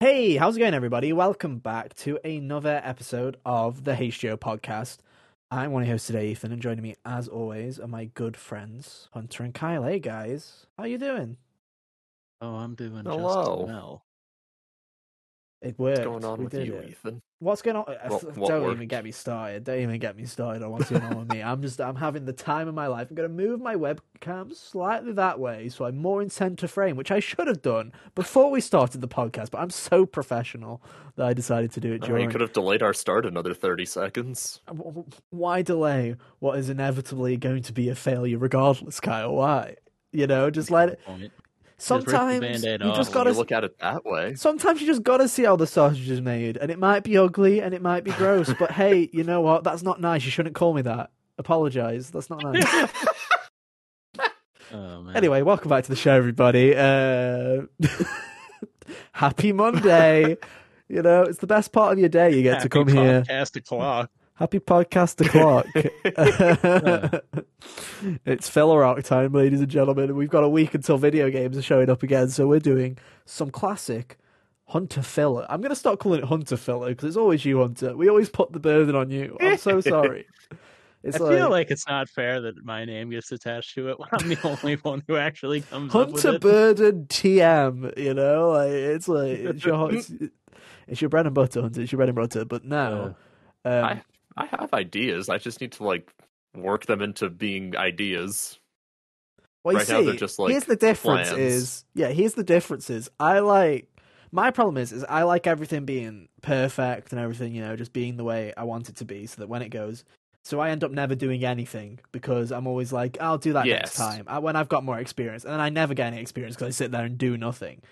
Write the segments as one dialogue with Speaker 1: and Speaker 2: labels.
Speaker 1: Hey, how's it going, everybody? Welcome back to another episode of the HGO podcast. I'm one of your hosts today, Ethan, and joining me, as always, are my good friends, Hunter and Kyle. Hey, guys, how you doing?
Speaker 2: Oh, I'm doing
Speaker 3: Hello.
Speaker 2: just well.
Speaker 1: It worked.
Speaker 3: What's going on
Speaker 1: We
Speaker 3: with you,
Speaker 1: it.
Speaker 3: Ethan?
Speaker 1: What's going on? Uh,
Speaker 3: What- what
Speaker 1: Don't even get me started. Don't even get me started on what's going on with me. I'm just, I'm having the time of my life. I'm going to move my webcam slightly that way so I'm more in center frame, which I should have done before we started the podcast. But I'm so professional that I decided to do it during.
Speaker 3: you could have delayed our start another 30 seconds.
Speaker 1: Why delay what is inevitably going to be a failure, regardless, Kyle? Why? You know, just let it.
Speaker 2: Point. rip the
Speaker 1: Sometimes you just gotta.
Speaker 3: look at it that way.
Speaker 1: Sometimes you just gotta see how the sausage is made, and it might be ugly and it might be gross. but hey, you know what? That's not nice. You shouldn't call me that. Apologize. That's not nice.
Speaker 2: Oh man.
Speaker 1: anyway, welcome back to the show, everybody. Uh... Happy Monday. You know, it's the best part of your day. You get to
Speaker 2: Happy
Speaker 1: come here.
Speaker 2: Podcast o'clock.
Speaker 1: Happy podcast o'clock. it's filler rock time, ladies and gentlemen. We've got a week until video games are showing up again, so we're doing some classic Hunter filler. I'm going to start calling it Hunter filler because it's always you, Hunter. We always put the burden on you. I'm so sorry. It's
Speaker 2: I feel like it's not fair that my name gets attached to it when I'm the only one who actually comes up with
Speaker 1: Hunter
Speaker 2: it.
Speaker 1: Burden TM. You know, like it's like it's your it's, it's your bread and butter, Hunter. It's your bread and butter. But now, um,
Speaker 3: I, I have ideas. I just need to, like, work them into being ideas.
Speaker 1: Well, you
Speaker 3: Right
Speaker 1: see,
Speaker 3: now they're just, like,
Speaker 1: here's the difference
Speaker 3: plans.
Speaker 1: is yeah, here's the difference is I like my problem is is I like everything being perfect and everything, you know, just being the way I want it to be so that when it goes so I end up never doing anything because I'm always like, I'll do that next time uh, when I've got more experience, and then I never get any experience because I sit there and do nothing.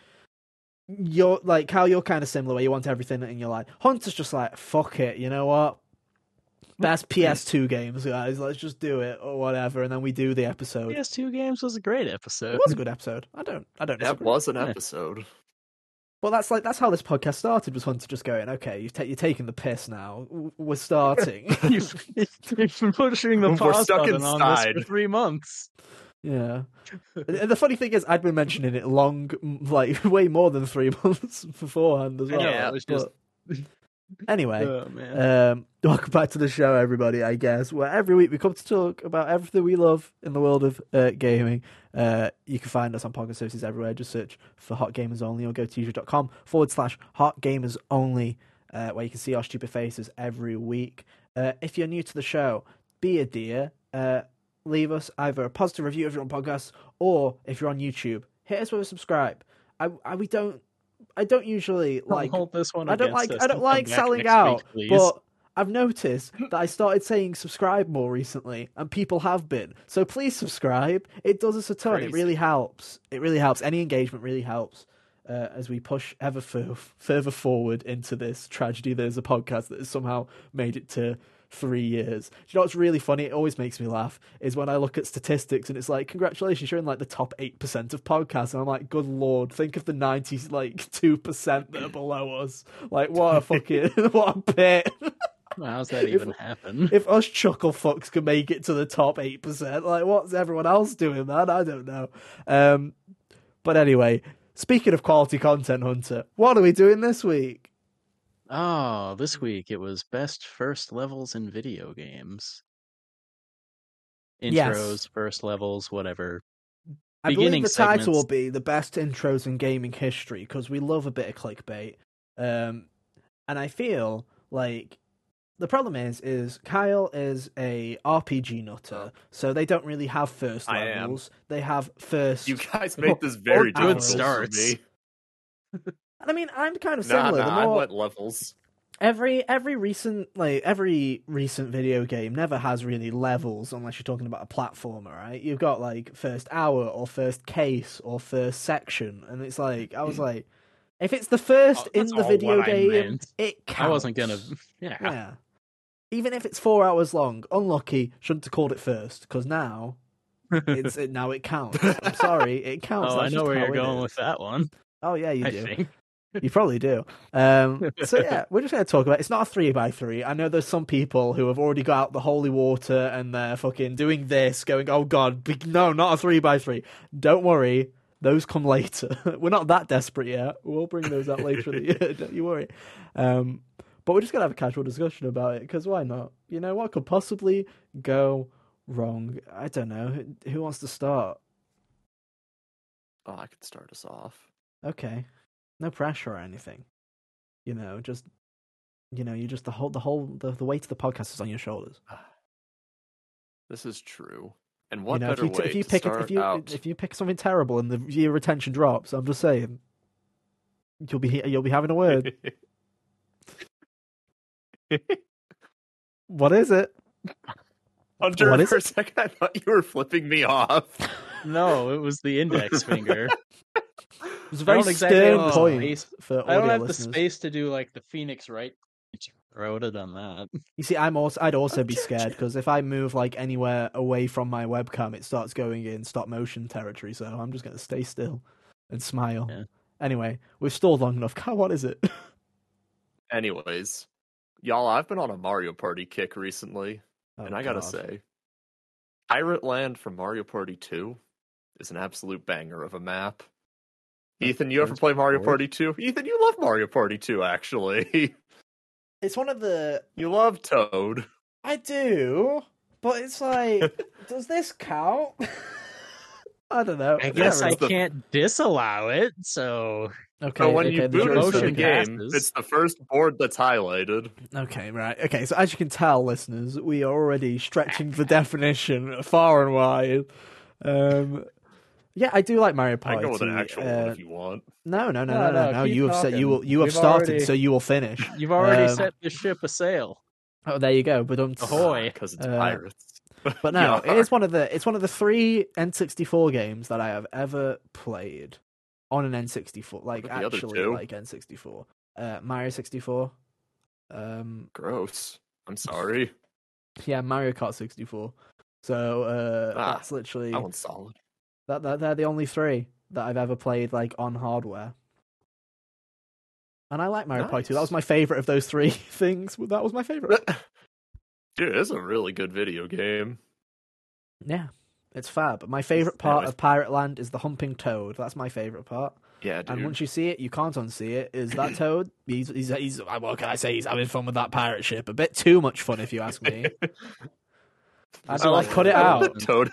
Speaker 1: You're like how you're kind of similar where you want everything and you're like Hunter's just like fuck it, you know what? Best PS2 games, guys. Let's just do it or whatever, and then we do the episode.
Speaker 2: PS2 games was a great episode.
Speaker 1: It was a good episode. I don't. I don't.
Speaker 3: That
Speaker 1: Disagree.
Speaker 3: was an
Speaker 2: Yeah.
Speaker 3: episode.
Speaker 1: Well, that's like that's how this podcast started. Was Hunter just going, okay, you've ta- you're taking the piss now. We're starting.
Speaker 2: You've, you've been pushing the
Speaker 3: We're
Speaker 2: pause
Speaker 3: stuck
Speaker 2: button on this for three months.
Speaker 1: yeah. And the funny thing is, I'd been mentioning it long, like way more than three months beforehand as well.
Speaker 3: Yeah,
Speaker 2: it was just.
Speaker 1: But anyway,
Speaker 2: Oh.
Speaker 1: Um, welcome back to the show, everybody. I guess where every week we come to talk about everything we love in the world of uh, gaming. Uh, you can find us on podcast services everywhere. Just search for Hot Gamers Only or go to youtube.com forward slash Hot Gamers Only, uh, where you can see our stupid faces every week. Uh, if you're new to the show, be a dear. Uh, leave us either a positive review if you're on podcasts or if you're on YouTube, hit us with a subscribe. I, I we don't. I don't usually like
Speaker 2: hold this one
Speaker 1: I don't like I don't like selling out,
Speaker 2: week,
Speaker 1: but I've noticed that I started saying subscribe more recently, and people have been. So please subscribe. It does us a ton. It really helps. It really helps. Any engagement really helps uh, as we push ever fur- further forward into this tragedy. There's a podcast that has somehow made it to three years. Do you know what's really funny? It always makes me laugh. Is when I look at statistics and it's like, congratulations, you're in like the top eight percent of podcasts, and I'm like, good lord, think of the ninety like two percent that are below us. Like, what a fucking what a pit.
Speaker 2: How's that
Speaker 1: if-
Speaker 2: even happen?
Speaker 1: if us chuckle fucks can make it to the top eight percent, like what's everyone else doing, man? I don't know. Um, but anyway, speaking of quality content, Hunter, what are we doing this week?
Speaker 2: Oh, this week it was best first levels in video games. Intros,
Speaker 1: Yes.
Speaker 2: first levels, whatever.
Speaker 1: I
Speaker 2: Beginning
Speaker 1: believe the title will be the best intros in gaming history because we love a bit of clickbait. Um, and I feel like the problem is, is Kyle is a RPG nutter, so they don't really have first levels. They have first.
Speaker 3: You guys made this very
Speaker 1: good
Speaker 2: starts.
Speaker 3: for me.
Speaker 1: And I mean, I'm kind of similar.
Speaker 3: nah,
Speaker 1: the
Speaker 3: I
Speaker 1: more,
Speaker 3: went levels.
Speaker 1: every every recent like every recent video game never has really levels unless you're talking about a platformer right you've got like first hour or first case or first section and it's like i was mm. like if it's the first
Speaker 2: Oh,
Speaker 1: in the video game it counts
Speaker 2: I wasn't gonna. Yeah.
Speaker 1: yeah even if it's four hours long unlucky shouldn't have called it first because now it's it, now it counts i'm sorry it counts
Speaker 2: oh, I
Speaker 1: That's
Speaker 2: know
Speaker 1: just
Speaker 2: where you're going with that one.
Speaker 1: oh yeah you
Speaker 2: I
Speaker 1: do
Speaker 2: think.
Speaker 1: You probably do. Um, so yeah, we're just going to talk about. It. It's not a three by three. I know there's some people who have already got out the holy water and they're fucking doing this, going, "Oh God, no, not a three by three. Don't worry, Those come later. We're not that desperate yet. We'll bring those out later in the year. Don't you worry. Um, but we're just gonna have a casual discussion about it because why not? You know what could possibly go wrong? I don't know. Who- Who wants to start?
Speaker 3: Oh, I could start us off.
Speaker 1: Okay, no pressure or anything. You know, just you know, you just the whole the whole the, the weight of the podcast is on your shoulders. Ah.
Speaker 3: This is true. And what
Speaker 1: you know, if
Speaker 3: better
Speaker 1: you,
Speaker 3: way
Speaker 1: if you
Speaker 3: to
Speaker 1: pick it-
Speaker 3: start
Speaker 1: if you
Speaker 3: out?
Speaker 1: if you pick something terrible and the your retention drops, I'm just saying, you'll be you'll be having a word. what is it?
Speaker 3: Hunter,
Speaker 1: What is
Speaker 3: for
Speaker 1: it?
Speaker 3: a second, I thought you were flipping me off.
Speaker 2: No, it was the index finger.
Speaker 1: It's a
Speaker 2: I
Speaker 1: very
Speaker 2: don't exactly
Speaker 1: stern
Speaker 2: have
Speaker 1: point
Speaker 2: space-
Speaker 1: for
Speaker 2: I don't have
Speaker 1: listeners.
Speaker 2: the space to do like the Phoenix right. I would have done that.
Speaker 1: You see, I'm also I'd also be scared because if I move like anywhere away from my webcam, it starts going in stop motion territory. So I'm just gonna stay still and smile.
Speaker 2: Yeah.
Speaker 1: Anyway, we've stalled long enough. God, what is it?
Speaker 3: Anyways, y'all, I've been on a Mario Party kick recently,
Speaker 1: Oh,
Speaker 3: and I gotta
Speaker 1: God.
Speaker 3: say, Pirate Land from Mario Party 2 is an absolute banger of a map. Ethan, you ever play Mario
Speaker 2: bored.
Speaker 3: Party 2? Ethan, you love Mario Party 2, actually.
Speaker 1: it's one of the
Speaker 3: you love Toad.
Speaker 1: I do, but it's like, does this count? I don't know.
Speaker 2: I guess
Speaker 3: Yeah,
Speaker 2: I
Speaker 3: the-
Speaker 2: can't disallow it. So
Speaker 1: Okay,
Speaker 3: so when
Speaker 1: okay,
Speaker 3: you boot into the
Speaker 2: motion
Speaker 1: okay.
Speaker 3: game,
Speaker 2: passes.
Speaker 3: it's the first board that's highlighted.
Speaker 1: Okay, right. Okay, so as you can tell, listeners, we are already stretching the definition far and wide. Um, yeah, I do like Mario
Speaker 3: I
Speaker 1: Party.
Speaker 3: can go with an actual
Speaker 1: uh,
Speaker 3: one if you want.
Speaker 1: No, no, no,
Speaker 2: No,
Speaker 1: no, no,
Speaker 2: no,
Speaker 1: no. You have said you will. You have
Speaker 2: We've
Speaker 1: started,
Speaker 2: already-
Speaker 1: so you will finish.
Speaker 2: you've already
Speaker 1: Um,
Speaker 2: set the ship a sail.
Speaker 1: Oh, there you go. But um,
Speaker 2: Ahoy.
Speaker 3: Because it's
Speaker 1: uh,
Speaker 3: pirates.
Speaker 1: But no, it is one of the it's one of the three N64 games that I have ever played on an N64. Like
Speaker 3: What are the other
Speaker 1: actually,
Speaker 3: two?
Speaker 1: like N64. Uh, Mario 64. Um,
Speaker 3: Gross. I'm sorry.
Speaker 1: yeah, Mario Kart 64. So uh,
Speaker 3: Ah,
Speaker 1: that's literally
Speaker 3: That one's solid.
Speaker 1: That, that. They're the only three that I've ever played like on hardware. And I like Mario Party 2. That was my favorite of those three things. That was my favorite.
Speaker 3: Dude, it's a really good video game.
Speaker 1: yeah, it's fab. My favorite part
Speaker 3: Anyways.
Speaker 1: of Pirate Land is the humping toad. That's my favorite part.
Speaker 3: Yeah, dude.
Speaker 1: And once you see it, you can't unsee it. Is that Toad? He's, he's, he's, uh, what can I say? He's having fun with that pirate ship. A bit too much fun, if you ask me. I'd be like, cut it out.
Speaker 3: Toad.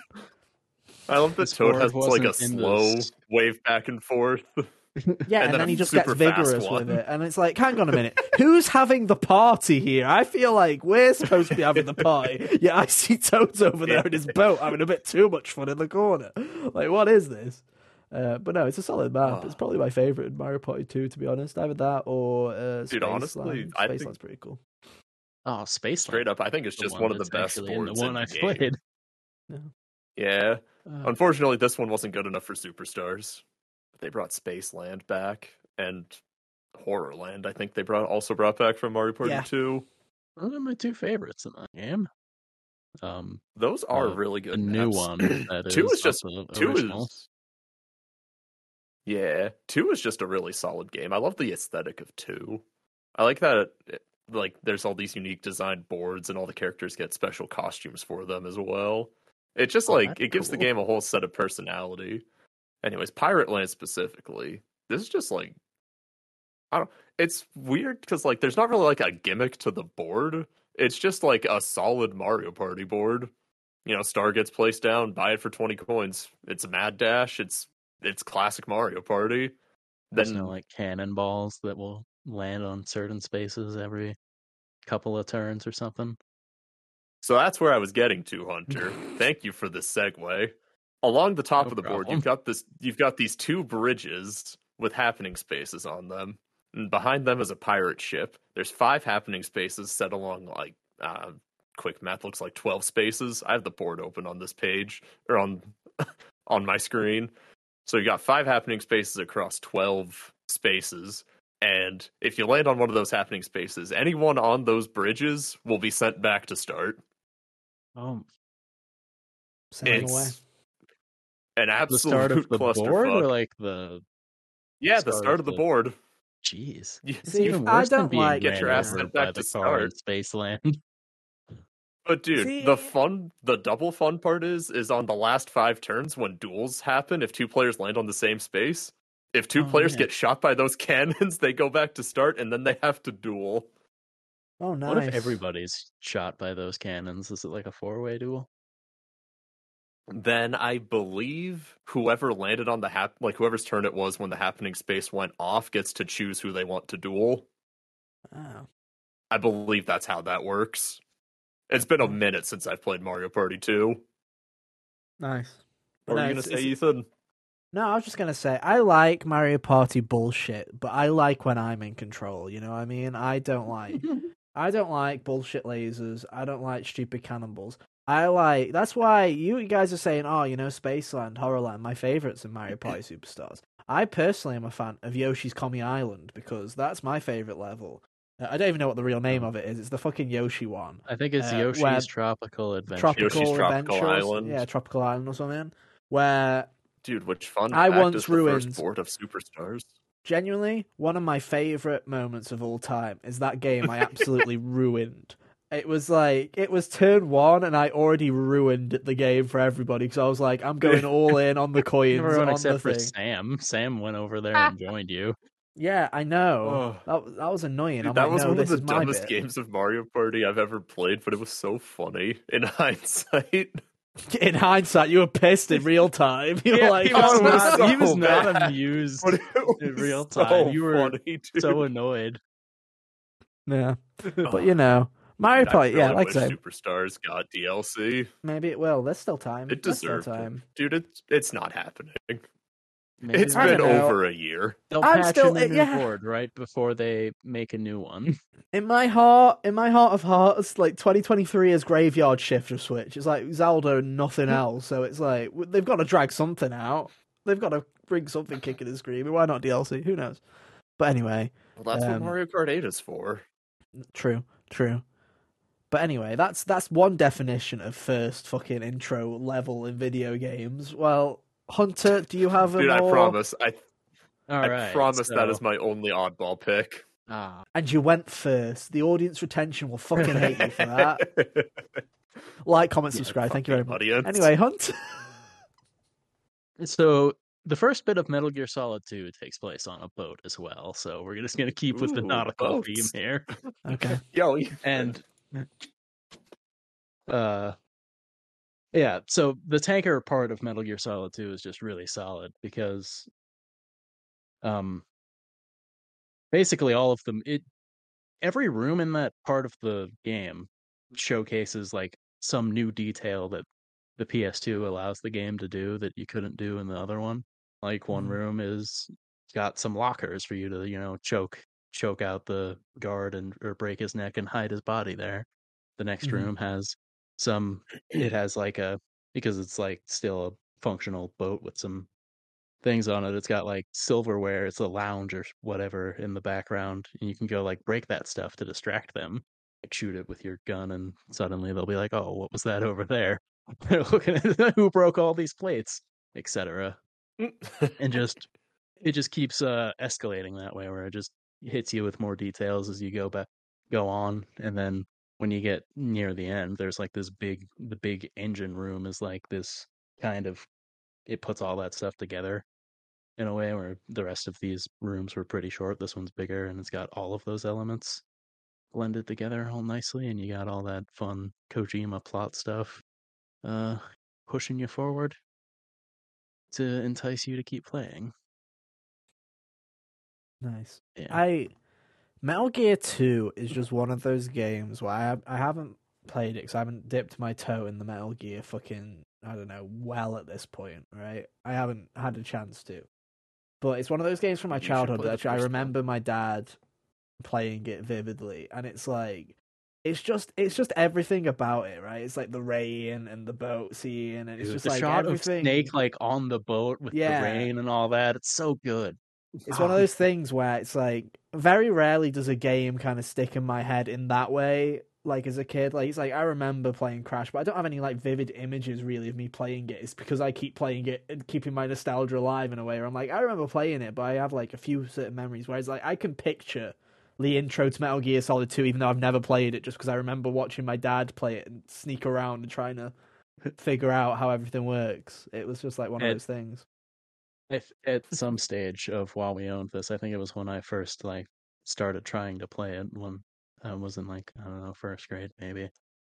Speaker 3: I love that Toad has like a slow
Speaker 2: this.
Speaker 3: wave back and forth.
Speaker 1: Yeah,
Speaker 3: and
Speaker 1: and,
Speaker 3: then
Speaker 1: then he just gets vigorous with it. And it's like, hang on a minute. Who's having the party here? I feel like we're supposed to be having the party. Yeah, I see Toad's over there
Speaker 3: Yeah.
Speaker 1: in his boat having a bit too much fun in the corner. Like, what is this? Uh, but no, it's a solid map.
Speaker 3: Oh.
Speaker 1: It's probably my favorite in Mario Party 2, to be honest. Either that or uh,
Speaker 3: Dude,
Speaker 1: Spaceland.
Speaker 3: honestly, I think-
Speaker 1: Spaceland's pretty cool.
Speaker 2: Oh, space
Speaker 3: Straight up, I think it's just one of the best
Speaker 2: in
Speaker 3: boards
Speaker 2: the one I
Speaker 3: the game.
Speaker 2: played.
Speaker 3: Yeah.
Speaker 2: Uh,
Speaker 3: Unfortunately, this one wasn't good enough for Superstars. But they brought Spaceland back and Horrorland. I think they brought also brought back from Mario Party
Speaker 1: Yeah.
Speaker 3: 2.
Speaker 2: those are my two favorites in that game. Um,
Speaker 3: Those are
Speaker 2: Uh,
Speaker 3: really good.
Speaker 2: the new one is
Speaker 3: two is just two
Speaker 2: original.
Speaker 3: is yeah two is just a really solid game i love the aesthetic of two i like that it, like there's all these unique design boards and all the characters get special costumes for them as well it just
Speaker 2: Oh,
Speaker 3: like it gives the game a whole set of personality anyways pirate land specifically this is just like i don't it's weird because like there's not really like a gimmick to the board it's just like a solid mario party board you know, star gets placed down, buy it for twenty coins. It's a mad dash. It's it's classic Mario Party.
Speaker 2: There's
Speaker 3: Then
Speaker 2: no like cannonballs that will land on certain spaces every couple of turns or something.
Speaker 3: So that's where I was getting to, Hunter. Thank you for the segue. Along the top
Speaker 2: No
Speaker 3: of the board, you've got this. You've got these two bridges with happening spaces on them, and behind them is a pirate ship. There's five happening spaces set along like uh, quick math looks like twelve spaces. I have the board open on this page or on on my screen. So you got five happening spaces across twelve spaces. And if you land on one of those happening spaces, anyone on those bridges will be sent back to start.
Speaker 2: Um, oh,
Speaker 1: Sailing away.
Speaker 3: It's an
Speaker 2: the
Speaker 3: absolute
Speaker 2: start of the board
Speaker 3: clusterfuck.
Speaker 2: or like the
Speaker 3: yeah, the
Speaker 2: start
Speaker 3: start
Speaker 2: of
Speaker 3: of the
Speaker 2: the-
Speaker 3: board.
Speaker 2: jeez.
Speaker 3: You-
Speaker 2: It's
Speaker 1: See,
Speaker 2: even
Speaker 1: I
Speaker 2: worse than
Speaker 1: don't
Speaker 2: being
Speaker 1: like-
Speaker 3: Get your
Speaker 2: ran
Speaker 3: ass sent back to start.
Speaker 2: Spaceland.
Speaker 3: But dude,
Speaker 1: See-
Speaker 3: the fun, the double fun part is, is on the last five turns when duels happen. If two players land on the same space, if two
Speaker 2: Oh,
Speaker 3: players
Speaker 2: yeah.
Speaker 3: get shot by those cannons, they go back to start, and then they have to duel.
Speaker 1: Oh, nice.
Speaker 2: What if everybody's shot by those cannons? Is it like a four way duel?
Speaker 3: Then I believe whoever landed on the hap, like whoever's turn it was when the happening space went off, gets to choose who they want to duel.
Speaker 1: Oh.
Speaker 3: I believe that's how that works. It's been a hmm. minute since I've played Mario Party 2.
Speaker 1: Nice.
Speaker 3: What
Speaker 1: No,
Speaker 3: are you gonna say, Ethan?
Speaker 1: No, I was just gonna say I like Mario Party bullshit, but I like when I'm in control. You know what I mean? I don't like I don't like bullshit lasers. I don't like stupid cannonballs. I like that's why you guys are saying, oh, you know, Spaceland, Horrorland, my favorites in Mario Party Superstars. I personally am a fan of Yoshi's Comi Island because that's my favorite level. Uh, I don't even know what the real name of it is. It's the fucking Yoshi one.
Speaker 2: I think it's
Speaker 1: Uh,
Speaker 2: Yoshi's
Speaker 1: where-
Speaker 2: Tropical Adventure.
Speaker 1: Tropical
Speaker 3: Yoshi's Tropical
Speaker 1: Adventure
Speaker 3: Island.
Speaker 1: Yeah, Tropical Island or something. Where
Speaker 3: Dude, which fun
Speaker 1: I
Speaker 3: fact
Speaker 1: once
Speaker 3: is the
Speaker 1: ruined-
Speaker 3: first board of Superstars?
Speaker 1: Genuinely one of my favorite moments of all time is that game I absolutely ruined. It was like it was turn one, and I already ruined the game for everybody because I was like, I'm going all in on the coins
Speaker 2: Everyone
Speaker 1: on
Speaker 2: except
Speaker 1: the
Speaker 2: for. Sam. Sam went over there and joined you.
Speaker 1: Yeah, I know. That that was annoying.
Speaker 3: Dude, that
Speaker 1: like,
Speaker 3: was
Speaker 1: no,
Speaker 3: one of the
Speaker 1: is
Speaker 3: dumbest games of Mario Party I've ever played, but it was so funny in hindsight.
Speaker 1: In hindsight, you were pissed in real time. You were
Speaker 2: Yeah,
Speaker 1: like,
Speaker 2: he was,
Speaker 1: "Oh,
Speaker 3: not-
Speaker 1: man."
Speaker 2: he was not amused
Speaker 3: was
Speaker 2: in real
Speaker 3: so
Speaker 2: time. You were
Speaker 3: funny,
Speaker 2: so annoyed.
Speaker 1: yeah. But you know, Mario Party. Yeah,
Speaker 3: really
Speaker 1: like
Speaker 3: wish
Speaker 1: I say,
Speaker 3: Superstars got DLC.
Speaker 1: maybe it will. There's still time.
Speaker 3: It
Speaker 1: There's still
Speaker 3: it.
Speaker 1: time.
Speaker 3: Dude, it's it's not happening.
Speaker 2: Maybe
Speaker 3: It's
Speaker 1: I
Speaker 3: been over a year.
Speaker 2: They'll
Speaker 1: I'm
Speaker 2: patch
Speaker 1: still-
Speaker 2: in a new
Speaker 1: yeah.
Speaker 2: board right before they make a new one.
Speaker 1: In my heart, in my heart of hearts, like 2023 is graveyard shift of Switch. It's like Zelda and nothing else. So it's like they've got to drag something out. They've got to bring something kicking and screaming. Why not DLC? Who knows? But anyway,
Speaker 3: Well, that's
Speaker 1: Um,
Speaker 3: what Mario Kart 8 is for.
Speaker 1: true, true. But anyway, that's that's one definition of first fucking intro level in video games. Well, Hunter, do you have a
Speaker 3: Dude, I promise. I,
Speaker 2: All
Speaker 3: I
Speaker 2: right,
Speaker 3: promise that
Speaker 2: so-
Speaker 3: is my only oddball pick.
Speaker 2: Ah,
Speaker 1: And you went first. The audience retention will fucking hate you for that. Like, comment, subscribe. Thank you very much.
Speaker 3: Audience.
Speaker 1: Anyway, Hunt.
Speaker 2: So the first bit of Metal Gear Solid 2 takes place on a boat as well. So we're just going to keep with the nautical
Speaker 3: boats.
Speaker 2: theme here.
Speaker 1: Okay.
Speaker 3: Yo,
Speaker 2: And uh yeah, so the tanker part of Metal Gear Solid 2 is just really solid because um basically all of them it every room in that part of the game showcases like some new detail that the PS2 allows the game to do that you couldn't do in the other one. Like one
Speaker 1: Mhm.
Speaker 2: room is got some lockers for you to, you know, choke choke out the guard and or break his neck and hide his body there. The next
Speaker 1: Mhm.
Speaker 2: room has some it has like a because it's like still a functional boat with some things on it. It's got like silverware, it's a lounge or whatever in the background, and you can go like break that stuff to distract them. Like shoot it with your gun, and suddenly they'll be like, "Oh, what was that over there?" They're looking at who broke all these plates, etc. And just it just keeps uh escalating that way, where it just hits you with more details as you go back, go on, and then when you get near the end, there's like this big, the big engine room is like this kind of, it puts all that stuff together in a way where the rest of these rooms were pretty short. This one's bigger and it's got all of those elements blended together all nicely, and you got all that fun Kojima plot stuff uh, pushing you forward to entice you to keep playing.
Speaker 1: Nice.
Speaker 2: Yeah.
Speaker 1: I Metal Gear Two is just one of those games where I I haven't played it because I haven't dipped my toe in the Metal Gear fucking I don't know well at this point, right? I haven't had a chance to, but it's one of those games from my
Speaker 3: You
Speaker 1: childhood that I remember my dad playing it vividly, and it's like it's just it's just everything about it, right? It's like the rain and the boat scene, and it's
Speaker 2: Dude,
Speaker 1: just
Speaker 2: the
Speaker 1: like
Speaker 2: shot
Speaker 1: everything.
Speaker 2: of Snake like on the boat with
Speaker 1: Yeah.
Speaker 2: the rain and all that. It's so good.
Speaker 1: It's one of those things where it's like very rarely does a game kind of stick in my head in that way. Like as a kid, like it's like I remember playing Crash, but I don't have any like vivid images really of me playing it. It's because I keep playing it and keeping my nostalgia alive in a way. Where I'm like, I remember playing it, but I have like a few certain memories. Whereas like I can picture the intro to Metal Gear Solid 2, even though I've never played it, just because I remember watching my dad play it and sneak around and trying to figure out how everything works. It was just like one of those things.
Speaker 2: If at some stage of while we owned this, I think it was when I first like started trying to play it when I was in like I don't know first grade maybe.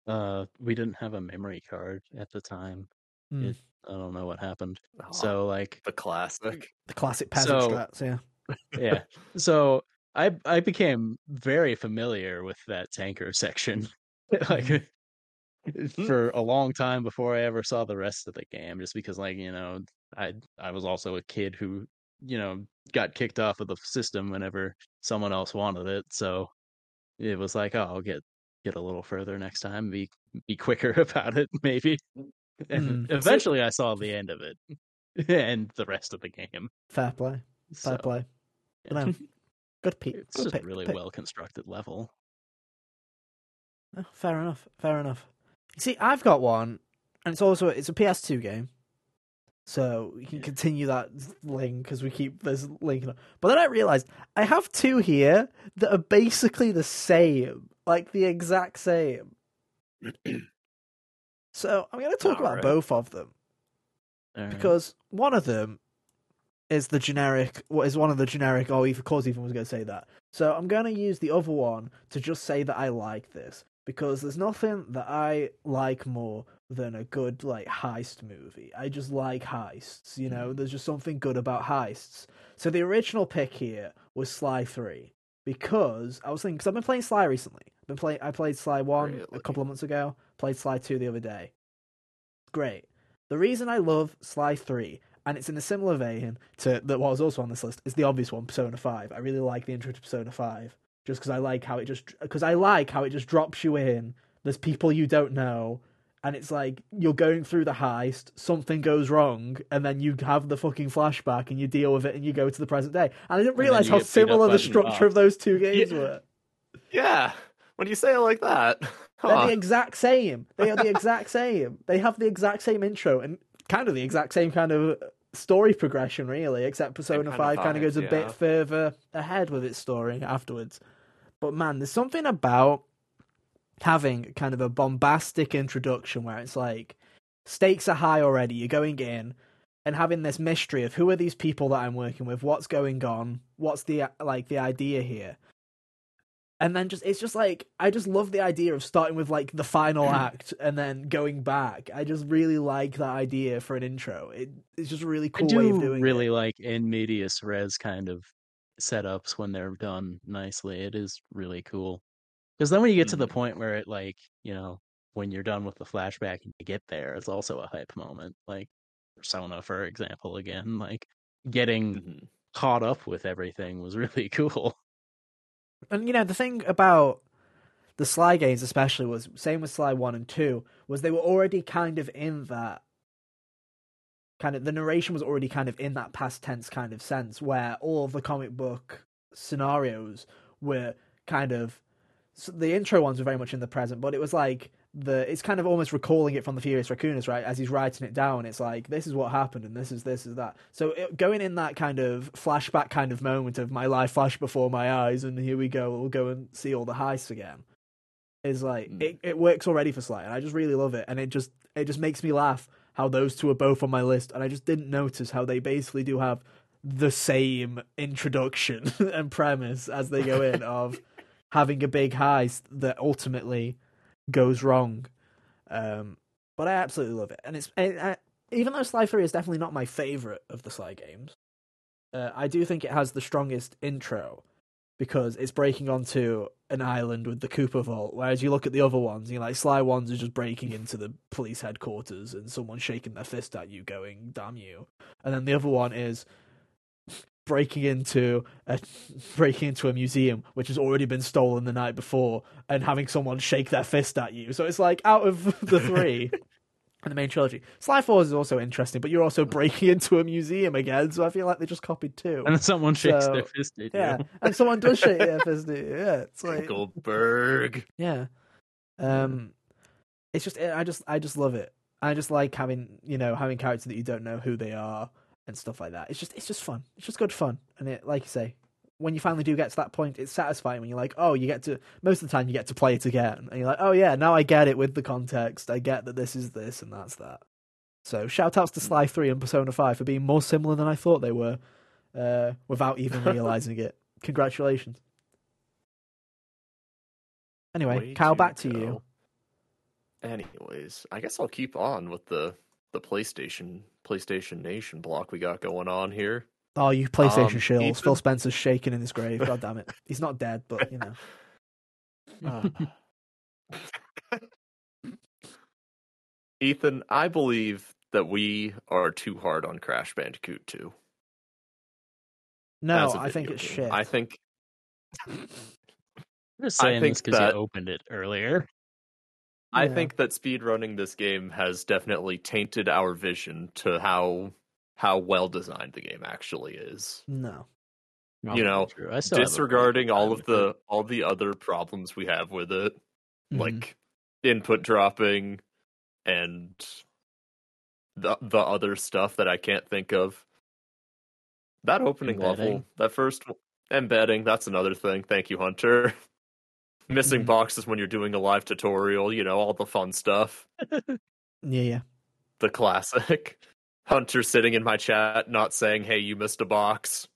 Speaker 2: Uh, we didn't have a memory card at the time.
Speaker 1: Hmm.
Speaker 2: It, I don't know what happened.
Speaker 3: Aw,
Speaker 2: So like
Speaker 3: the classic.
Speaker 1: The classic peasant
Speaker 2: So-
Speaker 1: strats, yeah.
Speaker 2: yeah, so I I became very familiar with that tanker section, like for a long time before I ever saw the rest of the game. Just because like you know I I was also a kid who you know got kicked off of the system whenever someone else wanted it, so it was like oh I'll get get a little further next time, be be quicker about it maybe. And
Speaker 1: Hmm.
Speaker 2: eventually, I saw the end of it and the rest of the game.
Speaker 1: Fair play. Fair
Speaker 2: So,
Speaker 1: play.
Speaker 2: yeah.
Speaker 1: Good pick.
Speaker 2: It's
Speaker 1: good pick,
Speaker 2: a really well constructed level.
Speaker 1: Oh, fair enough. Fair enough. See, I've got one, and it's also it's a PS2 game, so we can continue that link because we keep this linking up. But then I realized I have two here that are basically the same, like the exact same. so I'm going to talk about
Speaker 3: Alright.
Speaker 1: both of them
Speaker 2: Alright.
Speaker 1: because one of them is the generic what is one of the generic oh of course Ethan was going to say that so i'm going to use the other one to just say that i like this because there's nothing that i like more than a good like heist movie. I just like heists you know? Hmm. There's just something good about heists. So the original pick here was sly 3 because i was thinking because i've been playing sly recently. I've been playing i played sly 1 a couple of months ago played sly 2 the other day. Great. The reason I love Sly 3, and it's in a similar vein to that what was also on this list, is the obvious one, Persona 5. I really like the intro to Persona 5. Just because I like how it just because I like how it just drops you in. There's people you don't know, and it's like you're going through the heist, something goes wrong, and then you have the fucking flashback and you deal with it and you go to the present day. And I didn't realize how
Speaker 2: get beat up
Speaker 1: similar the structure
Speaker 2: mob.
Speaker 1: of those two games
Speaker 3: Yeah.
Speaker 1: were.
Speaker 3: Yeah. When you say it like that.
Speaker 1: They're the exact same. They are the exact same. They have the exact same intro and kind of the exact same kind of story progression, really, except Persona
Speaker 3: kind of
Speaker 1: 5 kind of goes a bit further ahead with its story afterwards. But man, there's something about having kind of a bombastic introduction where it's like stakes are high already, you're going in. And having this mystery of who are these people that I'm working with, what's going on, what's the like the idea here, and then just it's just like I just love the idea of starting with like the final act and then going back. I just really like that idea for an intro. It, it's just a really cool
Speaker 2: do
Speaker 1: way of doing
Speaker 2: really
Speaker 1: it.
Speaker 2: like in medias res kind of setups when they're done nicely. It is really cool. Because then when you get to the
Speaker 3: Mhm.
Speaker 2: point where it like, you know, when you're done with the flashback and you get there, it's also a hype moment. Like Persona, for example, again, like getting
Speaker 3: Mhm.
Speaker 2: caught up with everything was really cool.
Speaker 1: And you know the thing about the Sly games, especially, was same with Sly one and two, was they were already kind of in that kind of the narration was already kind of in that past tense kind of sense where all of the comic book scenarios were kind of so the intro ones were very much in the present, but it was like the it's kind of almost recalling it from the Thievius Raccoonus, right? As he's writing it down, it's like this is what happened, and this is this is that. So it, going in that kind of flashback kind of moment of my life flashed before my eyes, and here we go, we'll go and see all the heists again. Is like
Speaker 3: Mm.
Speaker 1: it, it works already for Sly, and I just really love it, and it just it just makes me laugh how those two are both on my list, and I just didn't notice how they basically do have the same introduction and premise as they go in of having a big heist that ultimately goes wrong. Um, but I absolutely love it, and it's I, I, even though Sly Three is definitely not my favorite of the Sly games, uh, I do think it has the strongest intro because it's breaking onto an island with the Cooper Vault. Whereas you look at the other ones, you know, like Sly ones are just breaking into the police headquarters and someone shaking their fist at you, going "Damn you!" And then the other one is breaking into a breaking into a museum which has already been stolen the night before and having someone shake their fist at you. So it's like out of the three the main trilogy, Sly Fours is also interesting, but you're also breaking into a museum again. So I feel like they just copied two.
Speaker 2: And then someone shakes
Speaker 1: So,
Speaker 2: their fist at
Speaker 1: Yeah,
Speaker 2: you.
Speaker 1: and someone does shake their fist at you. Yeah, it's like
Speaker 3: Goldberg.
Speaker 1: yeah. Um, it's just I just I just love it. I just like having you know having characters that you don't know who they are and stuff like that. It's just it's just fun. It's just good fun, and it like you say, when you finally do get to that point, it's satisfying when you're like, oh, you get to most of the time you get to play it again, and you're like, oh yeah, now I get it with the context. I get that this is this and that's that. So shout outs to Sly Three and Persona Five for being more similar than I thought they were, uh, without even realizing it. Congratulations. Anyway,
Speaker 3: Way
Speaker 1: Kyle, back to
Speaker 3: go.
Speaker 1: you.
Speaker 3: Anyways, I guess I'll keep on with the the PlayStation PlayStation Nation block we got going on here.
Speaker 1: Oh, you PlayStation
Speaker 3: Um,
Speaker 1: shills.
Speaker 3: Ethan?
Speaker 1: Phil Spencer's shaking in his grave. God damn it. He's not dead, but you know.
Speaker 3: Uh, Ethan, I believe that we are too hard on Crash Bandicoot 2.
Speaker 1: No, I think
Speaker 3: video
Speaker 1: it's
Speaker 3: game.
Speaker 1: shit.
Speaker 3: I think
Speaker 2: I'm just
Speaker 3: I think
Speaker 2: this because
Speaker 3: that-
Speaker 2: you opened it earlier.
Speaker 3: I
Speaker 1: Yeah.
Speaker 3: think that speedrunning this game has definitely tainted our vision to how how well designed the game actually is.
Speaker 1: No.
Speaker 2: you
Speaker 3: know.
Speaker 2: I still have a pretty
Speaker 3: Disregarding all of the
Speaker 2: it.
Speaker 3: all the other problems we have with it,
Speaker 1: Mhm.
Speaker 3: like input dropping and the the other stuff that I can't think of. That opening level, that first embedding, that's another thing. Thank you, Hunter. Missing
Speaker 1: Mhm.
Speaker 3: boxes when you're doing a live tutorial, you know, all the fun stuff.
Speaker 1: Yeah, yeah.
Speaker 3: The classic. Hunter sitting in my chat not saying, "Hey, you missed a box."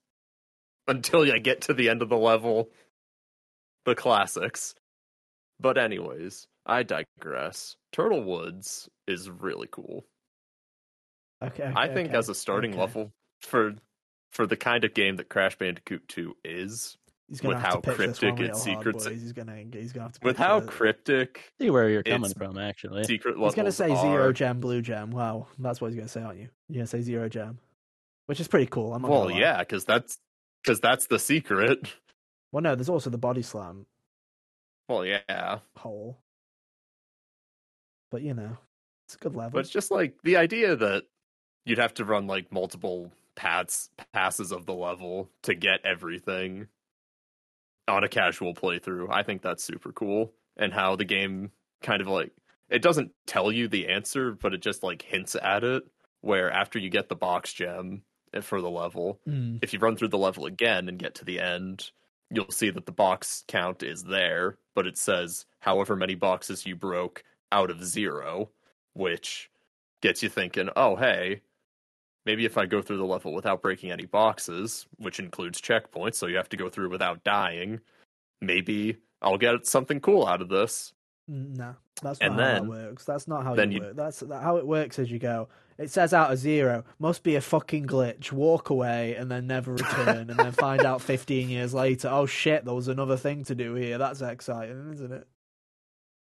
Speaker 3: Until I get to the end of the level. The classics. But anyways, I digress. Turtle Woods is really cool.
Speaker 1: Okay.
Speaker 3: I think
Speaker 1: okay,
Speaker 3: as a starting
Speaker 1: okay.
Speaker 3: level for for the kind of game that Crash Bandicoot 2 is,
Speaker 1: He's gonna
Speaker 3: with
Speaker 1: have
Speaker 3: how
Speaker 1: to pitch this
Speaker 3: cryptic
Speaker 1: one
Speaker 3: its
Speaker 1: real hard,
Speaker 3: secrets-
Speaker 1: boys. He's gonna he's gonna have to
Speaker 3: with how
Speaker 1: it.
Speaker 3: cryptic
Speaker 2: see where you're coming from, actually.
Speaker 3: secret
Speaker 1: He's gonna say
Speaker 3: are.
Speaker 1: zero gem, blue gem. Wow, that's what he's gonna say, aren't you? You're gonna say zero gem, which is pretty cool. I'm not
Speaker 3: Well, yeah, because that's because that's the secret.
Speaker 1: Well, no, there's also the body slam
Speaker 3: Well, yeah,
Speaker 1: hole, but you know, it's a good level.
Speaker 3: but it's just like the idea that you'd have to run like multiple paths passes of the level to get everything on a casual playthrough. I think that's super cool, and how the game kind of like it doesn't tell you the answer, but it just like hints at it. Where after you get the box gem eh, for the level,
Speaker 1: Mm,
Speaker 3: if you run through the level again and get to the end, you'll see that the box count is there, but it says however many boxes you broke out of zero, which gets you thinking, oh, hey, maybe if I go through the level without breaking any boxes, which includes checkpoints, so you have to go through without dying, maybe I'll get something cool out of this.
Speaker 1: no, that's not
Speaker 3: And
Speaker 1: how
Speaker 3: then-
Speaker 1: that works. That's not how
Speaker 3: then
Speaker 1: you
Speaker 3: you-
Speaker 1: work. That's that, how it works as you go. It says out of zero. Must be a fucking glitch. Walk away and then never return, and then find out 15 years later. Oh shit, there was another thing to do here. That's exciting, isn't it?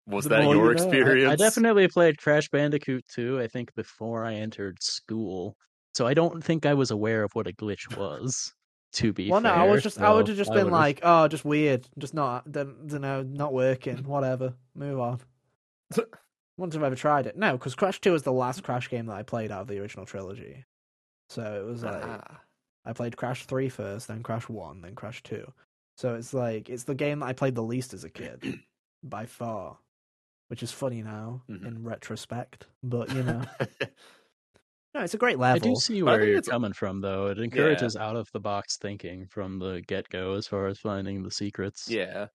Speaker 3: Was
Speaker 1: The
Speaker 3: that your
Speaker 1: you know. I- I
Speaker 3: experience?
Speaker 2: I definitely played Crash Bandicoot 2, I think, before I entered school. So I don't think I was aware of what a glitch was, to be
Speaker 1: well, no. I was just, I would have just
Speaker 2: I
Speaker 1: been
Speaker 2: would've-
Speaker 1: like, oh, just weird, just not, don't, don't know, not working, whatever, move on. Wouldn't have ever tried it. No, because Crash Two was the last Crash game that I played out of the original trilogy. So it was like
Speaker 3: Ah.
Speaker 1: I played Crash 3 first, then Crash One, then Crash Two. So it's like it's the game that I played the least as a kid, by far. Which is funny now
Speaker 3: Mhm.
Speaker 1: in retrospect, but you know, no, it's a great level.
Speaker 2: I do see where you're
Speaker 3: it's-
Speaker 2: coming from, though. It encourages out of the box thinking from the get go as far as finding the secrets
Speaker 3: yeah.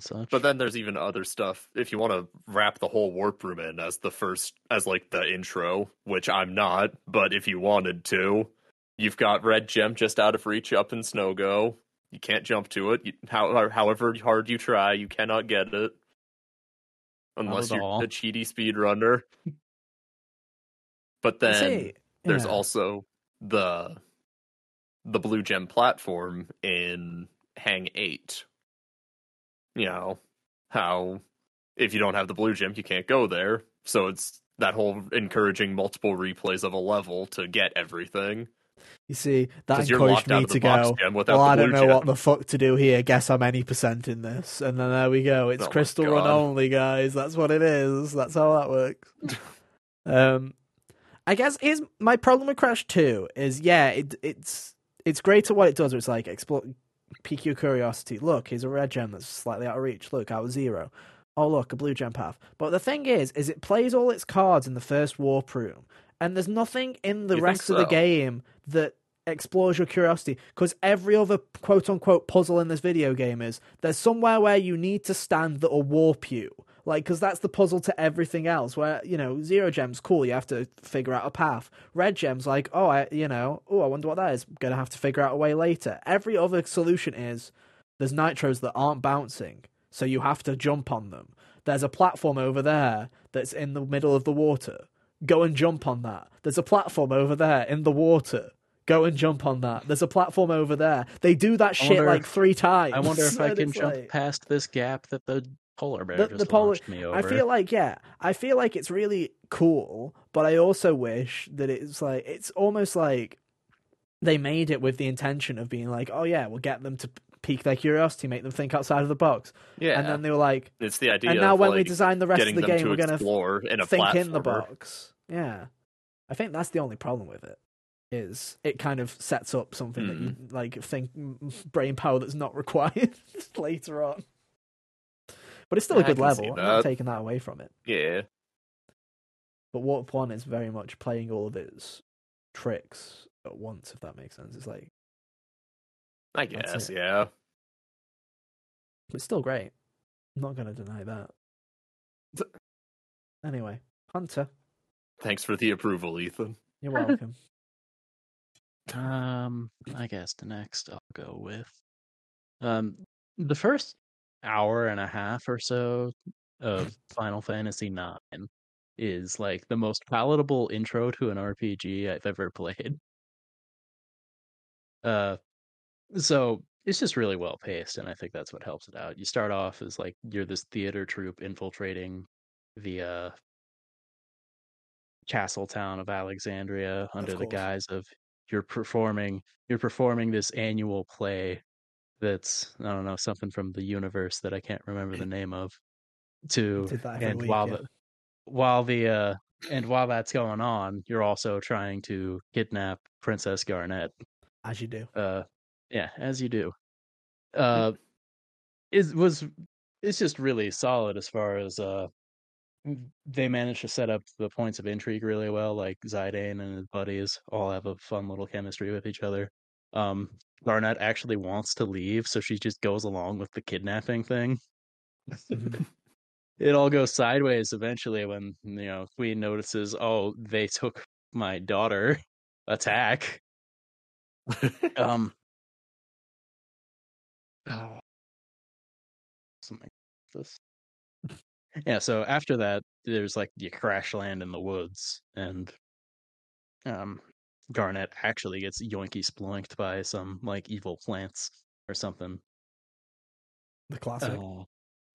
Speaker 2: such.
Speaker 3: But then there's even other stuff. If you want to wrap the whole warp room in as the first, as like the intro, which I'm not, but if you wanted to, you've got Red Gem just out of reach up in Snow Go. You can't jump to it. You, how, however hard you try, you cannot get it. Unless you're
Speaker 2: all.
Speaker 3: a cheaty speedrunner. But then
Speaker 1: see,
Speaker 3: there's
Speaker 1: yeah.
Speaker 3: also the the blue gem platform in hang 8 you know how if you don't have the blue gem you can't go there so it's that whole encouraging multiple replays of a level to get everything
Speaker 1: You see, that encouraged me to go. Well, I don't know
Speaker 3: gem.
Speaker 1: what the fuck to do here. Guess I'm any percent in this, and then there we go. It's
Speaker 3: Oh
Speaker 1: Crystal Run only, guys. That's what it is. That's how that works. um, I guess is my problem with Crash Two is yeah, it, it's it's great at what it does. It's like explore, pique your curiosity. Look, here's a red gem that's slightly out of reach. Look, out of zero. Oh look, a blue gem path. But the thing is, is it plays all its cards in the first warp room, and there's nothing in the
Speaker 3: You
Speaker 1: rest of the game that explores your curiosity because every other quote unquote puzzle in this video game is there's somewhere where you need to stand that'll warp you like because that's the puzzle to everything else where you know zero gems cool you have to figure out a path. Red gems like oh i you know oh i wonder what that is gonna have to figure out a way later. Every other solution is there's nitros that aren't bouncing so you have to jump on them. There's a platform over there that's in the middle of the water. Go and jump on that. There's a platform over there in the water. Go and jump on that. There's a platform over there. They do that shit like
Speaker 2: if-
Speaker 1: three times
Speaker 2: I wonder if I can jump
Speaker 1: like-
Speaker 2: past this gap that the polar bear
Speaker 1: The-
Speaker 2: just
Speaker 1: the polar-
Speaker 2: me over.
Speaker 1: I feel like yeah, I feel like it's really cool, but I also wish that it's like it's almost like they made it with the intention of being like, oh yeah, we'll get them to pique their curiosity, make them think outside of the box,
Speaker 3: Yeah,
Speaker 1: and then they were like,
Speaker 3: it's the idea.
Speaker 1: and now when we design the rest of the game,
Speaker 3: to
Speaker 1: we're gonna
Speaker 3: in a
Speaker 1: think in the box. Yeah, I think that's the only problem with it. Is it kind of sets up something that you like think mm, brain power that's not required later on. But it's still a
Speaker 3: Yeah, I
Speaker 1: good level. I'm not taking that away from it.
Speaker 3: Yeah,
Speaker 1: But Warp One is very much playing all of its tricks at once, if that makes sense. It's like
Speaker 3: I guess. Yeah.
Speaker 1: it's still great. I'm not gonna deny that. Anyway, Hunter,
Speaker 3: Thanks for the approval, Ethan.
Speaker 1: you're welcome.
Speaker 2: Um, I guess the next I'll go with um the first hour and a half or so of Final Fantasy IX is like the most palatable intro to an RPG I've ever played. Uh, so it's just really well paced, and I think that's what helps it out. You start off as like you're this theater troupe infiltrating the uh castle town of Alexandria under the guise of you're performing you're performing this annual play that's I don't know something from the universe that I can't remember the name of to
Speaker 1: every
Speaker 2: and while
Speaker 1: yeah.
Speaker 2: the while the uh and while that's going on you're also trying to kidnap Princess Garnet
Speaker 1: As you do.
Speaker 2: uh yeah as you do uh it was it's just really solid as far as uh they managed to set up the points of intrigue really well like Zidane and his buddies all have a fun little chemistry with each other um Garnet actually wants to leave so she just goes along with the kidnapping thing. It all goes sideways eventually when you know Queen notices oh they took my daughter. Attack. Um oh, something like this. Yeah so after that there's like you crash land in the woods and um garnet actually gets yoinky sploinked by some like evil plants or something
Speaker 1: The uh, classic.
Speaker 2: Oh,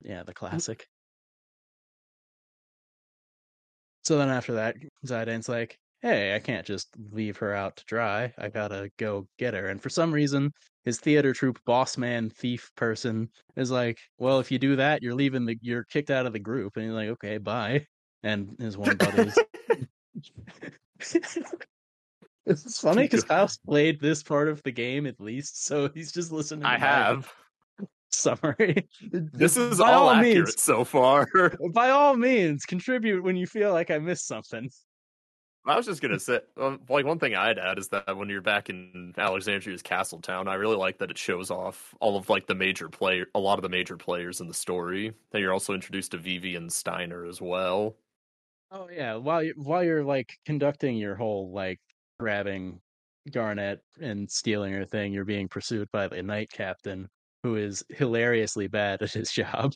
Speaker 2: yeah, the mm. classic. So then after that, Zidane's like, hey, I can't just leave her out to dry. I gotta go get her. And for some reason, his theater troupe boss man thief person is like, well, if you do that, you're leaving the, you're kicked out of the group. And he's like, okay, bye. And his one buddy's. it's funny because Kyle's played this part of the game at least, so he's just listening.
Speaker 3: I have.
Speaker 2: summary.
Speaker 3: This is
Speaker 2: by
Speaker 3: all,
Speaker 2: all
Speaker 3: accurate
Speaker 2: means,
Speaker 3: so far.
Speaker 2: by all means, contribute when you feel like I missed something.
Speaker 3: I was just gonna say, um, like one thing I'd add is that when you're back in Alexandria's castle town, I really like that it shows off all of like the major player, a lot of the major players in the story. Then you're also introduced to Vivi and Steiner as well.
Speaker 2: Oh yeah, while you while you're like conducting your whole like grabbing Garnet and stealing her thing, you're being pursued by the knight captain, who is hilariously bad at his job.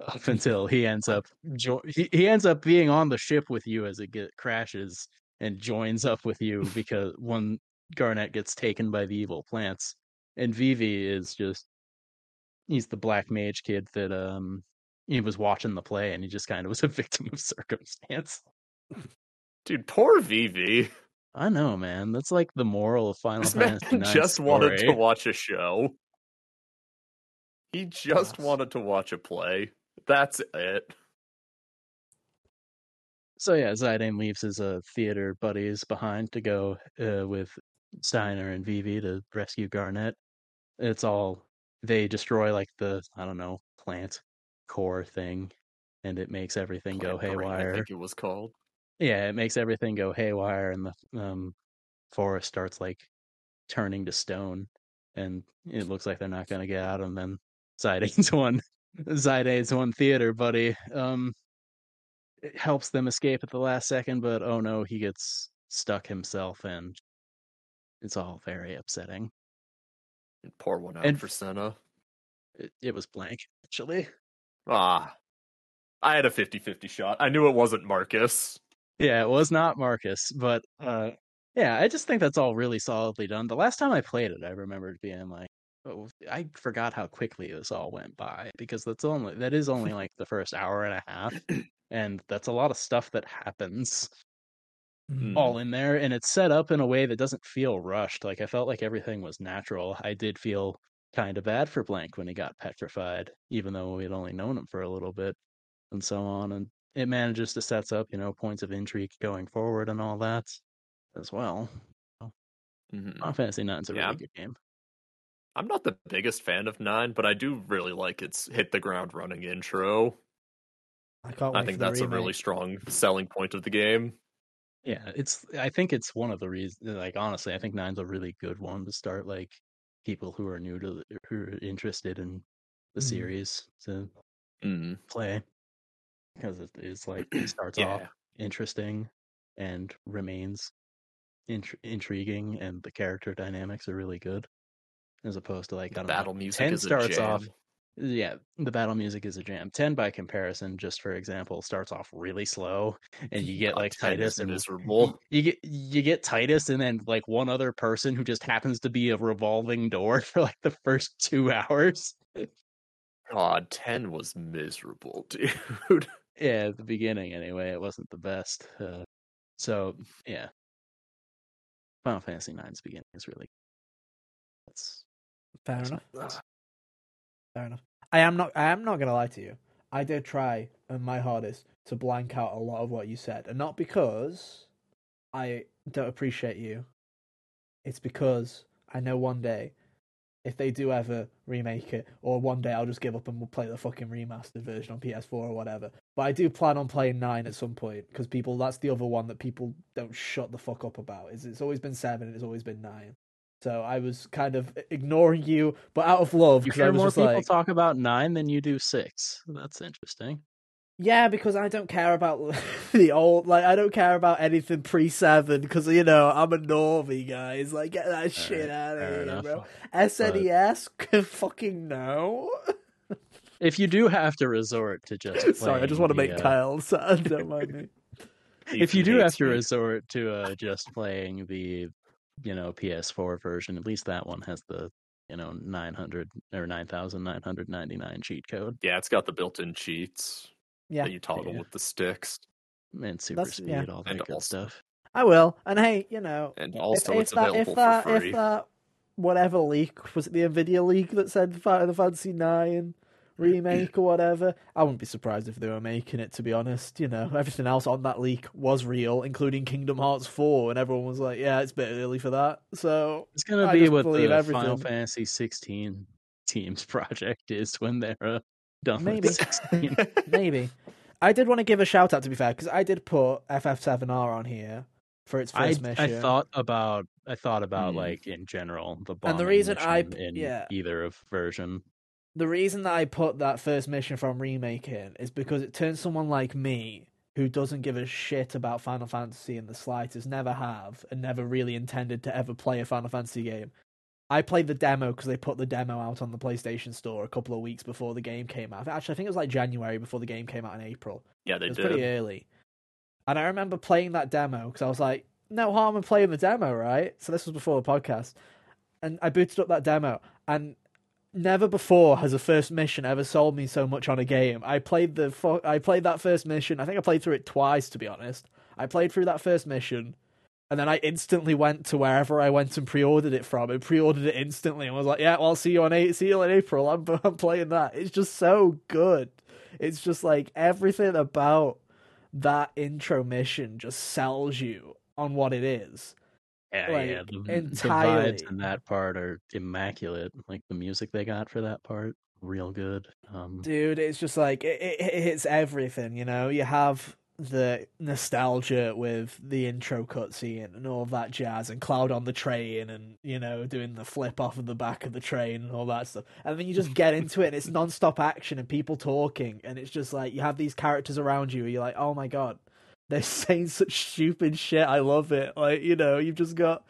Speaker 2: Up until he ends up jo- he, he ends up being on the ship with you as it get, crashes and joins up with you because one Garnet gets taken by the evil plants, and Vivi is just he's the black mage kid that um he was watching the play and he just kind of was a victim of circumstance.
Speaker 3: Dude, poor Vivi.
Speaker 2: I know, man. That's like the moral of Final
Speaker 3: This man
Speaker 2: Fantasy IX
Speaker 3: just wanted to watch a show. He just
Speaker 1: Yes.
Speaker 3: wanted to watch a play. That's it.
Speaker 2: So yeah, Zidane leaves his uh, theater buddies behind to go uh, with Steiner and Vivi to rescue Garnet. It's all they destroy like the I don't know plant core thing, and it makes everything go
Speaker 3: Plant Brain, I
Speaker 2: haywire.
Speaker 3: think it was called.
Speaker 2: Yeah, it makes everything go haywire, and the um, forest starts like turning to stone, and it looks like they're not going to get out. And then Zidane one, Zidane's one theater buddy. Um, it helps them escape at the last second, but oh no, he gets stuck himself, and it's all very upsetting.
Speaker 3: And pour one out
Speaker 2: And-
Speaker 3: for Cinna.
Speaker 2: It, it was blank actually.
Speaker 3: Ah. I had a 50 50 shot. I knew it wasn't Marcus.
Speaker 2: Yeah, it was not Marcus, but uh yeah, I just think that's all really solidly done. The last time I played it, I remembered being like, oh, I forgot how quickly this all went by because that's only that is only like the first hour and a half, and that's a lot of stuff that happens
Speaker 3: Mm.
Speaker 2: all in there, and it's set up in a way that doesn't feel rushed. Like I felt like everything was natural. I did feel kind of bad for Blank when he got petrified, even though we had only known him for a little bit, and so on. And it manages to sets up, you know, points of intrigue going forward and all that as well.
Speaker 3: Mhm.
Speaker 2: Final Fantasy IX's a
Speaker 3: Yeah.
Speaker 2: really good game.
Speaker 3: I'm not the biggest fan of 9, but I do really like its hit the ground running intro.
Speaker 1: I can't
Speaker 3: I think that's a really strong selling point of the game.
Speaker 2: Yeah, it's. I think it's one of the reasons. Like honestly, I think Nine's a really good one to start like people who are new to the, who are interested in the
Speaker 1: Mhm.
Speaker 2: series to
Speaker 3: Mm.
Speaker 2: play because it is like it starts off interesting and remains int- intriguing, and the character dynamics are really good, as opposed to like I
Speaker 3: The
Speaker 2: don't know,
Speaker 3: battle music
Speaker 2: 10
Speaker 3: is a
Speaker 2: starts off yeah the battle music is a jam 10 by comparison just for example starts off really slow and you get
Speaker 3: God, oh, like
Speaker 2: Tidus and
Speaker 3: miserable.
Speaker 2: you get you get Tidus and then like one other person who just happens to be a revolving door for like the first two hours
Speaker 3: God, 10 was miserable, dude.
Speaker 2: Yeah at the beginning anyway it wasn't the best uh, so yeah final fantasy 9's beginning is really that's
Speaker 1: Fair
Speaker 2: that's
Speaker 1: enough. Fair enough. I am not. I am not gonna lie to you. I did try uh, my hardest to blank out a lot of what you said, and not because I don't appreciate you. It's because I know one day, if they do ever remake it, or one day I'll just give up and we'll play the fucking remastered version on PS4 or whatever. But I do plan on playing nine at some point because people. That's the other one that people don't shut the fuck up about. Is it's always been seven and it's always been nine. So I was kind of ignoring you, but out of love
Speaker 2: you hear more people
Speaker 1: like,
Speaker 2: talk about nine than you do six that's interesting
Speaker 1: Yeah, because I don't care about the old. Like, I don't care about anything pre seven because you know I'm a normie, guys. Like, get that shit out of here,
Speaker 2: enough.
Speaker 1: bro. SNES, fucking no.
Speaker 2: if you do have to resort to just
Speaker 1: Sorry, I just want to make
Speaker 2: uh,
Speaker 1: Kyle sad. Don't mind me.
Speaker 2: if you do have to resort to uh, just playing the you know PS4 version, at least that one has the you know 900 or 9999 cheat code
Speaker 3: Yeah, it's got the built in cheats
Speaker 1: Yeah,
Speaker 3: that you toggle
Speaker 2: Yeah.
Speaker 3: with the sticks.
Speaker 2: and super
Speaker 1: That's-
Speaker 2: speed,
Speaker 1: yeah.
Speaker 2: all that
Speaker 3: And
Speaker 2: good
Speaker 3: also-
Speaker 2: stuff.
Speaker 1: I will. And hey, you know,
Speaker 3: And also,
Speaker 1: if
Speaker 3: it's
Speaker 1: that,
Speaker 3: available
Speaker 1: if that,
Speaker 3: for free.
Speaker 1: if that, whatever leak was it the Nvidia leak that said Final Fantasy Nine remake or whatever? I wouldn't be surprised if they were making it. To be honest, you know, everything else on that leak was real, including Kingdom Hearts Four, and everyone was like, "Yeah, it's a bit early for that." So
Speaker 2: It's gonna
Speaker 1: I
Speaker 2: be
Speaker 1: just
Speaker 2: what
Speaker 1: believe
Speaker 2: the
Speaker 1: everything.
Speaker 2: Final Fantasy 16 team's project is when they're uh, done
Speaker 1: Maybe. maybe I did want to give a shout out to be fair because I did put FF7R on here for its first
Speaker 2: I
Speaker 1: mission.
Speaker 2: I thought about I thought about
Speaker 3: Hmm.
Speaker 2: like in general the
Speaker 1: And the reason I-
Speaker 2: in
Speaker 1: yeah.
Speaker 2: either of version.
Speaker 1: the reason that I put that first mission from remake in is because it turns someone like me who doesn't give a shit about Final Fantasy in the slightest, never have, and never really intended to ever play a Final Fantasy game. I played the demo because they put the demo out on the PlayStation Store a couple of weeks before the game came out. Actually, I think it was like January before the game came out in April.
Speaker 3: Yeah, they
Speaker 1: it was
Speaker 3: did.
Speaker 1: pretty early. And I remember playing that demo because I was like, no harm in playing the demo, right? So this was before the podcast. And I booted up that demo, and never before has a first mission ever sold me so much on a game. I played the fu- I played that first mission. I think I played through it twice, to be honest. I played through that first mission, and then I instantly went to wherever I went and pre-ordered it from, and pre-ordered it instantly, and was like, "Yeah, well, I'll see you on eight, see you in April." I'm I'm playing that. It's just so good. It's just like everything about that intro mission just sells you on what it is.
Speaker 2: Yeah,
Speaker 1: Like,
Speaker 2: yeah. The,
Speaker 1: entirely.
Speaker 2: the vibes in that part are immaculate. Like the music they got for that part, real good. Um,
Speaker 1: dude it's just like it, it, it hits everything you know you have the nostalgia with the intro cutscene and all that jazz, and Cloud on the train, and you know doing the flip off of the back of the train and all that stuff. And then you just get into it, and it's non-stop action and people talking, and it's just like you have these characters around you. And you're like, oh my god, they're saying such stupid shit. I love it. Like you know, you've just got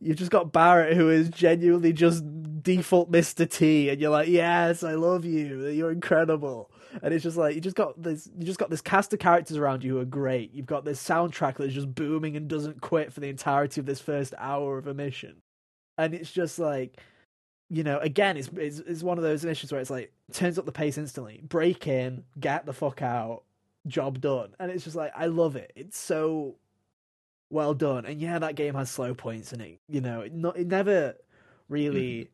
Speaker 1: you've just got Barret who is genuinely just default Mr. T, and you're like, yes, I love you. You're incredible. And it's just like you just got this you just got this cast of characters around you who are great. You've got this soundtrack that's just booming and doesn't quit for the entirety of this first hour of a mission. And it's just like you know, again, it's, it's it's one of those missions where it's like turns up the pace instantly, break in, get the fuck out, job done, and it's just like I love it. It's so well done, and yeah, that game has slow points, and it you know it, not, it never really. Mm-hmm.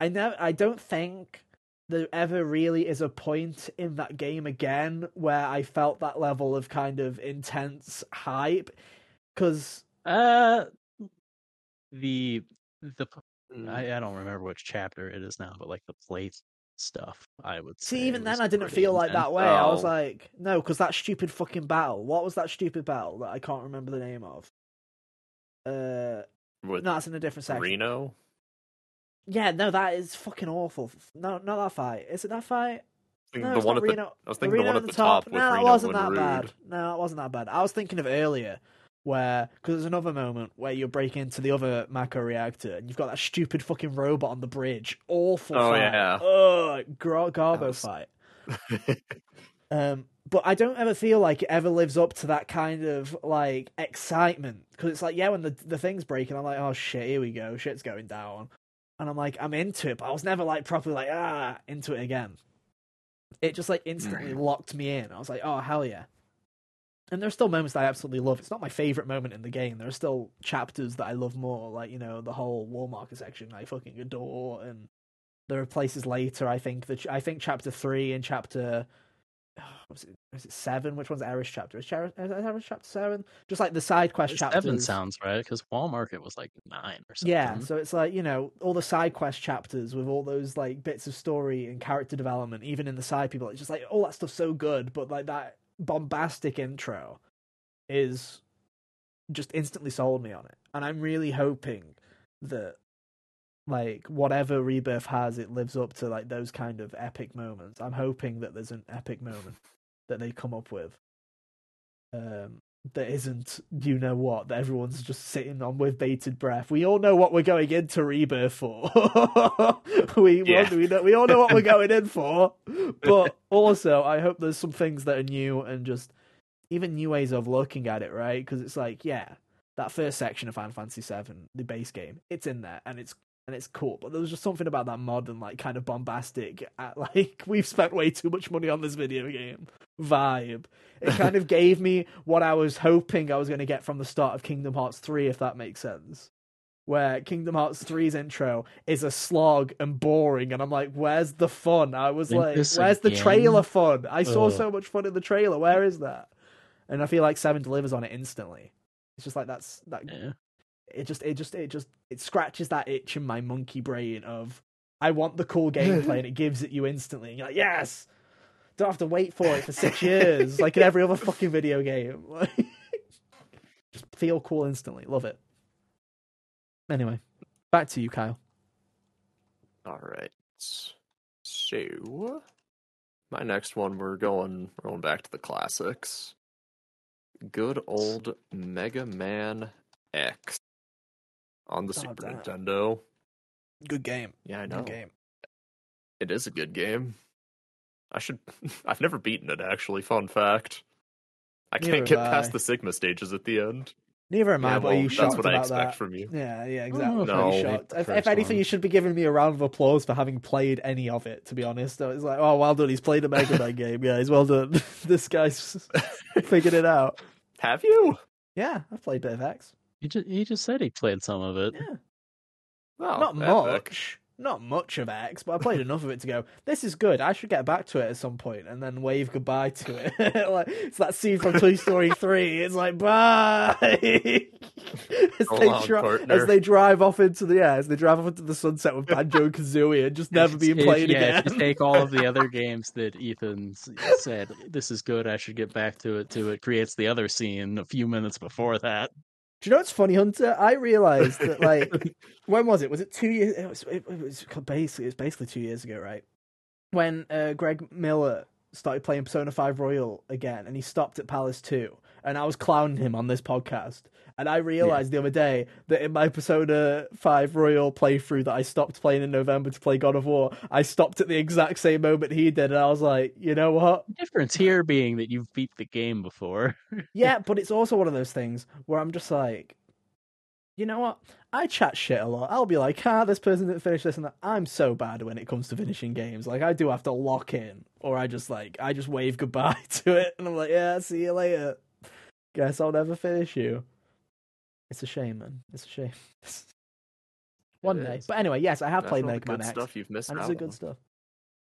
Speaker 1: I never. I don't think there ever really is a point in that game again where I felt that level of kind of intense hype, because
Speaker 2: Uh, the the
Speaker 3: Mm.
Speaker 2: I, I don't remember which chapter it is now, but like the plate stuff, I would
Speaker 1: See,
Speaker 2: say
Speaker 1: even then, I didn't
Speaker 2: pretty
Speaker 1: feel like
Speaker 2: intense.
Speaker 1: that way. I was
Speaker 3: Oh.
Speaker 1: like, no, because that stupid fucking battle. What was that stupid battle that I can't remember the name of? Uh,
Speaker 3: with
Speaker 1: no, it's in a different section.
Speaker 3: Reno.
Speaker 1: Yeah, no, that is fucking awful. No, not that fight. Is it that fight? No,
Speaker 3: the one at the I was thinking the
Speaker 1: Reno
Speaker 3: one
Speaker 1: at the
Speaker 3: the top with
Speaker 1: No, that wasn't that bad. No, it wasn't that bad. I was thinking of earlier where because there's another moment where you break into the other Mako reactor and you've got that stupid fucking robot on the bridge. Awful. Fight.
Speaker 3: Oh,
Speaker 1: fight.
Speaker 3: yeah.
Speaker 1: Oh, Gar- Garbo
Speaker 3: was-
Speaker 1: fight. Um, but I don't ever feel like it ever lives up to that kind of like excitement because it's like yeah, when the the thing's breaking, I'm like, oh shit, here we go, shit's going down, and I'm like, I'm into it, but I was never like properly like ah into it again. It just like instantly locked me in. I was like, oh hell yeah. And there's still moments that I absolutely love. It's not my favorite moment in the game. There are still chapters that I love more, like you know the whole Wall Market section I fucking adore, and there are places later. I think that I think chapter three and chapter was it was it seven? Which one's Aerith's chapter? Is is Aerith's chapter seven? Just like the side quest chapters.
Speaker 2: Seven sounds right because Wall Market was like nine or something.
Speaker 1: Yeah, so it's like you know all the side quest chapters with all those like bits of story and character development, even in the side people. It's just like all that stuff's so good, but like that bombastic intro is just instantly sold me on it, and I'm really hoping that like whatever rebirth has, it lives up to like those kind of epic moments. I'm hoping that there's an epic moment that they come up with. Um, that isn't you know what that everyone's just sitting on with bated breath. We all know what we're going into rebirth for. we
Speaker 3: Yeah.
Speaker 1: we know, we all know what we're going in for. But also, I hope there's some things that are new and just even new ways of looking at it, right? Because it's like, yeah, that first section of Final Fantasy VII, the base game, it's in there and it's and it's cool. But there was just something about that modern, like kind of bombastic, uh, at, like we've spent way too much money on this video game vibe. It kind of gave me what I was hoping I was going to get from the start of Kingdom Hearts 3, if that makes sense. Where Kingdom Hearts 3's intro is a slog and boring, and I'm like, where's the fun? I was
Speaker 2: Think
Speaker 1: like, where's the trailer fun? I saw
Speaker 2: Ugh.
Speaker 1: so much fun in the trailer. Where is that? And I feel like Seven delivers on it instantly. It's just like that's that.
Speaker 2: Yeah.
Speaker 1: It just, it just, it just, it scratches that itch in my monkey brain of I want the cool gameplay, and it gives it you instantly. And you're like, yes, don't have to wait for it for six years like in every other fucking video game. Just feel cool instantly. Love it. Anyway, back to you, Kyle.
Speaker 3: All right. So, my next one, we're going we're going back to the classics. Good old Mega Man X on the
Speaker 1: Oh,
Speaker 3: Super
Speaker 1: damn.
Speaker 3: Nintendo.
Speaker 1: Good game.
Speaker 3: Yeah, I know.
Speaker 1: Good game.
Speaker 3: It is a good game. I should. I've never beaten it. Actually, fun fact. I
Speaker 1: Neither
Speaker 3: can't get
Speaker 1: have
Speaker 3: past
Speaker 1: I.
Speaker 3: the Sigma stages at the end.
Speaker 1: Neither am I,
Speaker 3: Yeah,
Speaker 1: but are you
Speaker 3: well,
Speaker 1: shocked
Speaker 3: that's what I expect
Speaker 1: that?
Speaker 3: from you.
Speaker 1: Yeah, yeah,
Speaker 2: Oh,
Speaker 1: exactly.
Speaker 3: no. No.
Speaker 1: shocked. If, if anything,
Speaker 2: one.
Speaker 1: you should be giving me a round of applause for having played any of it. To be honest, it's like, oh, well done. He's played a Mega Man game. Yeah, he's well done. this guy's figured it out.
Speaker 3: Have you?
Speaker 1: Yeah, I've played Bit of X.
Speaker 2: He just he just said he played some of it.
Speaker 1: Yeah,
Speaker 3: Oh,
Speaker 1: not
Speaker 3: epic.
Speaker 1: much, not much of X, but I played enough of it to go, this is good. I should get back to it at some point and then wave goodbye to it. like it's that scene from Toy Story 3. It's like bye as,
Speaker 3: So
Speaker 1: they
Speaker 3: long,
Speaker 1: dri- as they drive off into the yeah, as they drive off into the sunset with Banjo and Kazooie and just never being
Speaker 2: If-
Speaker 1: played
Speaker 2: yeah,
Speaker 1: again.
Speaker 2: If you take all of the other games that Ethan said, this is good, I should get back to it, to it creates the other scene a few minutes before that.
Speaker 1: Do you know what's funny, Hunter? I realized that like when was it? Was it two years? It was, it, it was basically it was basically two years ago, right? When uh, Greg Miller started playing Persona Five Royal again, and he stopped at Palace Two, and I was clowning him on this podcast, and I realized the other day that in my Persona Five Royal playthrough that I stopped playing in November to play God of War, I stopped at the exact same moment he did, and I was like, you know what?
Speaker 2: The difference here being that you've beat the game before.
Speaker 1: Yeah, but it's also one of those things where I'm just like, you know what? I chat shit a lot. I'll be like, ah, this person didn't finish this and that. I'm so bad when it comes to finishing games. Like, I do have to lock in, or I just like, I just wave goodbye to it, and I'm like, yeah, see you later. Guess I'll never finish you. It's a shame, man. It's a shame. One
Speaker 3: It
Speaker 1: day,
Speaker 3: is.
Speaker 1: but anyway, yes, I have
Speaker 3: That's
Speaker 1: played Mega Man X,
Speaker 3: stuff you've missed
Speaker 1: and it's a good stuff.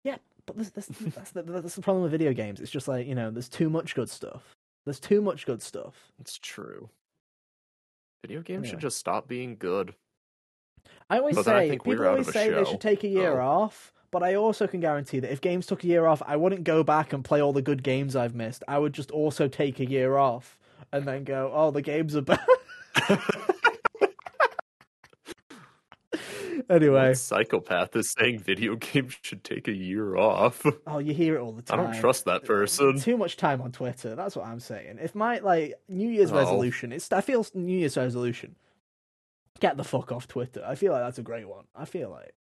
Speaker 1: Yeah, but this, this, that's the that's the problem with video games. It's just like you know, there's too much good stuff. There's too much good stuff.
Speaker 3: It's true. Video games
Speaker 1: Anyway.
Speaker 3: should just stop being good.
Speaker 1: I always
Speaker 3: But I
Speaker 1: say
Speaker 3: think
Speaker 1: people always say they should take a year
Speaker 3: Oh.
Speaker 1: off, but I also can guarantee that if games took a year off, I wouldn't go back and play all the good games I've missed. I would just also take a year off and then go, "Oh, the games are bad." anyway,
Speaker 3: What psychopath is saying video games should take a year off.
Speaker 1: oh, you hear it all the time.
Speaker 3: I don't trust that person.
Speaker 1: Too much time on Twitter. That's what I'm saying. If my like New Year's
Speaker 3: Oh.
Speaker 1: resolution, it's I feel New Year's resolution. Get the fuck off Twitter. I feel like that's a great one. I feel like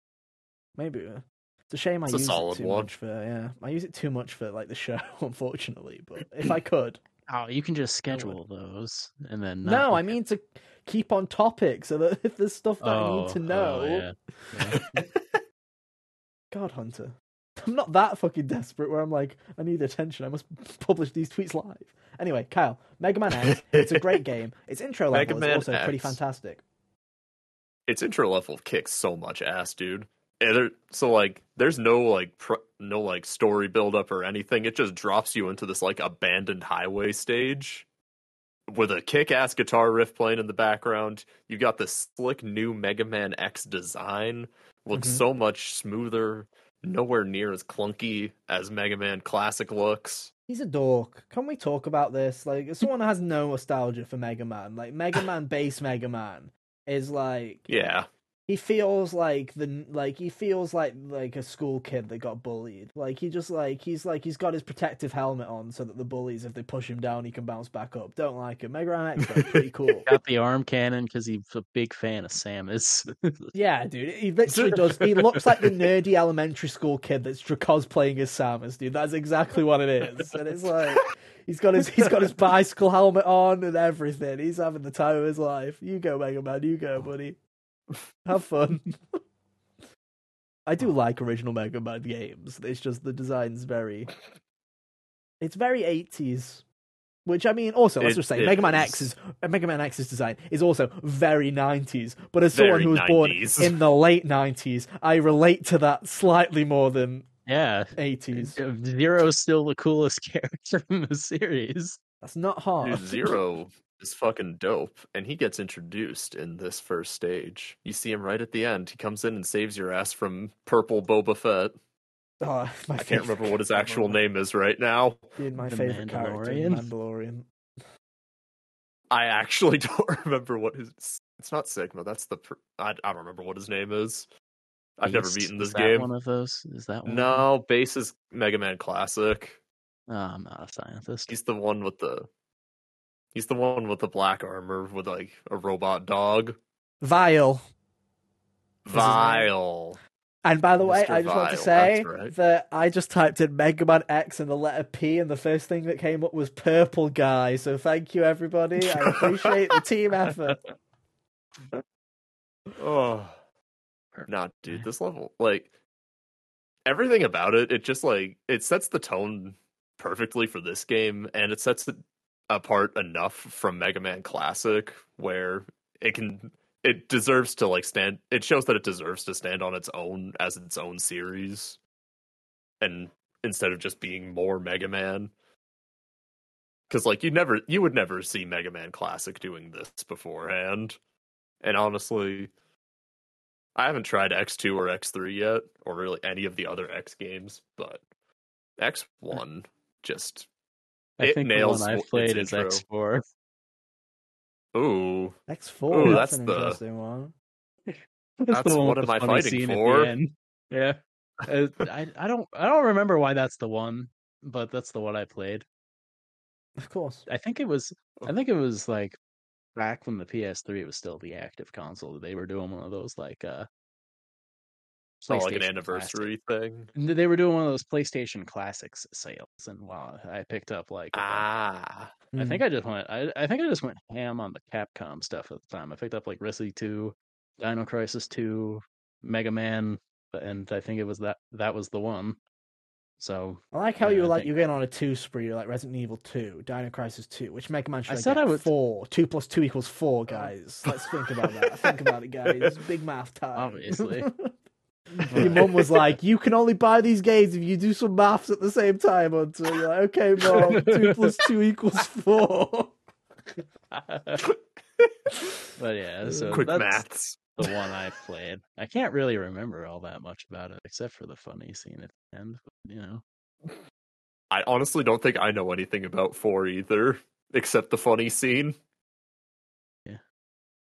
Speaker 1: maybe uh, it's a shame
Speaker 3: It's
Speaker 1: I
Speaker 3: a
Speaker 1: use it too
Speaker 3: one.
Speaker 1: much for yeah. I use it too much for like the show, unfortunately. But if I could,
Speaker 2: Oh, you can just schedule those and then
Speaker 1: no, I mean to keep on topic so that if there's stuff that I
Speaker 2: Oh,
Speaker 1: need to
Speaker 2: oh,
Speaker 1: know,
Speaker 2: yeah. Yeah.
Speaker 1: God Hunter. I'm not that fucking desperate where I'm like, I need attention. I must publish these tweets live. Anyway, Kyle, Mega Man X. it's a great game. Its intro
Speaker 3: Mega
Speaker 1: level is
Speaker 3: Man
Speaker 1: also pretty fantastic.
Speaker 3: its intro level kicks so much ass, dude. So like, there's no like, pr- no like story build up or anything. It just drops you into this like abandoned highway stage with a kick ass guitar riff playing in the background. You got this slick new Mega Man X design. Looks
Speaker 1: Mhm.
Speaker 3: so much smoother. Nowhere near as clunky as Mega Man Classic looks.
Speaker 1: He's a dork. Can we talk about this? Like, someone has no nostalgia for Mega Man, like Mega Man base Mega Man is like
Speaker 3: Yeah,
Speaker 1: he feels like the like he feels like like a school kid that got bullied. Like he just like he's like he's got his protective helmet on so that the bullies, if they push him down, he can bounce back up. Don't like it. Mega Man X pretty cool.
Speaker 2: Got the arm cannon because he's a big fan of Samus.
Speaker 1: Yeah, dude, he literally does. He looks like the nerdy elementary school kid that's cosplaying as Samus, dude. That's exactly what it is, and it's like he's got his he's got his bicycle helmet on and everything. He's having the time of his life. You go, Mega Man. You go, buddy. Have fun. I do like original Mega Man games. It's just the design's very. It's very eighties. Which I mean, also let's
Speaker 3: It-
Speaker 1: just say,
Speaker 3: it
Speaker 1: Mega Man X
Speaker 3: is.
Speaker 1: X's uh, Mega Man X's design is also very nineties. But as someone who was born in the late nineties, I relate to that slightly more than
Speaker 2: yeah.
Speaker 1: eighties.
Speaker 2: Zero's still the coolest character in the series.
Speaker 1: That's not hard.
Speaker 3: Dude, Zero is fucking dope, and he gets introduced in this first stage. You see him right at the end. He comes in and saves your ass from Purple Boba Fett.
Speaker 1: Oh, my
Speaker 3: I can't remember what his actual
Speaker 1: ever.
Speaker 3: name is right now.
Speaker 1: Dude, my
Speaker 2: The
Speaker 1: favorite character
Speaker 2: Mandalorian?
Speaker 1: Mandalorian.
Speaker 3: I actually don't remember what his. It's not Sigma. That's the. pr- I, I don't remember what his name is. I've never
Speaker 2: Beast,
Speaker 3: beaten
Speaker 2: is
Speaker 3: this
Speaker 2: that
Speaker 3: game.
Speaker 2: One of those is that one?
Speaker 3: No, base is Mega Man Classic.
Speaker 2: Oh, I'm not a scientist.
Speaker 3: He's the one with the. He's the one with the black armor with like a robot dog.
Speaker 1: Vile.
Speaker 3: Vile.
Speaker 1: And by the way, I just want to say
Speaker 3: right.
Speaker 1: that I just typed in Mega Man X and the letter P, and the first thing that came up was Purple Guy. So thank you, everybody. I appreciate the team effort.
Speaker 3: Oh, nah, dude, this level, like everything about it, it just like it sets the tone perfectly for this game, and it sets it apart enough from Mega Man Classic where it can it deserves to like stand. It shows that it deserves to stand on its own as its own series, and instead of just being more Mega Man. Because like you never, you would never see Mega Man Classic doing this beforehand, and honestly, I haven't tried X two or X three yet, or really any of the other X games, but X one mm. just
Speaker 2: I
Speaker 3: It
Speaker 2: think
Speaker 3: nails
Speaker 2: the one I've played is
Speaker 3: intro.
Speaker 2: X4.
Speaker 3: ooh
Speaker 1: X four.
Speaker 3: Ooh,
Speaker 1: that's,
Speaker 3: that's
Speaker 1: an
Speaker 3: the-
Speaker 1: interesting one.
Speaker 2: That's,
Speaker 3: That's
Speaker 2: the one
Speaker 3: what am I fighting for?
Speaker 2: Yeah, Uh, I I don't I don't remember why that's the one, but that's the one I played.
Speaker 1: Of course.
Speaker 2: I think it was I think it was like back when the PS3 was still the active console. They were doing one of those like uh
Speaker 3: oh, like an anniversary thing.
Speaker 2: Classic- They were doing one of those PlayStation Classics sales, and wow, I picked up like
Speaker 3: Ah,
Speaker 2: I
Speaker 1: Mm.
Speaker 2: think I just went. I, I think I just went ham on the Capcom stuff at the time. I picked up like Resi Two, Dino Crisis Two, Mega Man, and I think it was that that was the one. So
Speaker 1: I like how
Speaker 2: Yeah,
Speaker 1: you were
Speaker 2: I
Speaker 1: like
Speaker 2: think-
Speaker 1: you're going on a two spree, you're like Resident Evil two, Dino Crisis two, which Mega Man should
Speaker 2: I said
Speaker 1: get
Speaker 2: I was
Speaker 1: four. Two plus two equals four, guys. Let's think about that. think about it, guys. Big math time.
Speaker 2: Obviously.
Speaker 1: Your mum was like, "You can only buy these games if you do some maths at the same time." Until you're like, "Okay, mom, two plus two equals four.
Speaker 2: but yeah, so
Speaker 3: quick
Speaker 2: that's
Speaker 3: maths.
Speaker 2: the one I played. I can't really remember all that much about it except for the funny scene at the end. But, you know,
Speaker 3: I honestly don't think I know anything about four either, except the funny scene.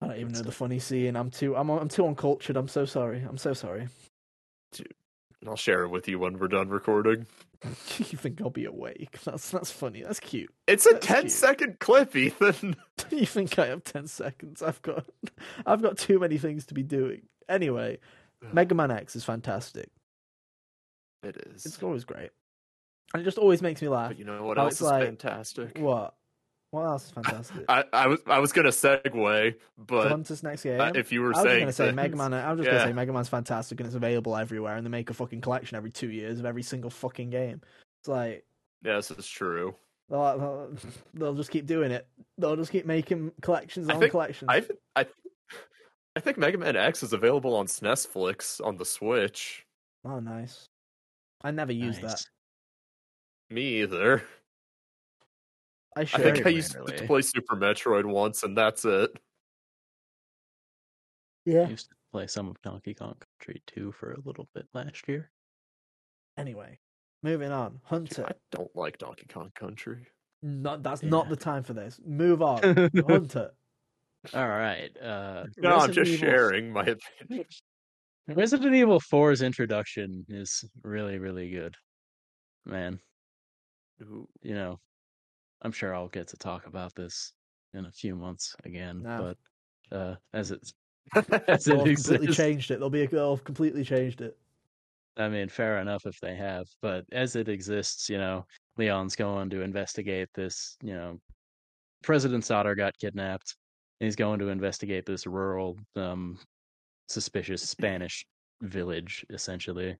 Speaker 1: I don't even know the funny scene. I'm too. I'm. I'm too uncultured. I'm so sorry. I'm so sorry.
Speaker 3: Dude, I'll share it with you when we're done recording.
Speaker 1: you think I'll be awake? That's that's funny. That's cute.
Speaker 3: It's a
Speaker 1: That's
Speaker 3: 10
Speaker 1: cute.
Speaker 3: second clip, Ethan.
Speaker 1: you think I have ten seconds? I've got. I've got too many things to be doing. Anyway, Mega Man X is fantastic.
Speaker 3: It is.
Speaker 1: It's always great, and it just always makes me laugh.
Speaker 3: But you know what else
Speaker 1: it's
Speaker 3: is
Speaker 1: like-
Speaker 3: fantastic?
Speaker 1: What? What else is fantastic?
Speaker 3: I, I was I was gonna segue, but
Speaker 1: Hunter's next game.
Speaker 3: uh, if you were
Speaker 1: I was just
Speaker 3: saying
Speaker 1: gonna say
Speaker 3: things-
Speaker 1: Mega Man. I was just
Speaker 3: Yeah.
Speaker 1: gonna say Mega Man's fantastic and it's available everywhere, and they make a fucking collection every two years of every single fucking game. It's like
Speaker 3: yes, it's true.
Speaker 1: they'll, they'll, they'll just keep doing it. They'll just keep making collections
Speaker 3: I
Speaker 1: on
Speaker 3: think-
Speaker 1: collections.
Speaker 3: I I I think Mega Man X is available on SNESflix on the Switch.
Speaker 1: Oh, nice. I never used that.
Speaker 3: Me either.
Speaker 1: I
Speaker 3: I think I
Speaker 2: Very
Speaker 3: used to
Speaker 2: rarely.
Speaker 3: play Super Metroid once, and that's it.
Speaker 1: yeah.
Speaker 2: I used to play some of Donkey Kong Country 2 for a little bit last year.
Speaker 1: Anyway, moving on.
Speaker 3: Dude,
Speaker 1: Hunter.
Speaker 3: I don't like Donkey Kong Country.
Speaker 1: Not that's not the time for this. Move on. Hunter.
Speaker 2: All right. Uh,
Speaker 3: No, I'm just
Speaker 2: Evil-
Speaker 3: sharing my opinion.
Speaker 2: Resident Evil 4's introduction is really, really good. Man,
Speaker 3: Ooh,
Speaker 2: you know, I'm sure I'll get to talk about this in a few months again,
Speaker 1: No.
Speaker 2: but uh, as it's as it
Speaker 1: have completely changed it. They'll be they'll completely changed it.
Speaker 2: I mean, fair enough if they have, but as it exists, you know, Leon's going to investigate this. You know, President's daughter got kidnapped. And he's going to investigate this rural, um, suspicious Spanish village, essentially.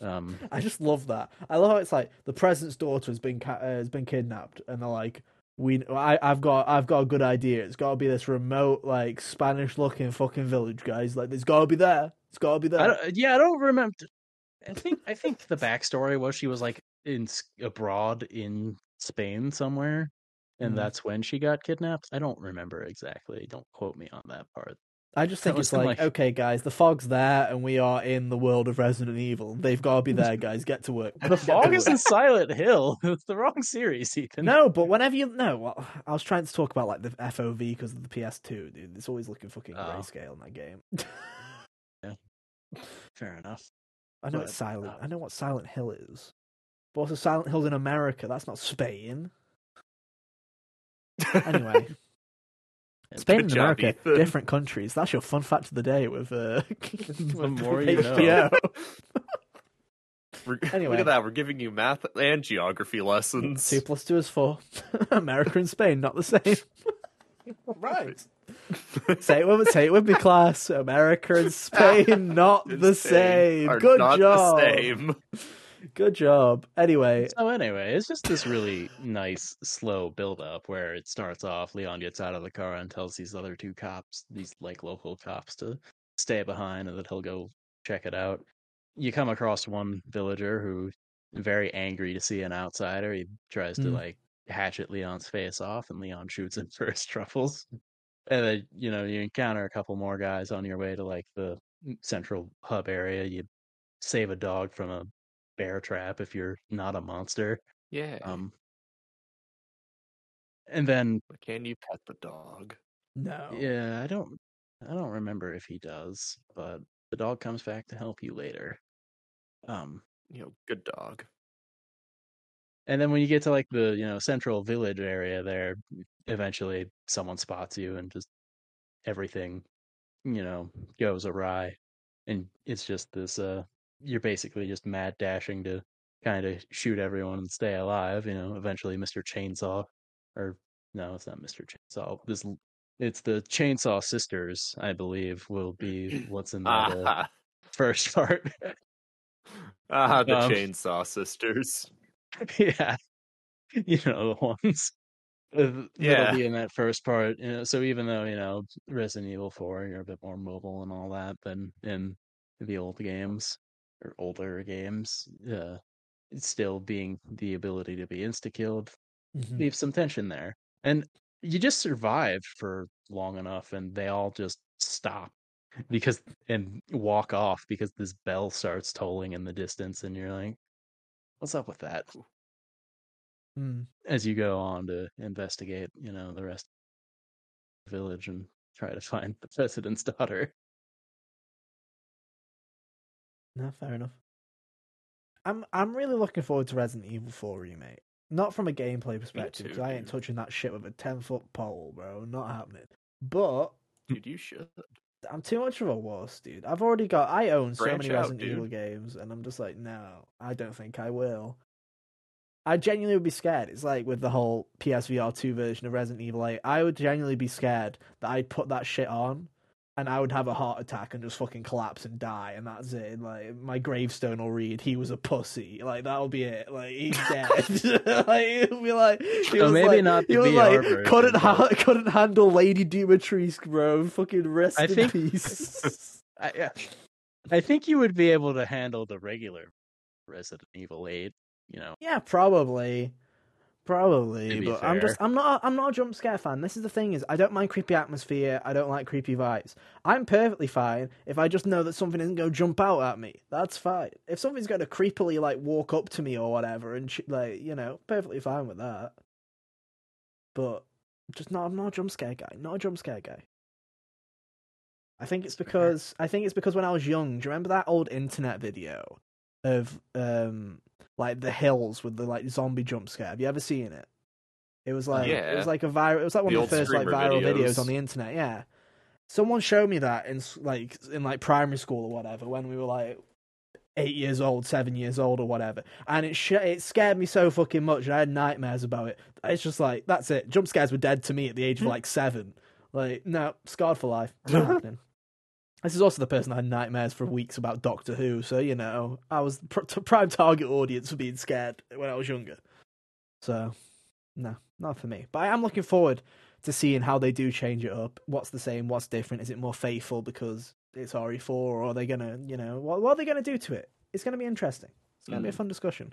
Speaker 2: Um,
Speaker 1: I just love that. I love how it's like the president's daughter has been ca- uh, has been kidnapped, and they're like, "We, I, I've got, I've got a good idea. It's got to be this remote, like Spanish-looking fucking village, guys. Like, there's got to be there. It's got to be there."
Speaker 2: I yeah, I don't remember. I think I think the backstory was she was like in abroad in Spain somewhere, and
Speaker 1: Mhm.
Speaker 2: that's when she got kidnapped. I don't remember exactly. Don't quote me on that part.
Speaker 1: I just think it's like,
Speaker 2: like-
Speaker 1: okay, guys, the fog's there, and we are in the world of Resident Evil. They've got to be there, guys. Get to work.
Speaker 2: The fog is in Silent Hill. It's the wrong series, Ethan.
Speaker 1: No, but whenever you no, well, I was trying to talk about like the FOV because of the PS2, dude. It's always looking fucking
Speaker 2: Oh.
Speaker 1: grayscale in that game.
Speaker 2: Yeah, fair enough.
Speaker 1: I know
Speaker 2: But,
Speaker 1: it's Silent.
Speaker 2: um,
Speaker 1: I know what Silent Hill is. But also, Silent Hill's in America. That's not Spain. Anyway, Spain and America,
Speaker 3: Ethan.
Speaker 1: different countries. That's your fun fact of the day with uh,
Speaker 2: The more you know.
Speaker 1: Anyway.
Speaker 3: look at that. We're giving you math and geography lessons.
Speaker 1: Two plus two is four. America and Spain, not the same. right. Say it with say it with me, class. America and Spain, not the
Speaker 3: Insane.
Speaker 1: same. Good
Speaker 3: not
Speaker 1: job.
Speaker 3: The same.
Speaker 1: Good job. Anyway,
Speaker 2: So anyway, it's just this really nice slow build up where it starts off. Leon gets out of the car and tells these other two cops, these like local cops, to stay behind and that he'll go check it out. You come across one villager who very angry to see an outsider. He tries to
Speaker 1: Mm.
Speaker 2: like hatchet Leon's face off, and Leon shoots him for his truffles. And then you know you encounter a couple more guys on your way to like the central hub area. You save a dog from a bear trap if you're not a monster.
Speaker 3: Yeah.
Speaker 2: Um, and then
Speaker 3: But can you pet the dog?
Speaker 1: no.
Speaker 2: yeah, I don't, I don't remember if he does, but the dog comes back to help you later. Um,
Speaker 3: You know, good dog.
Speaker 2: and then when you get to like the you know central village area, there eventually someone spots you and just everything, you know, goes awry, and it's just this. uh You're basically just mad dashing to kind of shoot everyone and stay alive. You know, eventually Mr. Chainsaw, or no, it's not Mr. Chainsaw. This it's the Chainsaw Sisters, I believe, will be what's in that uh, first part.
Speaker 3: ah the
Speaker 2: Um,
Speaker 3: Chainsaw Sisters.
Speaker 2: yeah, you know the ones. Uh,
Speaker 3: Yeah.
Speaker 2: That'll be in that first part. You know, so even though you know Resident Evil Four, you're a bit more mobile and all that than in the old games or older games, uh, still being the ability to be insta killed
Speaker 1: Mhm.
Speaker 2: leaves some tension there. And you just survive for long enough and they all just stop because and walk off because this bell starts tolling in the distance and you're like, what's up with that?
Speaker 1: Mm.
Speaker 2: As you go on to investigate, you know, the rest of the village and try to find the president's daughter.
Speaker 1: No, fair enough. I'm I'm really looking forward to Resident Evil 4 remake. Not from a gameplay perspective, because I ain't touching that shit with a ten foot pole, bro. Not happening. But
Speaker 3: Dude, you should.
Speaker 1: I'm too much of a wuss, dude. I've already got. I own so
Speaker 3: Branch
Speaker 1: many
Speaker 3: out,
Speaker 1: Resident
Speaker 3: dude.
Speaker 1: Evil games, and I'm just like, no, I don't think I will. I genuinely would be scared. It's like with the whole PSVR two version of Resident Evil 8. I would genuinely be scared that I'd put that shit on, and I would have a heart attack and just fucking collapse and die, and that's it. Like my gravestone will read, "He was a pussy." Like that'll be it. Like he's dead. like it'll be like he
Speaker 2: So
Speaker 1: was
Speaker 2: maybe
Speaker 1: like,
Speaker 2: not
Speaker 1: he was like
Speaker 2: version,
Speaker 1: couldn't ha-
Speaker 2: but-
Speaker 1: couldn't handle Lady Dimitrescu, bro. Fucking rest
Speaker 2: I
Speaker 1: in
Speaker 2: think-
Speaker 1: peace.
Speaker 2: I, yeah. I think you would be able to handle the regular Resident Evil 8, you know.
Speaker 1: yeah, probably. Probably, but I'm just I'm not I'm not a jump scare fan. This is the thing is I don't mind creepy atmosphere. I don't like creepy vibes. I'm perfectly fine if I just know that something isn't going to jump out at me. That's fine. If something's going to creepily like walk up to me or whatever and like you know perfectly fine with that. But just not I'm not a jump scare guy. Not a jump scare guy. I think it's because I think it's because when I was young, do you remember that old internet video of um like the hills with the like zombie jump scare? Have you ever seen it? It was like it was like a viral. It was like one
Speaker 3: The
Speaker 1: of the first like viral videos.
Speaker 3: videos.
Speaker 1: on the internet. Yeah, someone showed me that in like in like primary school or whatever when we were like eight years old, seven years old or whatever, and it sh- it scared me so fucking much. And I had nightmares about it. It's just like that's it. Jump scares were dead to me at the age of like seven. Like no, scarred for life. Not happening. This is also the person I had nightmares for weeks about Doctor Who, so you know I was pr- t- prime target audience for being scared when I was younger. So, no, not for me. But I am looking forward to seeing how they do change it up. What's the same? What's different? Is it more faithful because it's RE4, or are they gonna, you know, what, what are they gonna do to it? It's gonna be interesting. It's gonna be a
Speaker 3: Mm.
Speaker 1: fun discussion.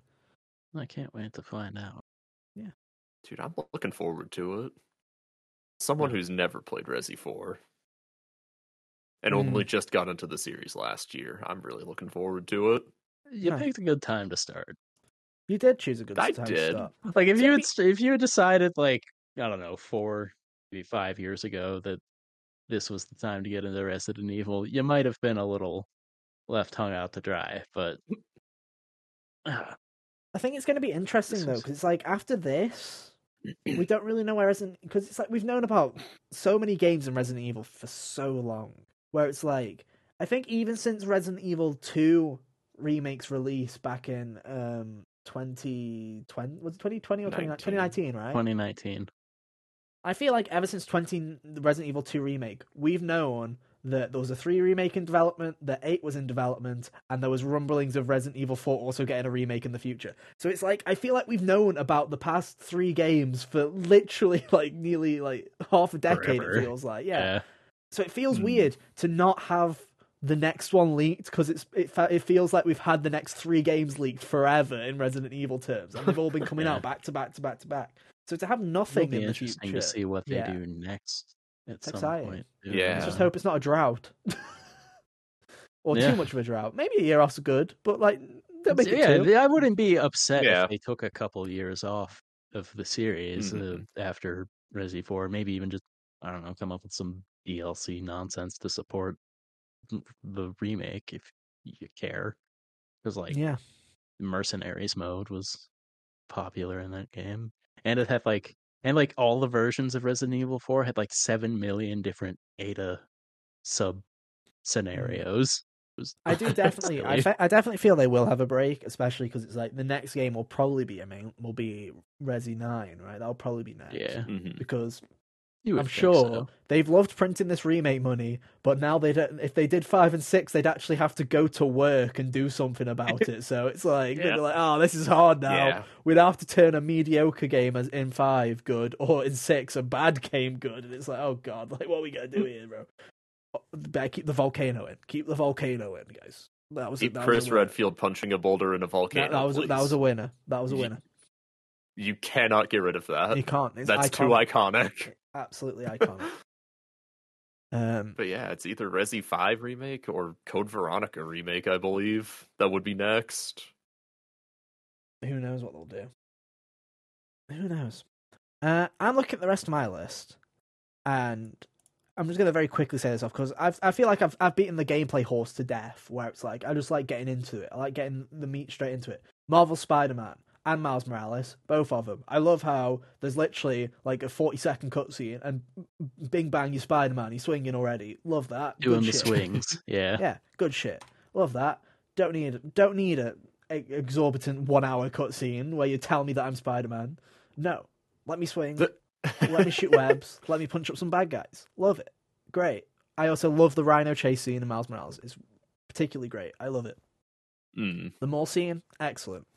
Speaker 2: I can't wait to find out.
Speaker 3: Yeah, dude, I'm looking forward to it. Someone
Speaker 2: Yeah.
Speaker 3: who's never played Resi 4 and
Speaker 1: Mm.
Speaker 3: only just got into the series last year. I'm really looking forward to it.
Speaker 2: You
Speaker 1: Nice.
Speaker 2: picked a good time to start.
Speaker 1: You did choose a good
Speaker 3: I
Speaker 1: time
Speaker 3: did.
Speaker 1: to start.
Speaker 2: Like if
Speaker 1: So
Speaker 2: you had st- if you had decided like I don't know four maybe five years ago that this was the time to get into Resident Evil, you might have been a little left hung out to dry. But
Speaker 1: I think it's going to be interesting
Speaker 2: This
Speaker 1: though, because it's like after this, we don't really know where Resident because it's like we've known about so many games in Resident Evil for so long. Where it's like I think even since Resident Evil Two remakes release back in um 2020 was it 2020 or 2019,
Speaker 3: 19.
Speaker 1: 2019 right
Speaker 2: 2019.
Speaker 1: I feel like ever since 20 the Resident Evil 2 remake, we've known that there was a three remake in development, that eight was in development, and there was rumblings of Resident Evil Four also getting a remake in the future. So it's like I feel like we've known about the past three games for literally like nearly like half a decade.
Speaker 2: Forever.
Speaker 1: It feels like, yeah.
Speaker 2: Yeah.
Speaker 1: So it feels
Speaker 3: Hmm.
Speaker 1: weird to not have the next one leaked because it's it, fe- it feels like we've had the next three games leaked forever in Resident Evil terms, and they've all been coming
Speaker 2: Yeah.
Speaker 1: out back to back to back to back. So to have
Speaker 2: It'll
Speaker 1: nothing
Speaker 2: be
Speaker 1: in the
Speaker 2: interesting
Speaker 1: future,
Speaker 2: to see what they
Speaker 1: Yeah.
Speaker 2: do next at
Speaker 1: It's
Speaker 2: some
Speaker 1: exciting.
Speaker 2: point.
Speaker 3: Yeah.
Speaker 1: let's just hope it's not a drought or
Speaker 2: Yeah.
Speaker 1: too much of a drought. Maybe a year off's good, but like don't make it
Speaker 2: yeah,
Speaker 1: two.
Speaker 2: th- I wouldn't be upset
Speaker 3: Yeah.
Speaker 2: if they took a couple years off of the series
Speaker 1: Mm-hmm.
Speaker 3: Mhm.
Speaker 2: uh, after Resi Four. Maybe even just I don't know, come up with some DLC nonsense to support the remake if you care. Because like
Speaker 1: yeah,
Speaker 2: mercenaries mode was popular in that game, and it had like and like all the versions of Resident Evil Four had like seven million different Ada sub scenarios.
Speaker 1: I do definitely. I, fe- I definitely feel they will have a break, especially because it's like the next game will probably be a main will be Resi Nine, right? That'll probably be next.
Speaker 2: yeah,
Speaker 3: Mhm.
Speaker 1: because
Speaker 2: you would
Speaker 1: I'm sure
Speaker 2: so.
Speaker 1: they've loved printing this remake money, but now they don't. If they did five and six, they'd actually have to go to work and do something about it. So it's like
Speaker 3: Yeah.
Speaker 1: they're like, oh, this is hard now.
Speaker 3: Yeah.
Speaker 1: We'd have to turn a mediocre game as in five good, or in six a bad game good, and it's like, oh god, like what are we gonna do here, bro? Better keep the volcano in. Keep the volcano in, guys. That was
Speaker 3: Keep
Speaker 1: that
Speaker 3: Chris
Speaker 1: was.
Speaker 3: Redfield punching a boulder in a volcano.
Speaker 1: That, that was that was a winner. That was a winner.
Speaker 3: You cannot get rid of that.
Speaker 1: You can't. It's
Speaker 3: That's too
Speaker 1: iconic. Absolutely iconic. Um,
Speaker 3: But yeah, it's either Resi 5 remake or Code Veronica remake, I believe. That would be next.
Speaker 1: who knows what they'll do? Who knows? Uh, I'm looking at the rest of my list, and I'm just gonna very quickly say this off because I I feel like I've I've beaten the gameplay horse to death. Where it's like I just like getting into it. I like getting the meat straight into it. Marvel Spider-Man and Miles Morales, both of them. I love how there's literally like a 40 second cutscene and bing bang, you Spider-Man, he's swinging already. Love that. Good
Speaker 2: doing the
Speaker 1: shit.
Speaker 2: swings. Yeah.
Speaker 1: Yeah, good shit. Love that. Don't need don't need a, a exorbitant one hour cutscene where you tell me that I'm Spider Man. No, let me swing.
Speaker 3: The-
Speaker 1: let me shoot webs. Let me punch up some bad guys. Love it. Great. I also love the Rhino chase scene in Miles Morales. It's particularly great. I love it.
Speaker 3: Mm.
Speaker 1: The mall scene, excellent.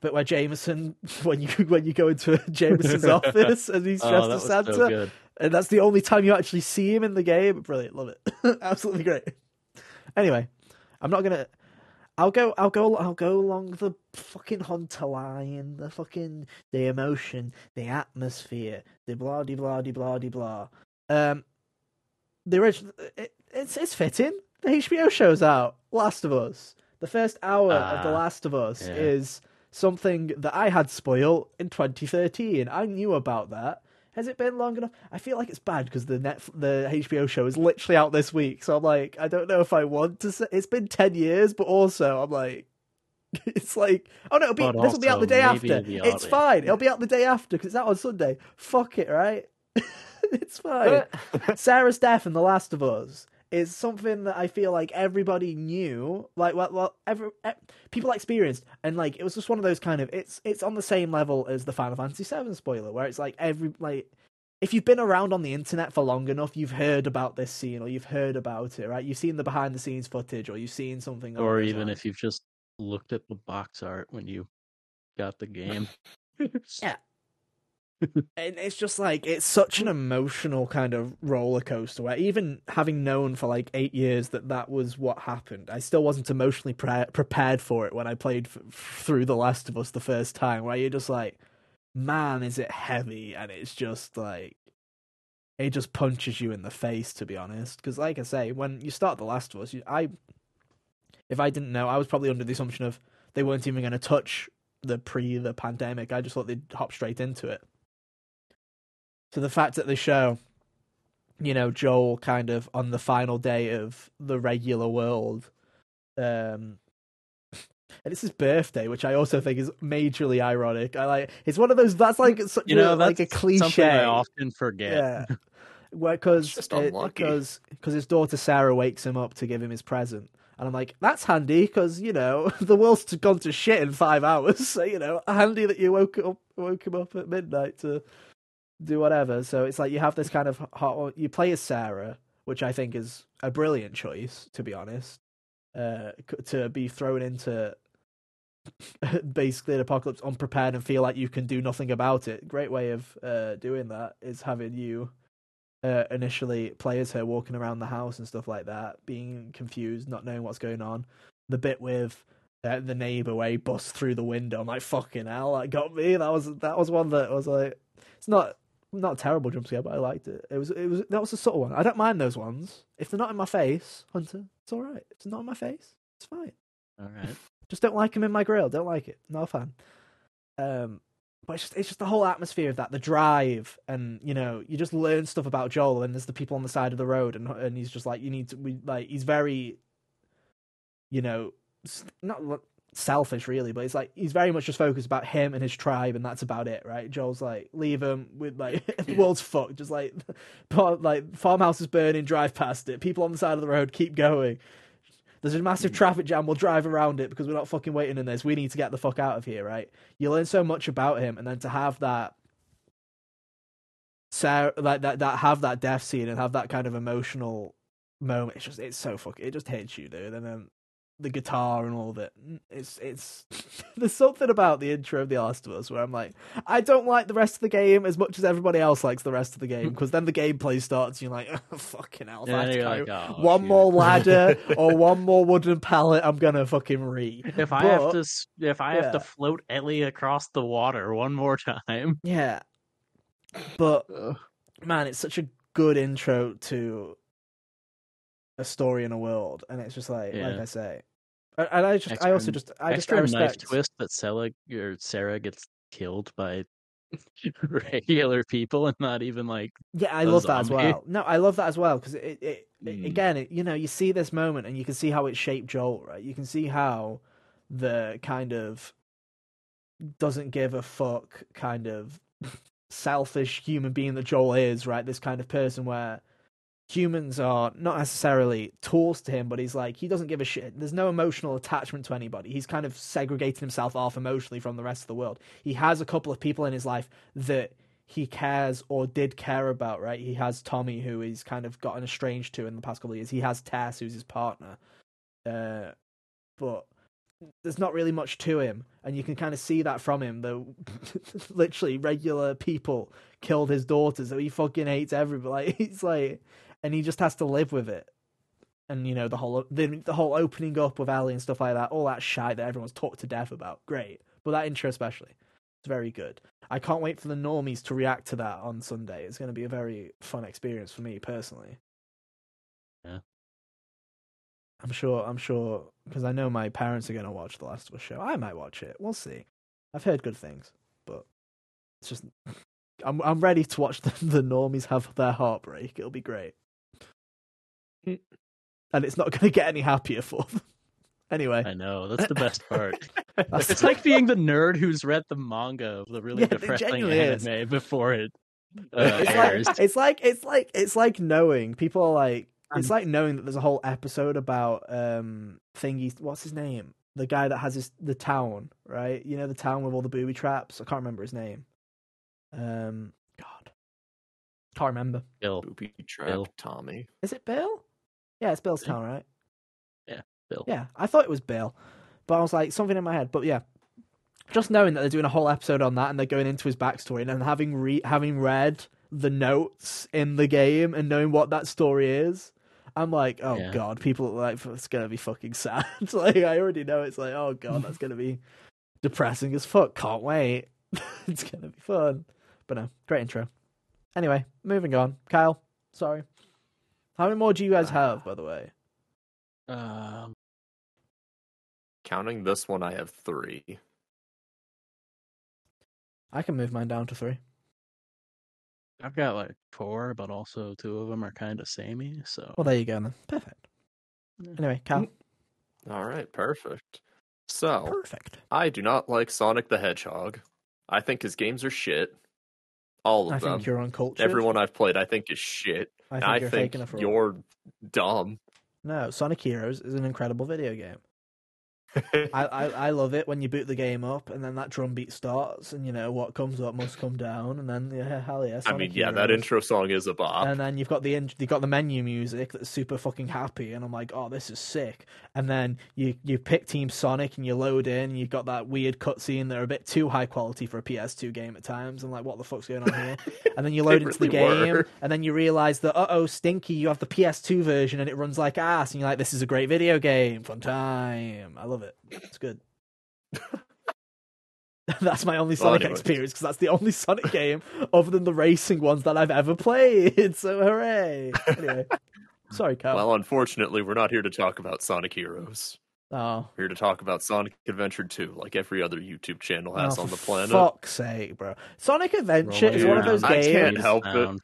Speaker 1: But where Jameson, when you when you go into Jameson's office and he's
Speaker 2: Oh,
Speaker 1: dressed
Speaker 2: that
Speaker 1: as Santa,
Speaker 2: so
Speaker 1: and that's the only time you actually see him in the game. Brilliant, love it, absolutely great. Anyway, I'm not gonna. I'll go. I'll go. I'll go along the fucking hunter line, the fucking the emotion, the atmosphere, the blah de blah de blah de blah. Um, the original. It, it's it's fitting. The HBO show's out. Last of Us. The first hour of The
Speaker 2: Ah,
Speaker 1: Last of Us
Speaker 2: yeah.
Speaker 1: is something that I had spoiled in 2013. I knew about that. Has it been long enough? I feel like it's bad because the net the HBO show is literally out this week. So I'm like, I don't know if I want to say it's been ten years, but also I'm like, it's like, oh no, it'll be
Speaker 2: But
Speaker 1: this will be out the day after.
Speaker 2: the
Speaker 1: It's fine. It'll be out the day after because it's out on Sunday. Fuck it, right? it's fine. Sarah's death in The Last of Us is something that I feel like everybody knew, like well, well every, people experienced, and like it was just one of those kind of it's it's on the same level as the Final Fantasy VII spoiler, where it's like every like if you've been around on the internet for long enough, you've heard about this scene or you've heard about it, right? You've seen the behind the scenes footage or you've seen something,
Speaker 2: Or even if you've just looked at the box art when you got the game.
Speaker 1: Yeah. And it's just like it's such an emotional kind of roller coaster where even having known for like eight years that that was what happened i still wasn't emotionally pre- prepared for it when i played f- through the last of us the first time where you're just like man is it heavy? And it's just like it just punches you in the face to be honest. Because like i say when you start the last of us you, i if i didn't know i was probably under the assumption of they weren't even going to touch the pre the pandemic. I just thought they'd hop straight into it so the fact that they show, you know, Joel kind of on the final day of the regular world, um, and it's his birthday, which I also think is majorly ironic. I like it's one of those that's like such
Speaker 2: You know,
Speaker 1: a, like a cliche.
Speaker 2: I often forget.
Speaker 1: Yeah. Because
Speaker 3: It's just unlucky.
Speaker 1: because because his daughter Sarah wakes him up to give him his present, and I'm like, that's handy because you know the world's gone to shit in five hours, so you know handy that you woke up woke him up at midnight to do whatever. So it's like you have this kind of hot. You play as Sarah, which I think is a brilliant choice, to be honest. Uh, to be thrown into basically an apocalypse unprepared and feel like you can do nothing about it. Great way of uh, doing that is having you uh, initially play as her walking around the house and stuff like that, being confused, not knowing what's going on. The bit with uh, the neighbor he busts through the window, I'm like, fucking hell, that got me. That was that was one that was like, it's not not a terrible jump scare, but I liked it. It was it was that was a subtle one. I don't mind those ones if they're not in my face, Hunter. It's all right. If it's not in my face, it's fine.
Speaker 2: All right.
Speaker 1: Just don't like him in my grill. Don't like it. Not a fan. Um, but it's just it's just the whole atmosphere of that, the drive, and you know, you just learn stuff about Joel, and there's the people on the side of the road, and and he's just like, you need to, we like, he's very, you know, not selfish really, but it's like he's very much just focused about him and his tribe, and that's about it, right? Joel's like, leave him with like the world's fucked, just like, like farmhouse is burning, drive past it, people on the side of the road, keep going. There's a massive mm. traffic jam. We'll drive around it because we're not fucking waiting in this. We need to get the fuck out of here, right? You learn so much about him, and then to have that, Sarah, like that, that have that death scene and have that kind of emotional moment. It's just, it's so fucking. It just hits you, dude. And then the guitar and all of it. It's, it's. there's something about the intro of The Last of Us where I'm like, I don't like the rest of the game as much as everybody else likes the rest of the game because then the gameplay starts. And you're like, oh, fucking hell. if I
Speaker 2: And
Speaker 1: have to
Speaker 2: you're
Speaker 1: carry
Speaker 2: like, oh,
Speaker 1: one
Speaker 2: shoot.
Speaker 1: more ladder or one more wooden pallet, I'm gonna fucking re.
Speaker 2: If I have to, if I have to float Ellie across the water one more time,
Speaker 1: Yeah. But man, it's such a good intro to a story in a world, and it's just like, like I say, and I just, I also just, I just, I
Speaker 2: extra knife twist that Sarah or Sarah gets killed by regular people and not even like
Speaker 1: Yeah, i love that as well. No, I love that as well because it, it, it
Speaker 2: Mm.
Speaker 1: again, it, you know, you see this moment and you can see how it shaped Joel, right? You can see how the kind of doesn't give a fuck kind of selfish human being that Joel is, right? This kind of person where humans are not necessarily tools to him, but he's like he doesn't give a shit. There's no emotional attachment to anybody. He's kind of segregating himself off emotionally from the rest of the world. He has a couple of people in his life that he cares or did care about, right? He has Tommy, who he's kind of gotten estranged to in the past couple of years. He has Tess, who's his partner. Uh, but there's not really much to him, and you can kind of see that from him. The literally regular people killed his daughters, so he fucking hates everybody. Like he's like, and he just has to live with it. And you know the whole the the whole opening up with Ellie and stuff like that, all that shite that everyone's talked to death about. Great, but that intro especially, it's very good. I can't wait for the normies to react to that on Sunday. It's going to be a very fun experience for me personally.
Speaker 2: Yeah.
Speaker 1: I'm sure. I'm sure because I know my parents are going to watch the Last of Us show. I might watch it. We'll see. I've heard good things, but it's just I'm I'm ready to watch the, the normies have their heartbreak. It'll be great, and it's not going to get any happier for them. Anyway,
Speaker 2: I know that's the best part. it's like being the nerd who's read the manga of the really
Speaker 1: Yeah, it
Speaker 2: depressing
Speaker 1: genuinely is.
Speaker 2: anime before it uh,
Speaker 1: it's
Speaker 2: airs.
Speaker 1: like it's like it's like it's like knowing people are like it's like knowing that there's a whole episode about um thingy what's his name the guy that has his the town right you know the town with all the booby traps i can't remember his name um god can't remember
Speaker 2: Bill,
Speaker 3: Booby trap
Speaker 2: Bill.
Speaker 3: Tommy.
Speaker 1: is it bill yeah it's bill's town right
Speaker 2: Yeah, Bill.
Speaker 1: yeah i thought it was bill but i was like something in my head but yeah just knowing that they're doing a whole episode on that and they're going into his backstory and then having re- having read the notes in the game and knowing what that story is, I'm like, oh
Speaker 2: Yeah.
Speaker 1: god, people are like it's gonna be fucking sad. like I already know it's like, oh god, that's gonna be depressing as fuck. Can't wait. it's gonna be fun. But no, great intro. Anyway, moving on. Kyle, sorry. How many more do you guys have, by the way?
Speaker 2: Um,
Speaker 3: Counting this one, I have three.
Speaker 1: I can move mine down to three.
Speaker 2: I've got like four, but also two of them are kind of samey. So
Speaker 1: Well, there you go then. Perfect. Anyway, Cal.
Speaker 3: All right, perfect. So,
Speaker 1: Perfect.
Speaker 3: I do not like Sonic the Hedgehog. I think his games are shit. All of
Speaker 1: I
Speaker 3: them.
Speaker 1: think you're uncultured.
Speaker 3: Everyone I've played, I think, is shit.
Speaker 1: I think
Speaker 3: I
Speaker 1: you're
Speaker 3: think
Speaker 1: faking it for
Speaker 3: you're dumb.
Speaker 1: No, Sonic Heroes is an incredible video game. I, I, I love it when you boot the game up and then that drum beat starts and you know what comes up must come down and then yeah hell yeah.
Speaker 3: I mean, yeah, that intro song is a bop.
Speaker 1: And then you've got the in- you've got the menu music that's super fucking happy, and I'm like, oh, this is sick. And then you you pick Team Sonic and you load in, and you've got that weird cutscene that are a bit too high quality for a PS2 game at times. I'm like, what the fuck's going on here? and then you load into the game,
Speaker 3: were.
Speaker 1: and then you realize that uh oh, Stinky, you have the PS2 version, and it runs like ass, and you're like, this is a great video game, fun time. I love it. It's good. that's my only Sonic
Speaker 3: anyways.
Speaker 1: experience because that's the only Sonic game other than the racing ones that I've ever played. So hooray! Anyway, sorry, Cal.
Speaker 3: Well, unfortunately, we're not here to talk about Sonic Heroes.
Speaker 1: oh,
Speaker 3: We're here to talk about Sonic Adventure 2, like every other YouTube channel has
Speaker 1: oh,
Speaker 3: on the planet.
Speaker 1: Fuck's sake, bro! Sonic Adventure is one of those games.
Speaker 3: I can't help it.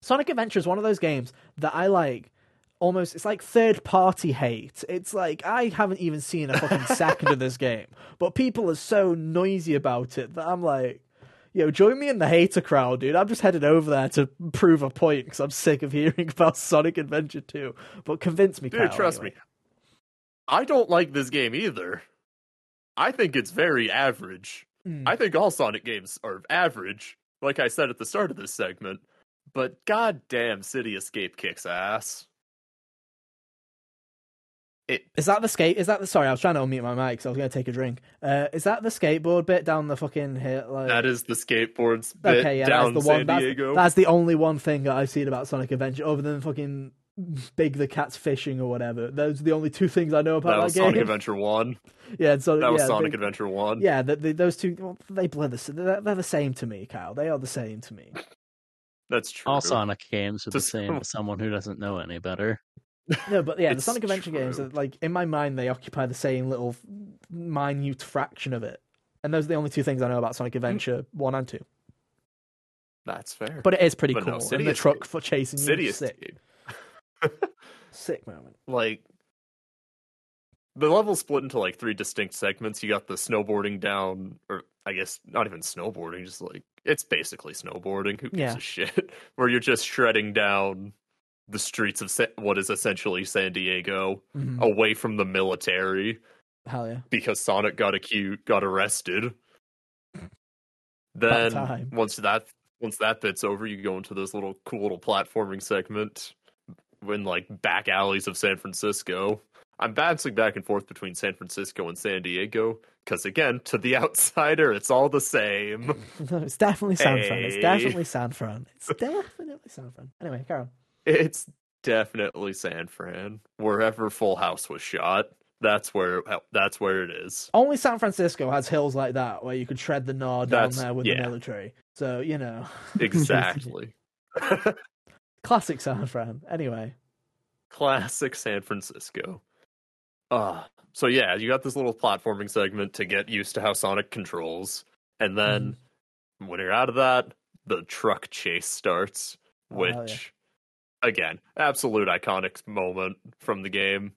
Speaker 1: Sonic Adventure is one of those games that I like. Almost, it's like third party hate. It's like I haven't even seen a fucking second of this game, but people are so noisy about it that I'm like, yo, join me in the hater crowd, dude. I'm just headed over there to prove a point because I'm sick of hearing about Sonic Adventure 2. But convince me,
Speaker 3: Dude,
Speaker 1: Kyle,
Speaker 3: trust
Speaker 1: anyway.
Speaker 3: me. I don't like this game either. I think it's very average.
Speaker 1: Mm.
Speaker 3: I think all Sonic games are average, like I said at the start of this segment. But goddamn, City Escape kicks ass. It
Speaker 1: Is that the skate? Is that the? Sorry, I was trying to unmute my mic because I was going to take a drink. Uh, is that the skateboard bit down the fucking hill? Like...
Speaker 3: that is the skateboards bit
Speaker 1: Okay, yeah,
Speaker 3: down
Speaker 1: that's the one.
Speaker 3: San
Speaker 1: That's,
Speaker 3: Diego.
Speaker 1: that's the only one thing that I've seen about Sonic Adventure, other than fucking Big the Cat's fishing or whatever. Those are the only two things I know about
Speaker 3: that
Speaker 1: that,
Speaker 3: was
Speaker 1: game.
Speaker 3: Sonic Adventure One.
Speaker 1: Yeah, and Sonic,
Speaker 3: That was
Speaker 1: yeah,
Speaker 3: Sonic
Speaker 1: Big-
Speaker 3: Adventure One.
Speaker 1: Yeah, the, the, those two, well, they blend the. They're, they're the same to me, Kyle. They are the same to me.
Speaker 3: That's true.
Speaker 2: All Sonic games are the same to someone who doesn't know any better.
Speaker 1: No, but yeah, the Sonic Adventure games, are, like in my mind, they occupy the same little minute fraction of it. And those are the only two things I know about Sonic hmm. Adventure one and two.
Speaker 3: That's fair.
Speaker 1: But it is pretty
Speaker 3: But no,
Speaker 1: cool.
Speaker 3: City
Speaker 1: and the truck for chasing you, sick, sick moment.
Speaker 3: like the level split into like three distinct segments. You got the snowboarding down, or I guess not even snowboarding, just like it's basically snowboarding. Who gives
Speaker 1: Yeah.
Speaker 3: a shit? Where you're just shredding down the streets of Sa- what is essentially San Diego,
Speaker 1: Mhm.
Speaker 3: away from the military
Speaker 1: Hell yeah.
Speaker 3: because Sonic got acute, got arrested. Then once that once that bit's over, you go into this little cool little platforming segment in like back alleys of San Francisco. I'm bouncing back and forth between San Francisco and San Diego because again, to the outsider, it's all the same.
Speaker 1: No, it's definitely San Fran. It's definitely San Fran. It's definitely San Fran. Anyway, Carol.
Speaker 3: It's definitely San Fran. Wherever Full House was shot, that's where that's where it is.
Speaker 1: Only San Francisco has hills like that where you could shred the gnaw down
Speaker 3: That's-
Speaker 1: there with
Speaker 3: yeah.
Speaker 1: the military. So, you know.
Speaker 3: Exactly.
Speaker 1: Classic San Fran. Anyway.
Speaker 3: Classic San Francisco. Uh so yeah, you got this little platforming segment to get used to how Sonic controls. And then
Speaker 1: Mm-hmm.
Speaker 3: when you're out of that, the truck chase starts,
Speaker 1: Oh,
Speaker 3: which again, absolute iconic moment from the game.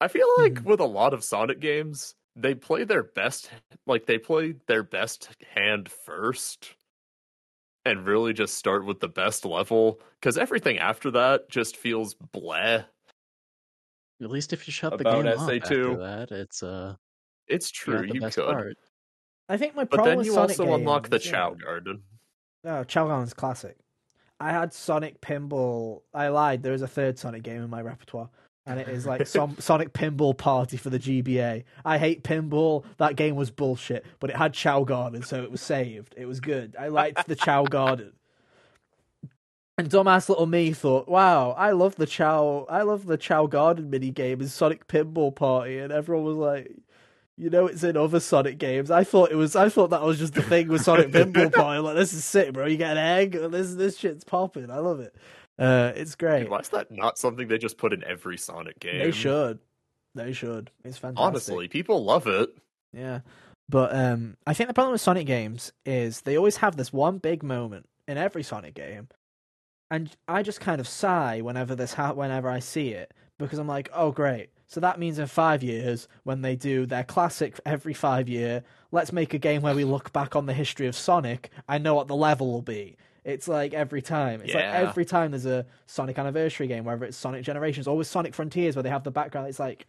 Speaker 3: I feel like
Speaker 1: Mhm.
Speaker 3: with a lot of Sonic games, they play their best like they play their best hand first and really just start with the best level cuz everything after that just feels bleh.
Speaker 2: At least if you shut the game off
Speaker 3: SA2.
Speaker 2: after that, it's uh
Speaker 3: It's
Speaker 2: you
Speaker 3: true,
Speaker 2: the
Speaker 3: you
Speaker 2: best
Speaker 3: could.
Speaker 2: part.
Speaker 1: I think my
Speaker 3: But
Speaker 1: problem
Speaker 3: then you
Speaker 1: Sonic
Speaker 3: also unlock the
Speaker 1: games-
Speaker 3: Chao Garden.
Speaker 1: Oh, Chao Garden's classic. I had Sonic Pinball. I lied. There is a third Sonic game in my repertoire, and it is like some Sonic Pinball Party for the GBA. I hate pinball. That game was bullshit, but it had Chao Garden, so it was saved. It was good. I liked the Chao Garden. And dumbass little me thought, "Wow, I love the Chao. I love the Chao Garden mini game in Sonic Pinball Party," and everyone was like. You know it's in other Sonic games. I thought it was. I thought that was just the thing with Sonic Pinball Party. Like this is sick, bro. You get an egg. This this shit's popping. I love it. Uh, it's great.
Speaker 3: Dude, why is that not something they just put in every Sonic game?
Speaker 1: They should. They should. It's fantastic.
Speaker 3: Honestly, people love it.
Speaker 1: Yeah. But um I think the problem with Sonic games is they always have this one big moment in every Sonic game. And I just kind of sigh whenever this ha- whenever I see it because I'm like, "Oh great. So that means in 5 years when they do their classic every 5 year, let's make a game where we look back on the history of Sonic. I know what the level will be." It's like every time. It's
Speaker 3: Yeah.
Speaker 1: like every time there's a Sonic anniversary game, whether it's Sonic Generations or with Sonic Frontiers where they have the background. It's like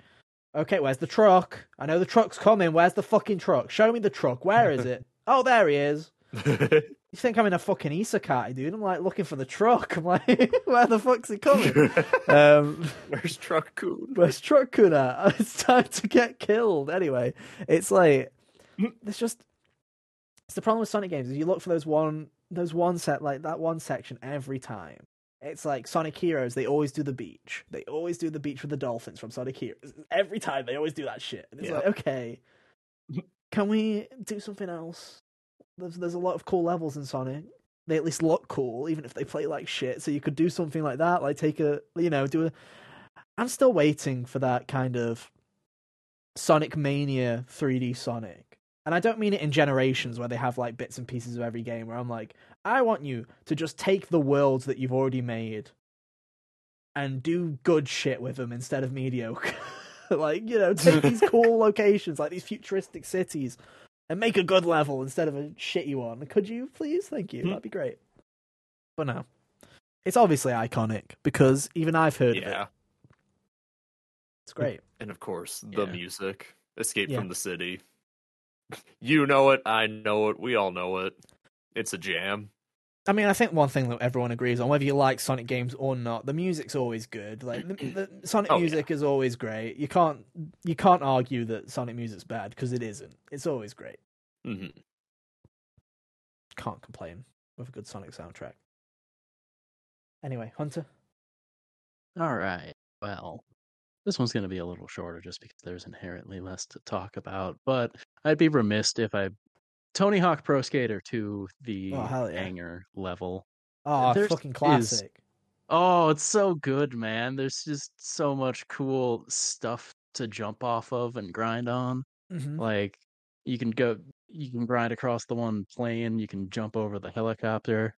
Speaker 1: Okay, where's the truck? I know the truck's coming. Where's the fucking truck? Show me the truck. Where is it? oh, there he is. You think I'm in a fucking isekai, dude? I'm like looking for the truck. I'm like, where the fuck's it coming? um,
Speaker 3: Where's Truck Kun?
Speaker 1: where's truck Kun at? It's time to get killed. Anyway, it's like it's just it's the problem with Sonic games is you look for those one those one set like that one section every time. It's like Sonic Heroes. They always do the beach. They always do the beach with the dolphins from Sonic Heroes. Every time they always do that shit. And it's
Speaker 3: Yeah.
Speaker 1: like okay, can we do something else? There's there's a lot of cool levels in Sonic. They at least look cool, even if they play like shit. So you could do something like that, like take a you know do a. I'm still waiting for that kind of Sonic Mania 3D Sonic. And I don't mean it in generations where they have like bits and pieces of every game where I'm like, I want you to just take the worlds that you've already made and do good shit with them instead of mediocre. like, you know, take these cool locations, like these futuristic cities, and make a good level instead of a shitty one. Could you please? Thank you.
Speaker 3: Hmm.
Speaker 1: That'd be great. But no. It's obviously iconic because even I've heard of it.
Speaker 3: Yeah.
Speaker 1: It's great.
Speaker 3: And of course, the
Speaker 2: Yeah.
Speaker 3: music. Escape
Speaker 1: Yeah.
Speaker 3: from the City. You know it, I know it, we all know it. It's a jam.
Speaker 1: I mean, I think one thing that everyone agrees on, whether you like Sonic games or not, the music's always good. Like the, the Sonic
Speaker 3: Oh, yeah.
Speaker 1: music is always great. You can't you can't argue that Sonic music's bad because it isn't. It's always great.
Speaker 3: Mm-hmm.
Speaker 1: Can't complain with a good Sonic soundtrack. Anyway, Hunter.
Speaker 2: All right. Well, this one's going to be a little shorter just because there's inherently less to talk about. But I'd be remiss if I Tony Hawk Pro Skater 2 the
Speaker 1: Oh, yeah.
Speaker 2: Hangar level.
Speaker 1: Oh,
Speaker 2: There's-
Speaker 1: fucking
Speaker 2: is-
Speaker 1: classic.
Speaker 2: Oh, it's so good, man. There's just so much cool stuff to jump off of and grind on.
Speaker 1: hmm
Speaker 2: Like you can go you can grind across the one plane, you can jump over the helicopter.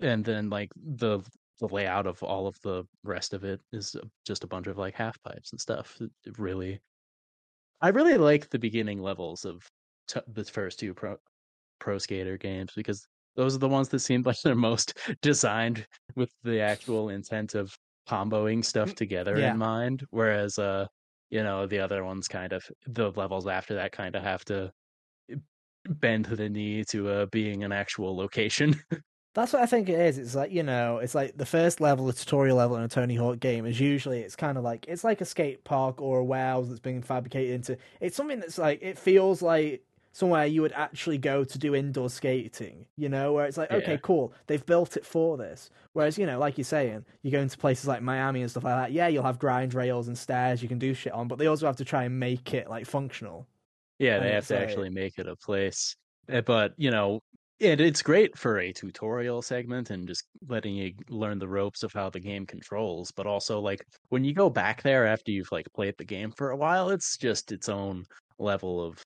Speaker 2: And then like the the layout of all of the rest of it is just a bunch of like half pipes and stuff. It really I really like the beginning levels of t- the first two pro pro skater games because those are the ones that seemed like they're most designed with the actual intent of comboing stuff together
Speaker 1: Yeah.
Speaker 2: in mind whereas uh you know the other ones kind of the levels after that kind of have to bend the knee to uh being an actual location
Speaker 1: That's what I think it is. It's like you know, it's like the first level, the tutorial level in a Tony Hawk game is usually it's kind of like it's like a skate park or a warehouse that's being fabricated into. It's something that's like it feels like somewhere you would actually go to do indoor skating. You know, where it's like okay,
Speaker 2: Yeah.
Speaker 1: cool, they've built it for this. Whereas you know, like you're saying, you go into places like Miami and stuff like that. Yeah, you'll have grind rails and stairs you can do shit on, but they also have to try and make it like functional.
Speaker 2: Yeah, they have to
Speaker 1: like-
Speaker 2: actually make it a place. Uh, But, you know, it, it's great for a tutorial segment and just letting you learn the ropes of how the game controls. But also, like, when you go back there after you've, like, played the game for a while, it's just its own level of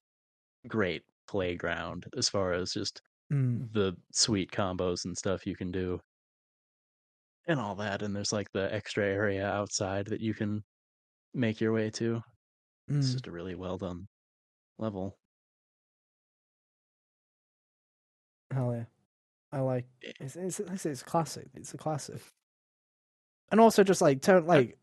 Speaker 2: great playground as far as just
Speaker 1: Mm.
Speaker 2: the sweet combos and stuff you can do. And all that. And there's, like, the extra area outside that you can make your way to. It's
Speaker 1: Mm.
Speaker 2: just a really well done level.
Speaker 1: Hell yeah. I like it's it's it's, it's classic. It's a classic. And also just like Tony like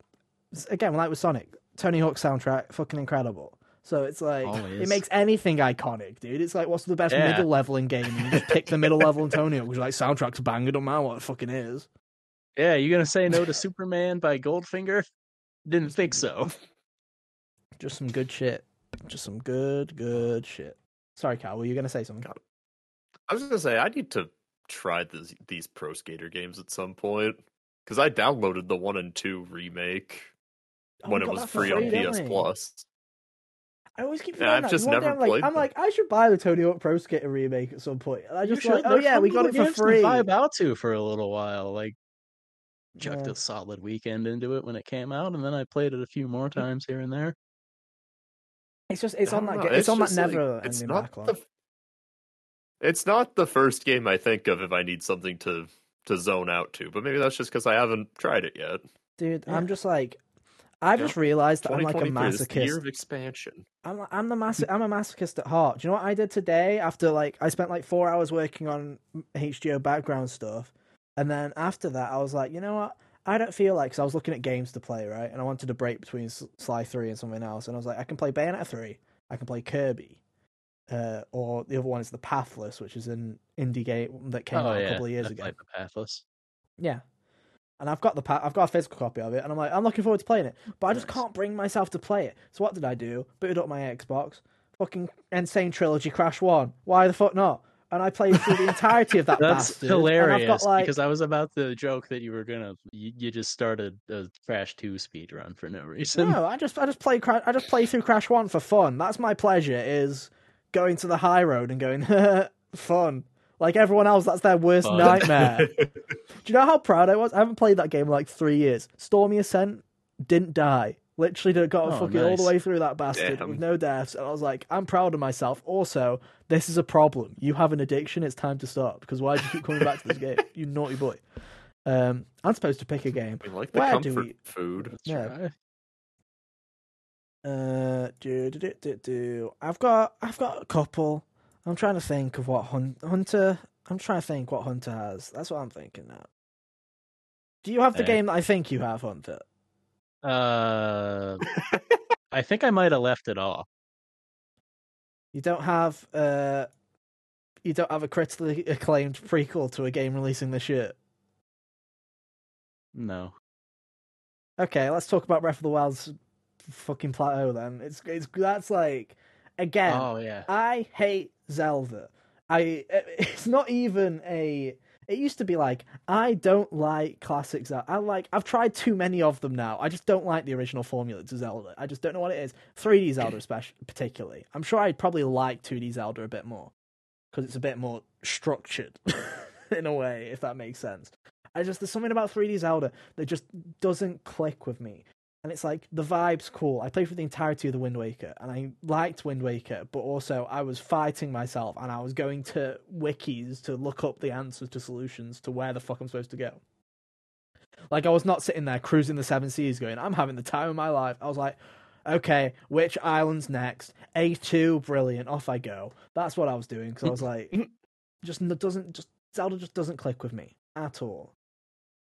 Speaker 1: again, like with Sonic, Tony Hawk soundtrack, fucking incredible. So it's like it makes anything iconic, dude. It's like what's the best
Speaker 2: Yeah.
Speaker 1: middle level in game? You just pick the middle level Antonio Tony Hawk, which like soundtrack's banging, don't matter what it fucking is.
Speaker 2: Yeah, you gonna say no to Superman by Goldfinger? Didn't think so.
Speaker 1: Just some good shit. Just some good, good shit. Sorry, Cal, were you gonna say something?
Speaker 3: I was gonna say I need to try this, these Pro Skater games at some point because I downloaded the one and two remake
Speaker 1: Oh,
Speaker 3: when it was
Speaker 1: that for
Speaker 3: free on PS? Plus.
Speaker 1: I always keep
Speaker 3: Yeah,
Speaker 1: forgetting
Speaker 3: I've
Speaker 1: that.
Speaker 3: just
Speaker 1: One day
Speaker 3: never
Speaker 1: I'm like,
Speaker 3: played
Speaker 1: I'm
Speaker 3: them.
Speaker 1: like, I should buy the Tony Hawk Pro Skater remake at some point. And I just
Speaker 2: You
Speaker 1: like,
Speaker 2: should.
Speaker 1: oh yeah, we got it for free.
Speaker 2: Vibe out to for a little while. Like chucked
Speaker 1: Yeah.
Speaker 2: a solid weekend into it when it came out, and then I played it a few more times here and there.
Speaker 1: It's just it's on
Speaker 3: don't
Speaker 1: that
Speaker 3: know,
Speaker 1: ga- it's, on that
Speaker 3: just, like,
Speaker 1: never
Speaker 3: it's not
Speaker 1: backlog.
Speaker 3: the It's not the first game I think of if I need something to to zone out to, but maybe that's just because I haven't tried it yet.
Speaker 1: Dude,
Speaker 2: Yeah.
Speaker 1: I'm just like
Speaker 3: Yeah.
Speaker 1: just realized that I'm like a
Speaker 3: 2023 this is the year
Speaker 1: masochist.
Speaker 3: of expansion.
Speaker 1: I'm I'm the mas- I'm a masochist at heart. Do you know what I did today? After like I spent like four hours working on HGO background stuff, and then after that I was like, you know what? I don't feel like because I was looking at games to play right, and I wanted a break between Sly Three and something else, and I was like, I can play Bayonetta Three, I can play Kirby, uh, or the other one is the Pathless, which is an indie game that came
Speaker 2: oh
Speaker 1: out
Speaker 2: yeah,
Speaker 1: a couple of years
Speaker 2: I
Speaker 1: ago.
Speaker 2: played the Pathless.
Speaker 1: Yeah. And I've got the pa- I've got a physical copy of it, and I'm like, I'm looking forward to playing it, but I just can't bring myself to play it. So what did I do? Booted up my Xbox, fucking N. Sane Trilogy Crash One. Why the fuck not? And I played through the entirety of that
Speaker 2: That's
Speaker 1: bastard.
Speaker 2: hilarious
Speaker 1: got like,
Speaker 2: because I was about to joke that you were gonna you, you just started a Crash Two speed run for no reason.
Speaker 1: no, I just I just play I just play through Crash One for fun. That's my pleasure. Is going to the high road and going fun. Like everyone else, that's their worst
Speaker 2: Fun.
Speaker 1: nightmare. Do you know how proud I was? I haven't played that game in like three years. Stormy Ascent didn't die. Literally did- got
Speaker 2: Oh,
Speaker 1: fucking all the way through that bastard
Speaker 3: Damn.
Speaker 1: with no deaths. And I was like, I'm proud of myself. Also, this is a problem. You have an addiction. It's time to stop. Because why do you keep coming back to this game? You naughty boy. Um, I'm supposed to pick a game.
Speaker 3: We like the
Speaker 1: Where do we-
Speaker 3: food.
Speaker 2: Let's
Speaker 1: Yeah.
Speaker 2: try.
Speaker 1: Uh, do, do, do, do, do. I've got I've got a couple. I'm trying to think of what Hun- Hunter. I'm trying to think what Hunter has. That's what I'm thinking now. Do you have the
Speaker 2: Eh.
Speaker 1: game that I think you have, Hunter?
Speaker 2: Uh, I think I might have left it off.
Speaker 1: You don't have uh, you don't have a critically acclaimed prequel to a game releasing this year.
Speaker 2: No.
Speaker 1: Okay, let's talk about Breath of the Wild's fucking plateau then. It's it's that's like again.
Speaker 2: Oh yeah.
Speaker 1: I hate Zelda. I eh, it's not even a. It used to be like I don't like classic Zelda. I like I've tried too many of them now. I just don't like the original formula to Zelda. I just don't know what it is. 3D Zelda, especially particularly. I'm sure I'd probably like 2D Zelda a bit more because it's a bit more structured in a way, if that makes sense. I just there's something about 3D Zelda that just doesn't click with me. And it's like the vibe's cool. I played for the entirety of the Wind Waker, and I liked Wind Waker, but also I was fighting myself, and I was going to wikis to look up the answers to solutions to where the fuck I'm supposed to go. Like I was not sitting there cruising the seven seas, going, "I'm having the time of my life." I was like, "Okay, which island's next? A two, brilliant. Off I go." That's what I was doing because I was like, just doesn't just Zelda just doesn't click with me at all.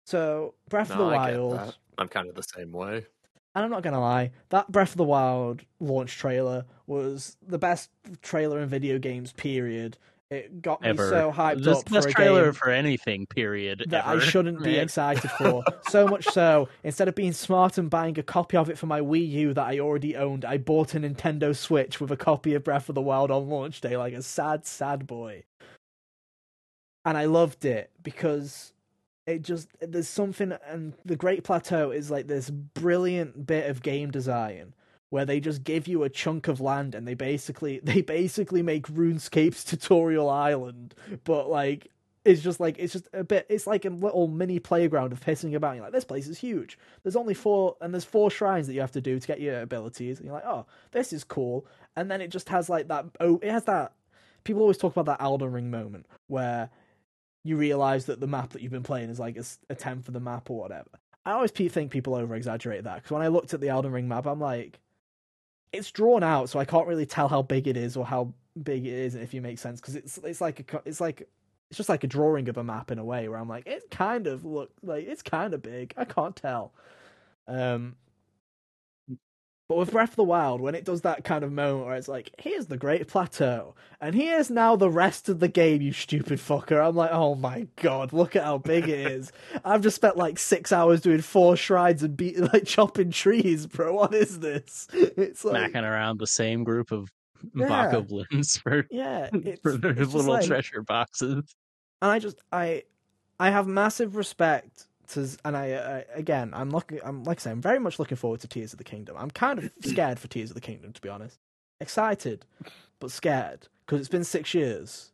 Speaker 1: So Breath
Speaker 3: No,
Speaker 1: of the Wild.
Speaker 3: I'm kind of the same way.
Speaker 1: And I'm not gonna lie, that Breath of the Wild launch trailer was the best trailer in video games. Period. It got me so hyped
Speaker 2: this
Speaker 1: up for a
Speaker 2: trailer for anything. Period.
Speaker 1: that I shouldn't be excited for. so much so, instead of being smart and buying a copy of it for my Wii U that I already owned, I bought a Nintendo Switch with a copy of Breath of the Wild on launch day, like a sad, sad boy. And I loved it because it just there's something and the Great Plateau is like this brilliant bit of game design where they just give you a chunk of land and they basically they basically make RuneScape's tutorial island, but like it's just like it's just a bit it's like a little mini playground of pissing about. You're like, this place is huge. There's only four and there's four shrines that you have to do to get your abilities, and you're like, oh, this is cool. And then it just has like that oh it has that people always talk about that Elden Ring moment where you realize that the map that you've been playing is like a tenth of the map or whatever. I always think people over exaggerate that because when I looked at the Elden Ring map, I'm like, it's drawn out, so I can't really tell how big it is or how big it is, if you make sense. Because it's it's like a it's like it's just like a drawing of a map in a way where I'm like, it kind of look like it's kind of big. I can't tell. Um, but with Breath of the Wild, when it does that kind of moment where it's like, here's the Great Plateau, and here's now the rest of the game, you stupid fucker. I'm like, oh my god, look at how big it is. I've just spent like six hours doing four shrines and beating like chopping trees, bro. What is this? It's like,
Speaker 2: smacking around the same group of
Speaker 1: Yeah.
Speaker 2: Bokoblins for
Speaker 1: yeah,
Speaker 2: for their little
Speaker 1: like-
Speaker 2: treasure boxes.
Speaker 1: and I just I I have massive respect and I, I again I'm looking I'm like I say I'm very much looking forward to Tears of the Kingdom. I'm kind of scared for Tears of the Kingdom to be honest. Excited, but scared because it's been six years.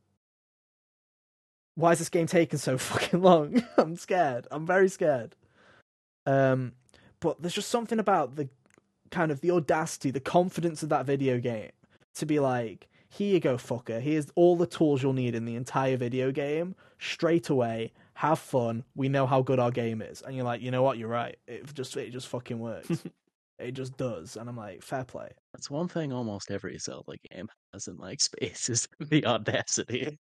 Speaker 1: Why is this game taking so fucking long? I'm scared. I'm very scared. Um, but there's just something about the kind of the audacity, the confidence of that video game to be like, here you go, fucker. Here's all the tools you'll need in the entire video game. Straight away, have fun. We know how good our game is, and you're like, you know what? You're right. It just it just fucking works. it just does, and I'm like, fair play.
Speaker 2: That's one thing almost every Zelda game has in like space is the audacity.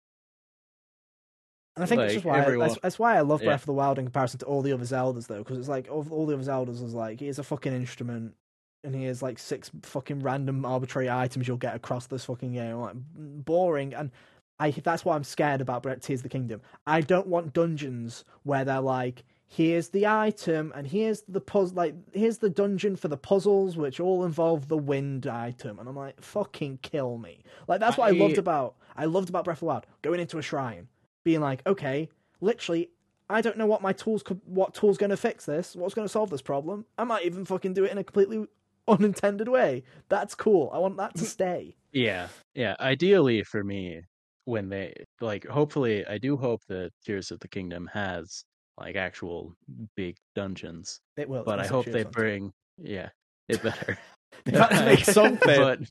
Speaker 1: And I think
Speaker 2: Like,
Speaker 1: that's just why
Speaker 2: everyone-
Speaker 1: that's, that's why I love
Speaker 2: Yeah.
Speaker 1: Breath of the Wild in comparison to all the other Zeldas, though, because it's like all, all the other Zeldas is like here's a fucking instrument, and here's like six fucking random arbitrary items you'll get across this fucking game, like boring. And I that's why I'm scared about Bre- Tears of the Kingdom. I don't want dungeons where they're like. Here's the item, and here's the puzzle. Like, here's the dungeon for the puzzles, which all involve the wind item. And I'm like, fucking kill me. Like, that's what I,
Speaker 2: I-
Speaker 1: loved about. I loved about Breath of the Wild. Going into a shrine, being like, okay, literally, I don't know what my tools could, what tool's going to fix this, what's going to solve this problem. I might even fucking do it in a completely unintended way. That's cool. I want that to stay.
Speaker 2: Yeah, yeah. Ideally for me, when they like, hopefully, I do hope that Tears of the Kingdom has like actual big dungeons.
Speaker 1: It will.
Speaker 2: but I hope they bring, yeah, it better.
Speaker 1: They've had to make something.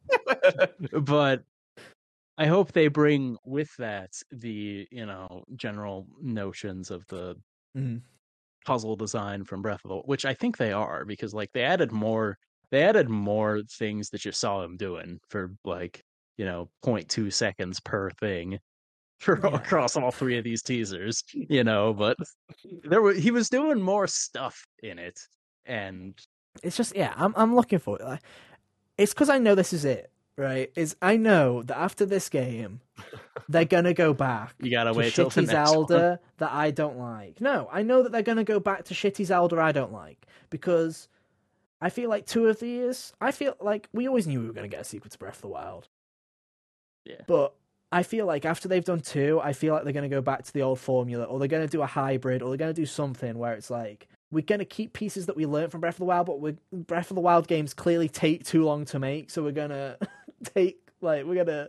Speaker 2: but but I hope they bring with that the you know general notions of the
Speaker 1: Mhm.
Speaker 2: puzzle design from Breath of the which I think they are because like they added more they added more things that you saw him doing for like you know 0.2 seconds per thing for
Speaker 1: Yeah.
Speaker 2: across all three of these teasers you know but there were he was doing more stuff in it and
Speaker 1: It's just yeah, I'm I'm looking for it. It's because I know this is it, right? Is I know that after this game, they're gonna go back.
Speaker 2: you gotta
Speaker 1: to
Speaker 2: wait till the next one.
Speaker 1: Zelda that I don't like. No, I know that they're gonna go back to shitty Zelda I don't like because I feel like two of these. I feel like we always knew we were gonna get a sequel to Breath of the Wild.
Speaker 2: Yeah.
Speaker 1: But I feel like after they've done two, I feel like they're gonna go back to the old formula, or they're gonna do a hybrid, or they're gonna do something where it's like we're gonna keep pieces that we learned from Breath of the Wild, but we Breath of the Wild games clearly take too long to make, so we're gonna take like we're gonna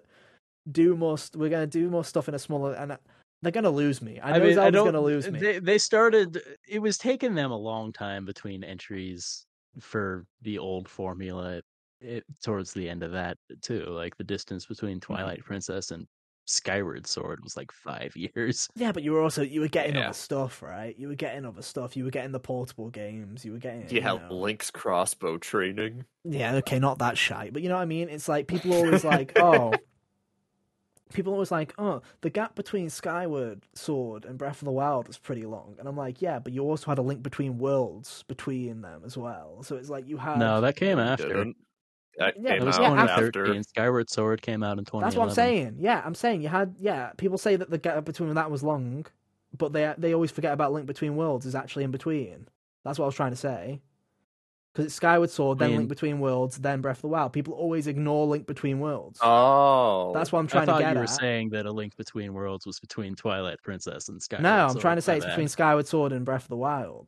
Speaker 1: do more. St- we're gonna do more stuff in a smaller, and they're gonna lose me. I know Zelda's gonna lose me.
Speaker 2: They, they started. It was taking them a long time between entries for the old formula. It, towards the end of that too, like the distance between
Speaker 1: Mm-hmm.
Speaker 2: Twilight Princess and Skyward Sword was like five years.
Speaker 1: Yeah, but you were also you were getting
Speaker 3: Yeah.
Speaker 1: other stuff, right? You were getting other stuff. You were getting the portable games. You were getting
Speaker 3: Yeah,
Speaker 1: you know-
Speaker 3: Link's crossbow training.
Speaker 1: Yeah, okay, not that shy, but you know what I mean. It's like people always like, oh, people always like, oh, the gap between Skyward Sword and Breath of the Wild was pretty long, and I'm like, yeah, but you also had a link between worlds between them as well. So it's like you had.
Speaker 2: No, that came after.
Speaker 3: Didn't. That
Speaker 1: Yeah,
Speaker 3: came
Speaker 2: It was
Speaker 3: out
Speaker 1: after-
Speaker 2: 2013. Skyward Sword came out in 2011.
Speaker 1: That's what I'm saying. Yeah, I'm saying you had. Yeah, people say that the gap between that was long, but they they always forget about Link Between Worlds is actually in between. That's what I was trying to say. Because it's Skyward Sword,
Speaker 2: I
Speaker 1: then
Speaker 2: mean-
Speaker 1: Link Between Worlds, then Breath of the Wild. People always ignore Link Between Worlds.
Speaker 3: Oh,
Speaker 1: That's what I'm
Speaker 2: I
Speaker 1: trying
Speaker 2: thought
Speaker 1: to get
Speaker 2: you were
Speaker 1: at.
Speaker 2: saying that a link between worlds was between Twilight Princess and Skyward
Speaker 1: no, I'm
Speaker 2: Sword.
Speaker 1: trying to say it's
Speaker 2: bad.
Speaker 1: between Skyward Sword and Breath of the Wild.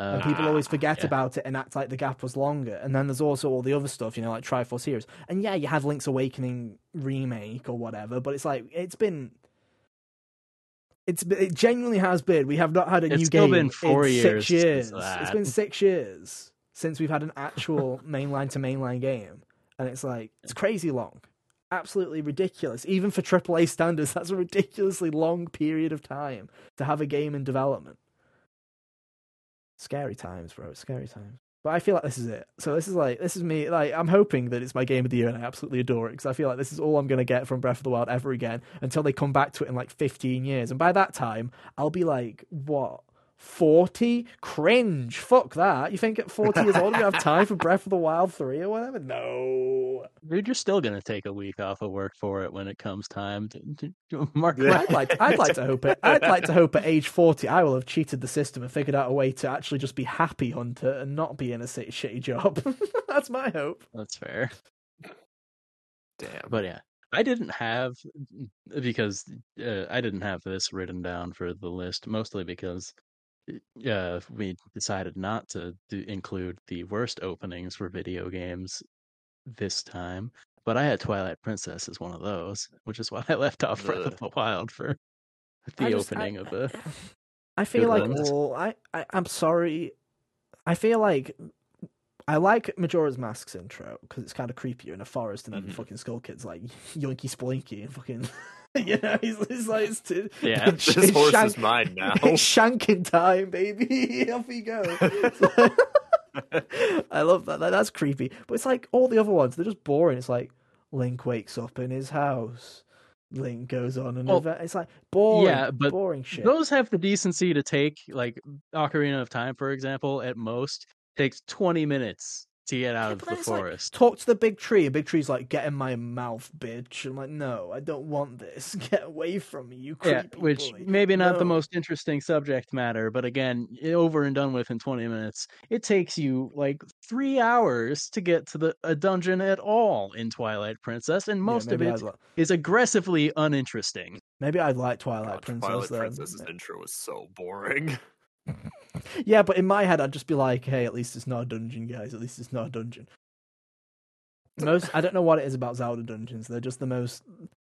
Speaker 1: And
Speaker 2: Uh,
Speaker 1: people always forget
Speaker 2: yeah.
Speaker 1: about it and act like the gap was longer. And then there's also all the other stuff, you know, like Triforce Heroes. And yeah, you had Link's Awakening remake or whatever, but it's like it's been. It's it genuinely has been. We have not had a
Speaker 2: It's
Speaker 1: new
Speaker 2: still
Speaker 1: game
Speaker 2: been four
Speaker 1: in
Speaker 2: years
Speaker 1: six years. It's been six years since we've had an actual mainline to mainline game, and it's like it's crazy long, absolutely ridiculous. Even for AAA standards, that's a ridiculously long period of time to have a game in development. Scary times, bro. Scary times. But I feel like this is it. So this is like this is me. Like I'm hoping that it's my game of the year, and I absolutely adore it because I feel like this is all I'm gonna get from Breath of the Wild ever again until they come back to it in like 15 years. And by that time, I'll be like what 40? Cringe. Fuck that. You think at 40 years old you have time for Breath of the Wild 3 or whatever? No.
Speaker 2: Dude, you're still gonna take a week off of work for it when it comes time. To, to, mark
Speaker 3: Yeah.
Speaker 1: I'd like I'd like to hope it. I'd like to hope at age 40 I will have cheated the system and figured out a way to actually just be happy hunter and not be in a shitty shitty job. That's my hope.
Speaker 2: That's fair.
Speaker 3: damn.
Speaker 2: But yeah, I didn't have because uh, I didn't have this written down for the list, mostly because uh, we decided not to do, include the worst openings for video games this time. But I had Twilight Princess as one of those, which is why I left off Breath of the Wild for the
Speaker 1: just-
Speaker 2: opening
Speaker 1: I-
Speaker 2: of the.
Speaker 1: I feel like all I, I I'm sorry. I feel like I like Majora's Mask's intro because it's kind of creepy. In a forest and then
Speaker 3: Mhm.
Speaker 1: fucking Skull Kid's like yoinky splinky and fucking. You know, he's, he's like, it's t-
Speaker 2: Yeah,
Speaker 1: it's-
Speaker 3: This
Speaker 1: it's
Speaker 3: horse
Speaker 1: shank-
Speaker 3: is mine now.
Speaker 1: It's shanking time, baby. Off you go. I love that. That- That's creepy. But it's like all the other ones, they're just boring. It's like Link wakes up in his house Link goes on and
Speaker 2: Well,
Speaker 1: it's like boring,
Speaker 2: yeah, but
Speaker 1: boring shit.
Speaker 2: Those have the decency to take like Ocarina of Time, for example, at most takes twenty minutes to get out
Speaker 1: Yeah,
Speaker 2: of the
Speaker 1: then it's like,
Speaker 2: forest.
Speaker 1: talk to the big tree. A big tree's like, get in my mouth, bitch. I'm like, no, I don't want this. Get away from me, you
Speaker 2: yeah, which
Speaker 1: boy.
Speaker 2: maybe not the most interesting subject matter, but again, over and done with in 20 minutes. It takes you like three hours to get to the a dungeon at all in Twilight Princess, and
Speaker 1: Yeah,
Speaker 2: most of
Speaker 1: maybe
Speaker 2: it
Speaker 1: I'd li-
Speaker 2: is aggressively uninteresting.
Speaker 1: maybe I'd like Twilight
Speaker 3: God,
Speaker 1: Princess.
Speaker 3: Twilight
Speaker 1: then.
Speaker 3: Princess's intro was so boring.
Speaker 1: Yeah, but in my head, I'd just be like, hey, at least it's not a dungeon, guys. At least it's not a dungeon. Most, I don't know what it is about Zelda dungeons. They're just the most.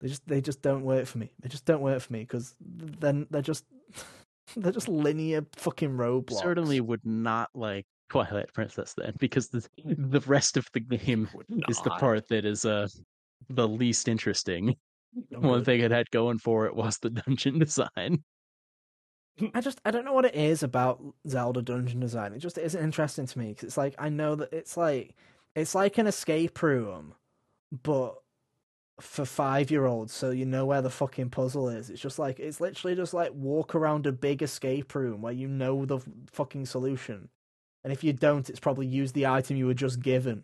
Speaker 1: They just, they just don't work for me. They just don't work for me because then they're just, they're just linear fucking roadblocks.
Speaker 2: Certainly would not like Twilight Princess then, because the the rest of the game is the part that is uh the least interesting. One
Speaker 1: good.
Speaker 2: thing it had going for it was the dungeon design.
Speaker 1: I just I don't know what it is about Zelda dungeon design. It just isn't interesting to me because it's like I know that it's like it's like an escape room, but for five year olds, so you know where the fucking puzzle is. It's just like it's literally just like walk around a big escape room where you know the fucking solution, and if you don't, it's probably use the item you were just given.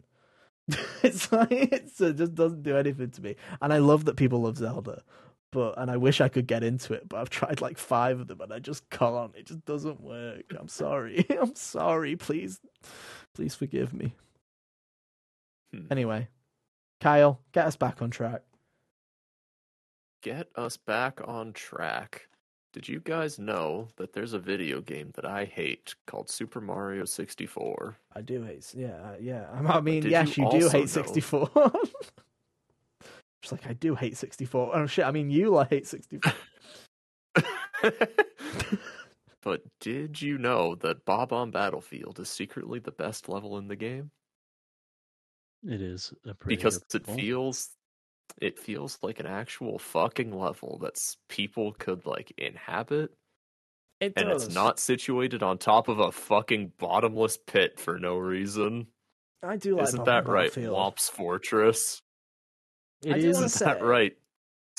Speaker 1: it's like it's, it just doesn't do anything to me, and I love that people love Zelda but and I wish I could get into it, but I've tried like five of them and I just can't. It just doesn't work. I'm sorry. I'm sorry. Please, please forgive me.
Speaker 3: Hmm.
Speaker 1: Anyway, Kyle, get us back on track.
Speaker 3: Get us back on track. Did you guys know that there's a video game that I hate called Super Mario 64?
Speaker 1: I do hate. Yeah, yeah. I mean,
Speaker 3: did
Speaker 1: yes,
Speaker 3: you
Speaker 1: you, do hate
Speaker 3: know-
Speaker 1: 64. Just like I do hate 64. Oh shit! I mean, you like hate 64.
Speaker 3: but did you know that Bob-omb Battlefield is secretly the best level in the game?
Speaker 2: It is a pretty
Speaker 3: Because it
Speaker 2: level.
Speaker 3: feels it feels like an actual fucking level that people could like inhabit
Speaker 1: It
Speaker 3: and
Speaker 1: does.
Speaker 3: it's not situated on top of a fucking bottomless pit for no reason.
Speaker 1: I do like.
Speaker 3: Isn't
Speaker 1: Bob
Speaker 3: that
Speaker 1: on
Speaker 3: right?
Speaker 1: Battlefield.
Speaker 3: Whomp's Fortress.
Speaker 1: I
Speaker 2: It
Speaker 1: do
Speaker 2: is
Speaker 1: wanna
Speaker 3: Isn't that
Speaker 1: say-
Speaker 3: right?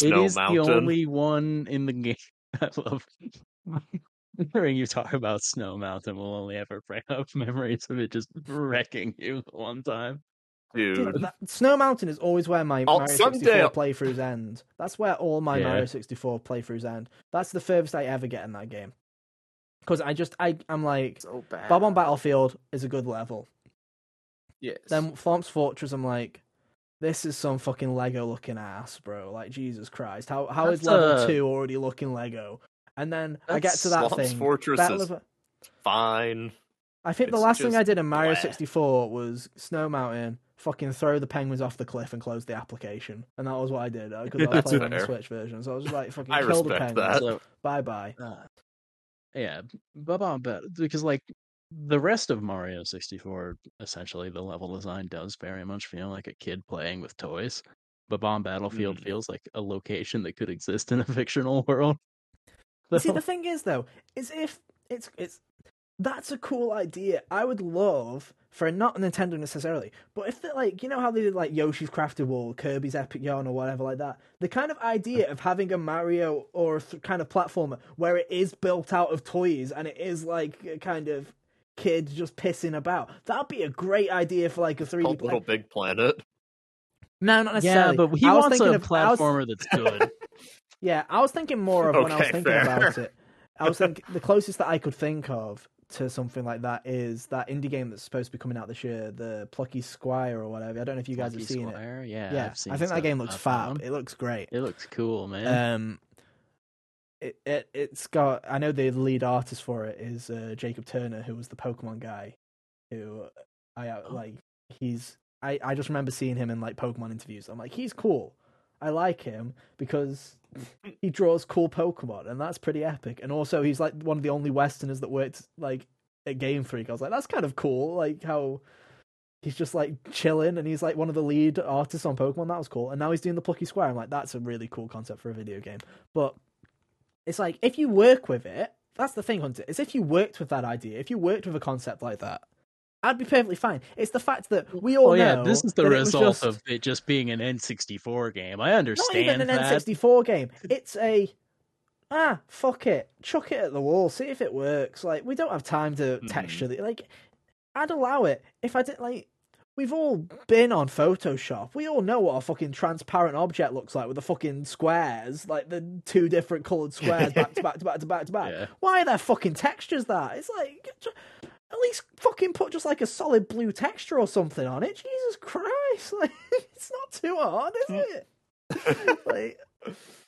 Speaker 2: It
Speaker 3: Snow
Speaker 2: is
Speaker 3: Mountain.
Speaker 2: the only one in the game. I love hearing you talk about Snow Mountain. Will only ever bring up memories of it just wrecking you one time.
Speaker 3: Dude.
Speaker 1: Dude, that, Snow Mountain is always where my
Speaker 3: Oh,
Speaker 1: Mario
Speaker 3: someday
Speaker 1: 64
Speaker 3: I'll-
Speaker 1: playthroughs end. That's where all my
Speaker 2: Yeah.
Speaker 1: Mario 64 playthroughs end. That's the furthest I ever get in that game. Because I just, I, I'm like,
Speaker 3: so bad.
Speaker 1: Bob-omb Battlefield is a good level.
Speaker 3: Yes.
Speaker 1: Then Whomp's Fortress, I'm like, this is some fucking Lego looking ass, bro. Like, Jesus Christ. How how is
Speaker 2: That's,
Speaker 1: level
Speaker 2: uh,
Speaker 1: 2 already looking Lego? And then I get to that
Speaker 3: Slump's
Speaker 1: thing.
Speaker 3: Fortress
Speaker 1: Battle
Speaker 3: is
Speaker 1: of-
Speaker 3: fine.
Speaker 1: I think the last thing I did in Mario
Speaker 3: bleh.
Speaker 1: 64 was Snow Mountain, fucking throw the penguins off the cliff and close the application. And that was what I did because I was
Speaker 3: That's
Speaker 1: playing on the. Switch version. So I was just like, fucking
Speaker 3: I
Speaker 1: kill the penguins.
Speaker 3: that.
Speaker 2: So
Speaker 1: Bye bye.
Speaker 2: uh, yeah, Bob on Bat because like the rest of Mario 64, essentially the level design does very much feel like a kid playing with toys. But Bomb Battlefield
Speaker 3: Mm.
Speaker 2: feels like a location that could exist in a fictional world.
Speaker 1: You See, the thing is, though, is if it's it's that's a cool idea. I would love for not Nintendo necessarily, but if they like, you know how they did like Yoshi's Crafted World, Kirby's Epic Yarn, or whatever like that. The kind of idea of having a Mario or a th- kind of platformer where it is built out of toys and it is like a kind of kid just pissing about. That'd be a great idea for like a 3D.
Speaker 3: Called
Speaker 1: pla-
Speaker 3: Little Big Planet.
Speaker 1: No, not
Speaker 2: yeah,
Speaker 1: necessarily.
Speaker 2: but he
Speaker 1: I was
Speaker 2: wants a
Speaker 1: of- I was-
Speaker 2: platformer that's good.
Speaker 1: Yeah, I was thinking more of when I was thinking
Speaker 3: fair.
Speaker 1: about it. I was thinking the closest that I could think of to something like that is that indie game that's supposed to be coming out this year, the Plucky Squire or whatever. I don't know if you guys
Speaker 2: Lucky
Speaker 1: have seen it.
Speaker 2: Squire, Yeah,
Speaker 1: Yeah,
Speaker 2: I've seen
Speaker 1: I think that game looks
Speaker 2: about
Speaker 1: fab.
Speaker 2: one.
Speaker 1: It looks great.
Speaker 2: It looks cool, man.
Speaker 1: Um, it, it it's got. I know the lead artist for it is uh, Jacob Turner, who was the Pokemon guy. Who I uh, like. He's. I I just remember seeing him in like Pokemon interviews. I'm like, he's cool. I like him because he draws cool Pokemon, and that's pretty epic. And also, he's like one of the only Westerners that worked like at Game Freak. I was like, that's kind of cool. Like how he's just like chilling, and he's like one of the lead artists on Pokemon. That was cool. And now he's doing the Plucky Squire. I'm like, that's a really cool concept for a video game. But it's like if you work with it, that's the thing, Hunter. Is if you worked with that idea, if you worked with a concept like that, I'd be perfectly fine. It's the fact that we all
Speaker 2: Oh yeah,
Speaker 1: know
Speaker 2: this is the
Speaker 1: it
Speaker 2: result
Speaker 1: just-
Speaker 2: of it just being an N64 game. I understand.
Speaker 1: not even an
Speaker 2: that.
Speaker 1: N64 game. It's a ah fuck it, chuck it at the wall, see if it works. Like we don't have time to
Speaker 3: Mhm.
Speaker 1: texture the like. I'd allow it if I did like. We've all been on Photoshop. We all know what a fucking transparent object looks like with the fucking squares, like the two different coloured squares back to back to back to back to back.
Speaker 2: Yeah.
Speaker 1: Why are there fucking textures that? It's like at least fucking put just like a solid blue texture or something on it. Jesus Christ, like it's not too hard, is mm. it? like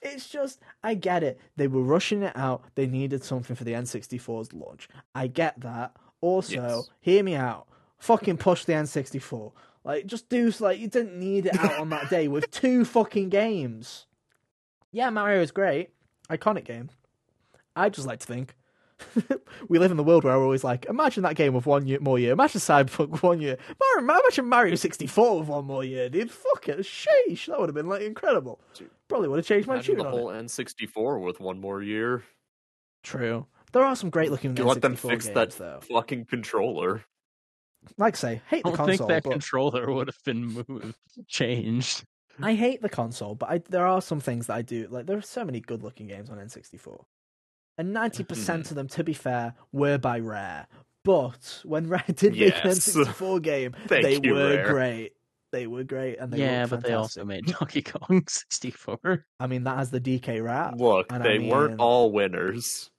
Speaker 1: it's just I get it. They were rushing it out. They needed something for the N64's launch. I get that. Also,
Speaker 3: Yes.
Speaker 1: hear me out. Fucking push the N64. Like just do like you didn't need it out on that day with two fucking games. Yeah, Mario is great. Iconic game. I just like to think we live in the world where we're always like, imagine that game with one year, more year. Imagine Cyberpunk with one year. Mario, imagine Mario 64 with one more year, dude. Fuck it. Sheesh. That would have been like incredible. Probably would have changed my
Speaker 3: Imagine
Speaker 1: tune
Speaker 3: the
Speaker 1: on it.
Speaker 3: whole N64 with one more year.
Speaker 1: True. There are some great looking
Speaker 3: You let them fix
Speaker 1: games,
Speaker 3: that
Speaker 1: though.
Speaker 3: fucking controller.
Speaker 1: Like I say, hate
Speaker 2: I
Speaker 1: the
Speaker 2: don't
Speaker 1: console,
Speaker 2: think that
Speaker 1: but
Speaker 2: controller would have been moved, changed.
Speaker 1: I hate the console, but I, there are some things that I do. Like there are so many good looking games on N64, and ninety percent mm-hmm. of them, to be fair, were by Rare. But when Rare did make an N64 game, they
Speaker 3: you,
Speaker 1: were
Speaker 3: Rare.
Speaker 1: great. They were great, and they
Speaker 2: yeah, but they also made Donkey Kong 64.
Speaker 1: I mean, that has the DK rap.
Speaker 3: Look,
Speaker 1: and I
Speaker 3: they
Speaker 1: mean-
Speaker 3: weren't all winners.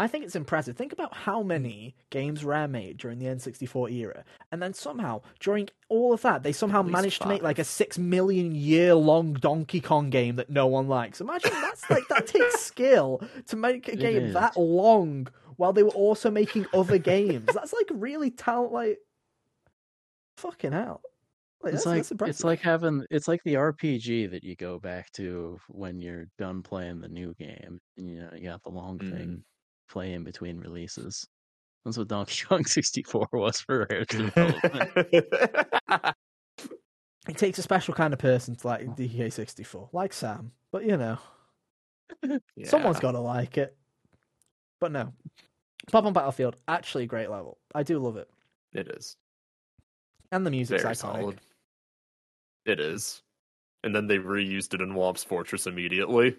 Speaker 1: I think it's impressive. Think about how many games Rare made during the N64 era, and then somehow during all of that, they somehow managed to make like a six million year long Donkey Kong game that no one likes. Imagine that's like that takes skill to make a game that long while they were also making other games. That's like really talent. Like fucking hell. Like,
Speaker 2: It's
Speaker 1: that's,
Speaker 2: like
Speaker 1: that's
Speaker 2: it's like having it's like the RPG that you go back to when you're done playing the new game. And, you know, you got the long
Speaker 3: Mm.
Speaker 2: thing play in between releases. That's what Donkey Kong 64 was for Rare's development.
Speaker 1: it takes a special kind of person to like DK64, like Sam. But you know. Someone's
Speaker 3: Yeah.
Speaker 1: got to like it. But no. Bob-omb Battlefield, actually a great level. I do love it.
Speaker 3: It is
Speaker 1: And the music's
Speaker 3: very
Speaker 1: iconic.
Speaker 3: solid. It is. And then they reused it in Whomp's Fortress immediately.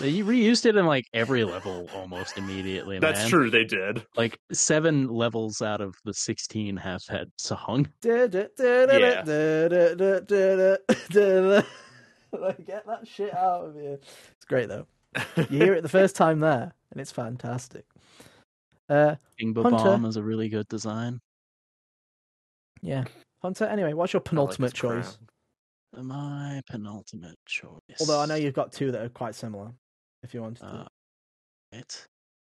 Speaker 2: They reused it in like every level almost immediately.
Speaker 3: That's
Speaker 2: man.
Speaker 3: true, they did.
Speaker 2: Like seven levels out of the 16 have that song.
Speaker 3: Yeah.
Speaker 1: Like, Get that shit out of here. It's great though. You hear it the first time there, and it's fantastic. Uh,
Speaker 2: King
Speaker 1: Hunter.
Speaker 2: Bomb is a really good design.
Speaker 1: yeah. Hunter, anyway, what's your
Speaker 3: I like
Speaker 1: penultimate choice?
Speaker 3: crown.
Speaker 2: My penultimate choice.
Speaker 1: Although I know you've got two that are quite similar. If you want to.
Speaker 2: Uh, it.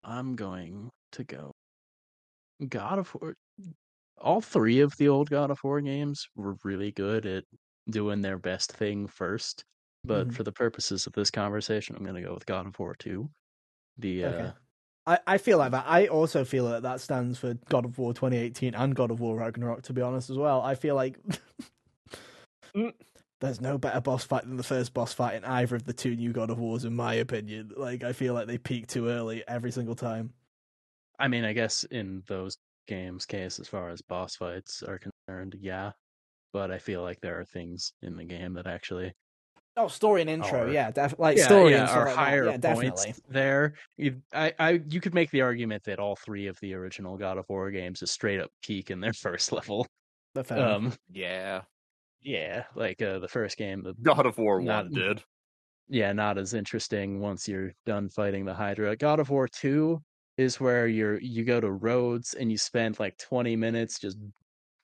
Speaker 2: I'm going to go. God of War. All three of the old God of War games were really good at doing their best thing first. But
Speaker 1: Mhm.
Speaker 2: for the purposes of this conversation, I'm going to go with God of War 2. The
Speaker 1: Okay.
Speaker 2: uh,
Speaker 1: I, I feel like that. I also feel that that stands for God of War 2018 and God of War Ragnarok, to be honest, as well. I feel like
Speaker 3: Mm.
Speaker 1: There's no better boss fight than the first boss fight in either of the two new God of Wars, in my opinion. Like, I feel like they peak too early every single time.
Speaker 2: I mean, I guess in those games' case, as far as boss fights are concerned, yeah. But I feel like there are things in the game that actually
Speaker 1: Oh, story and intro,
Speaker 2: Or-
Speaker 1: yeah, def- like
Speaker 2: yeah,
Speaker 1: story
Speaker 2: yeah,
Speaker 1: and stuff
Speaker 2: are
Speaker 1: like that.
Speaker 2: higher
Speaker 1: Yeah,
Speaker 2: points
Speaker 1: definitely.
Speaker 2: there. You, I, I, you could make the argument that all three of the original God of War games is straight up peak in their first level.
Speaker 1: But.
Speaker 2: Um,
Speaker 3: Yeah.
Speaker 2: Yeah, like uh, the first game, the
Speaker 3: God of War
Speaker 2: Not-
Speaker 3: 1 did.
Speaker 2: yeah, not as interesting once you're done fighting the Hydra. God of War 2 is where you're you go to Rhodes and you spend like 20 minutes just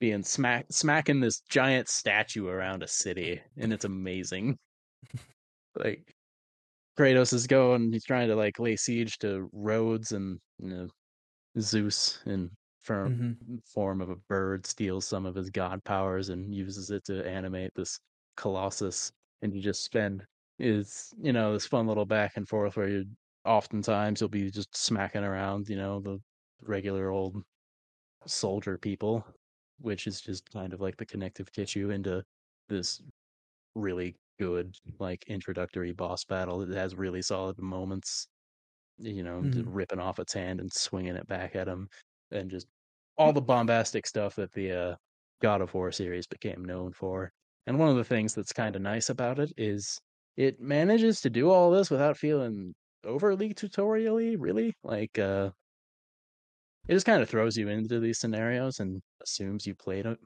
Speaker 2: being smack smacking this giant statue around a city and it's amazing. like Kratos is going he's trying to like lay siege to Rhodes and you know, Zeus in firm
Speaker 1: Mhm.
Speaker 2: form of a bird steals some of his god powers and uses it to animate this colossus and you just spend is you know this fun little back and forth where you oftentimes you'll be just smacking around you know the regular old soldier people which is just kind of like the connective tissue into this really good like introductory boss battle it has really solid moments you know
Speaker 1: Mhm.
Speaker 2: ripping off its hand and swinging it back at him and just all the bombastic stuff that the uh, God of War series became known for. And one of the things that's kind of nice about it is it manages to do all this without feeling overly tutorially, really. Like uh it just kind of throws you into these scenarios and assumes you played it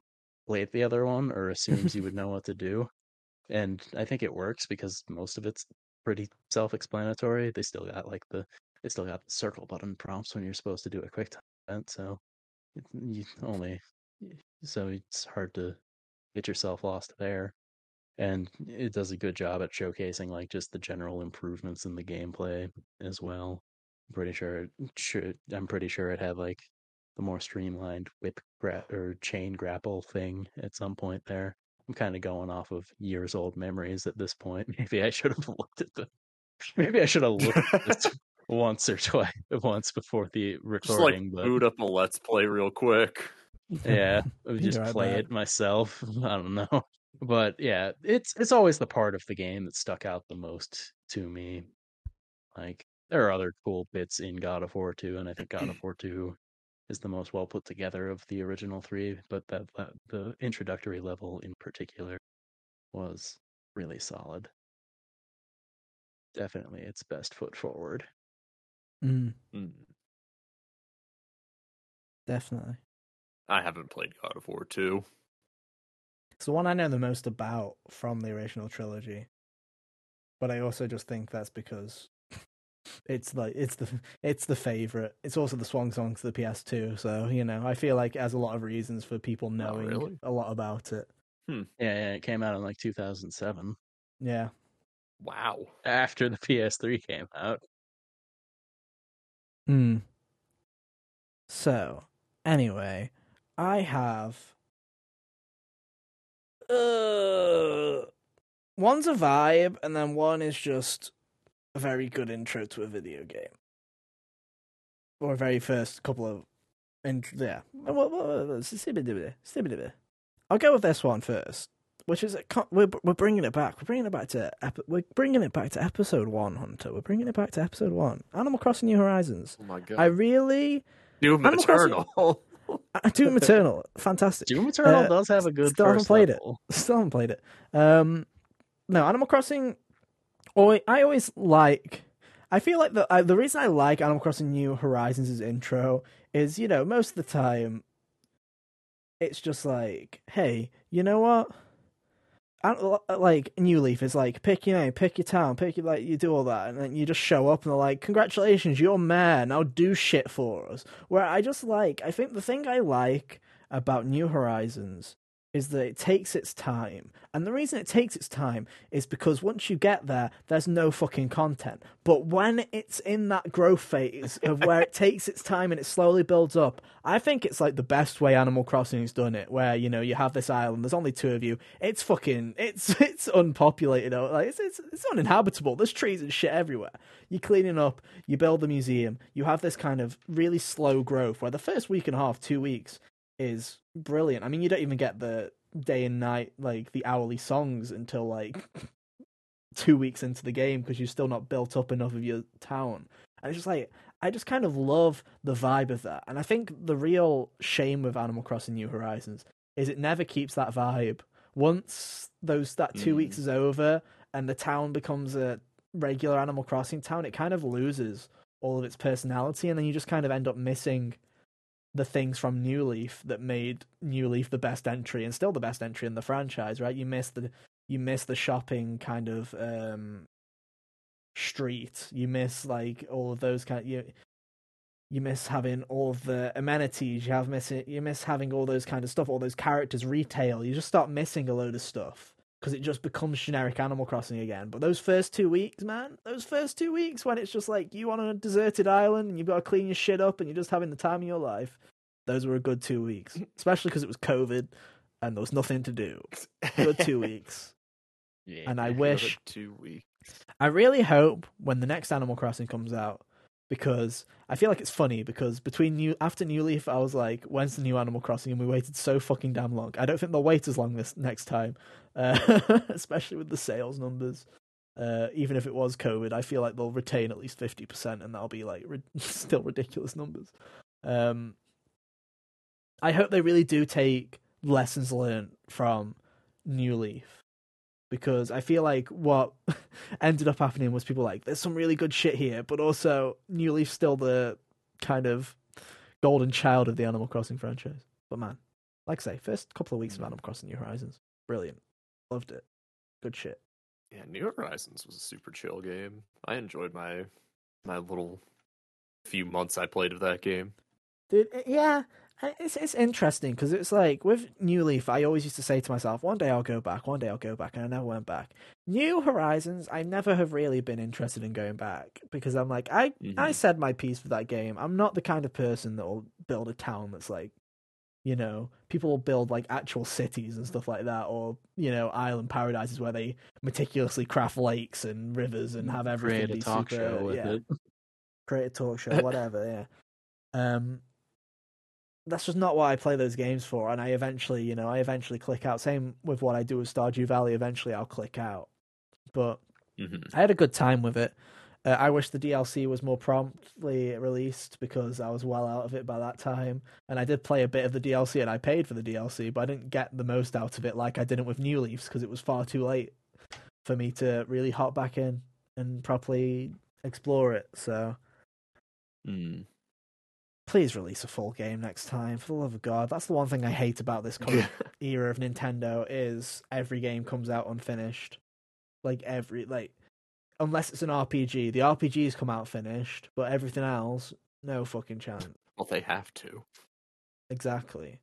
Speaker 2: played the other one or assumes you would know what to do. And I think it works because most of it's pretty self-explanatory. They still got like the they still got the circle button prompts when you're supposed to do a quick time event, so you only so it's hard to get yourself lost there. And it does a good job at showcasing like just the general improvements in the gameplay as well. I'm pretty sure it should I'm pretty sure it had like the more streamlined whip gra- or chain grapple thing at some point there. I'm kind of going off of years old memories at this point. Maybe I should have looked at the maybe I should have looked at this once or twice once before the
Speaker 3: Just like
Speaker 2: recording, but
Speaker 3: boot up a let's play real quick.
Speaker 2: yeah, I just
Speaker 1: right
Speaker 2: play it myself. I don't know, but yeah, it's it's always the part of the game that stuck out the most to me. Like there are other cool bits in God of War 2, and I think God of War 2 is the most well put together of the original three. But that, that the introductory level in particular was really solid. Definitely its best foot forward.
Speaker 1: Mm,
Speaker 3: Hmm.
Speaker 1: definitely.
Speaker 3: I haven't played God of War 2.
Speaker 1: It's the one I know the most about from the original trilogy. But I also just think that's because it's like it's the it's the favorite. It's also the swan song to the PS2, so you know, I feel like it has a lot of reasons for people knowing
Speaker 3: really?
Speaker 1: a lot about it.
Speaker 2: Yeah, yeah, it came out in like 2007
Speaker 1: Yeah.
Speaker 3: Wow.
Speaker 2: after the PS3 came out.
Speaker 1: Hmm. So, anyway, I have. Uh, one's a vibe, and then one is just a very good intro to a video game, or a very first couple of. And yeah. I'll go with this one first, which is a, we're we're bringing it back. We're bringing it back to we're bringing it back to episode one, Hunter. We're bringing it back to episode one. Animal Crossing: New Horizons.
Speaker 3: Oh my god.
Speaker 1: I really
Speaker 3: Doom
Speaker 1: Animal Crossing-
Speaker 3: Eternal.
Speaker 1: I Doom Eternal, fantastic.
Speaker 2: Doom Eternal
Speaker 1: Uh,
Speaker 2: does have a good
Speaker 1: still haven't
Speaker 2: first
Speaker 1: played it.
Speaker 2: level.
Speaker 1: Still haven't played it. Um, no, Animal Crossing. Or I always like. I feel like the I, the reason I like Animal Crossing New Horizons' intro is you know most of the time, it's just like, hey, you know what? I uh, like New Leaf is like pick your name, pick your town, pick your like you do all that, and then you just show up and they're like, congratulations, you're mayor. Now do shit for us. Where I just like, I think the thing I like about New Horizons is that it takes its time. And the reason it takes its time is because once you get there, there's no fucking content. But when it's in that growth phase of where it takes its time and it slowly builds up, I think it's like the best way Animal Crossing has done it, where you know you have this island, there's only two of you. It's fucking, it's it's unpopulated, like it's it's, it's uninhabitable. There's trees and shit everywhere. You're cleaning up, you build the museum, you have this kind of really slow growth where the first week and a half, two weeks, is brilliant. I mean, you don't even get the day and night, like the hourly songs until like two weeks into the game because you're still not built up enough of your town. And it's just like, I just kind of love the vibe of that. And I think the real shame with Animal Crossing New Horizons is it never keeps that vibe. Once those that two
Speaker 3: Mm.
Speaker 1: weeks is over and the town becomes a regular Animal Crossing town, it kind of loses all of its personality, and then you just kind of end up missing the things from New Leaf that made New Leaf the best entry and still the best entry in the franchise, right? You miss the you miss the shopping kind of um street. You miss like all of those kind you you miss having all of the amenities, you have missing you miss having all those kind of stuff, all those characters retail. You just start missing a load of stuff because it just becomes generic Animal Crossing again. But those first two weeks, man, those first two weeks when it's just like you on a deserted island and you've got to clean your shit up and you're just having the time of your life, those were a good two weeks. Especially because it was COVID and there was nothing to do. Good two weeks.
Speaker 2: Yeah.
Speaker 1: And I wish,
Speaker 3: two weeks.
Speaker 1: I really hope when the next Animal Crossing comes out, because I feel like it's funny because between new after New Leaf, I was like, when's the new Animal Crossing? And we waited so fucking damn long. I don't think they'll wait as long this next time, uh, especially with the sales numbers. Uh, even if it was COVID, I feel like they'll retain at least fifty percent, and that'll be like ri- still ridiculous numbers. Um, I hope they really do take lessons learned from New Leaf because I feel like what ended up happening was people like there's some really good shit here, but also New Leaf's still the kind of golden child of the Animal Crossing franchise. But man, like I say, first couple of weeks of mm. Animal Crossing New Horizons, brilliant, loved it, good shit.
Speaker 3: Yeah, New Horizons was a super chill game. I enjoyed my my little few months I played of that game.
Speaker 1: Dude, eh, yeah, I- it's it's interesting because it's like with New Leaf, I always used to say to myself, one day I'll go back, one day I'll go back, and I never went back. New Horizons, I never have really been interested in going back because I'm like, I I
Speaker 3: Mhm.
Speaker 1: said my piece for that game. I'm not the kind of person that will build a town that's like, you know, people will build like actual cities and stuff like that, or you know, island paradises where they meticulously craft lakes and rivers and have everything
Speaker 2: Create a
Speaker 1: be
Speaker 2: talk
Speaker 1: super,
Speaker 2: show with
Speaker 1: yeah
Speaker 2: it.
Speaker 1: create a talk show, whatever. yeah. Um, that's just not what I play those games for, and I eventually, you know, I eventually click out. Same with what I do with Stardew Valley. Eventually, I'll click out. But
Speaker 3: hmm
Speaker 1: I had a good time with it. Uh, I wish the DLC was more promptly released because I was well out of it by that time. And I did play a bit of the DLC and I paid for the DLC, but I didn't get the most out of it like I didn't with New Leafs because it was far too late for me to really hop back in and properly explore it. So
Speaker 3: Mm.
Speaker 1: Please release a full game next time for the love of god. That's the one thing i hate about this current era of nintendo is every game comes out unfinished. Like every like unless it's an rpg the rpgs come out finished but everything else no fucking chance.
Speaker 3: Well, they have to.
Speaker 1: exactly.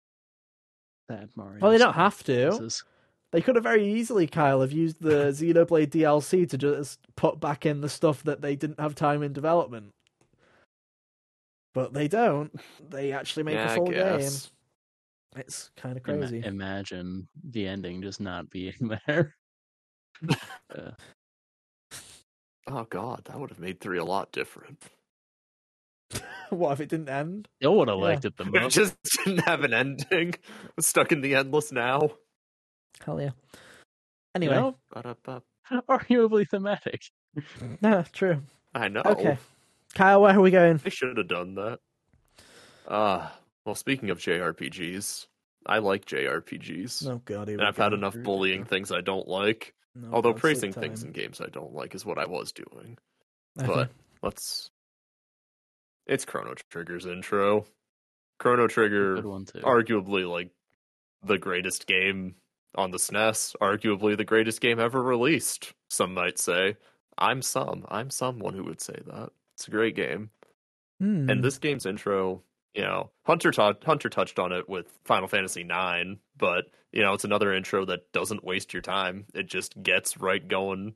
Speaker 2: Sad Mario.
Speaker 1: well they don't have to.
Speaker 2: This
Speaker 1: they could have very easily kyle have used the xenoblade dlc to just put back in the stuff that they didn't have time in development but they don't they actually make
Speaker 3: yeah,
Speaker 1: a full game. It's kind of
Speaker 2: Ima-
Speaker 1: crazy.
Speaker 2: imagine the ending just not being there. Uh,
Speaker 3: Oh god, that would have made three a lot different.
Speaker 1: what if it didn't end?
Speaker 2: Still would have
Speaker 1: Yeah.
Speaker 2: liked it the
Speaker 3: If it
Speaker 2: most.
Speaker 3: just didn't have an ending. Was stuck in the endless now.
Speaker 1: Hell yeah.
Speaker 2: You
Speaker 1: Anyway,
Speaker 2: know, arguably thematic.
Speaker 1: no, true.
Speaker 3: I know.
Speaker 1: Okay, Kyle, where are we going?
Speaker 3: They should have done that. Uh well speaking of JRPGs, I like JRPGs.
Speaker 1: Oh god,
Speaker 3: and I've had enough bullying things I don't like.
Speaker 1: No,
Speaker 3: Although praising things in games I don't like is what I was doing.
Speaker 1: Okay.
Speaker 3: But let's it's Chrono Trigger's intro. Chrono Trigger
Speaker 2: Good one too.
Speaker 3: arguably like the greatest game on the SNES, arguably the greatest game ever released, some might say. I'm some. I'm someone who would say that. It's a great game.
Speaker 1: Hmm.
Speaker 3: And this game's intro, you know, Hunter ta- Hunter touched on it with Final Fantasy IX, but you know, it's another intro that doesn't waste your time. It just gets right going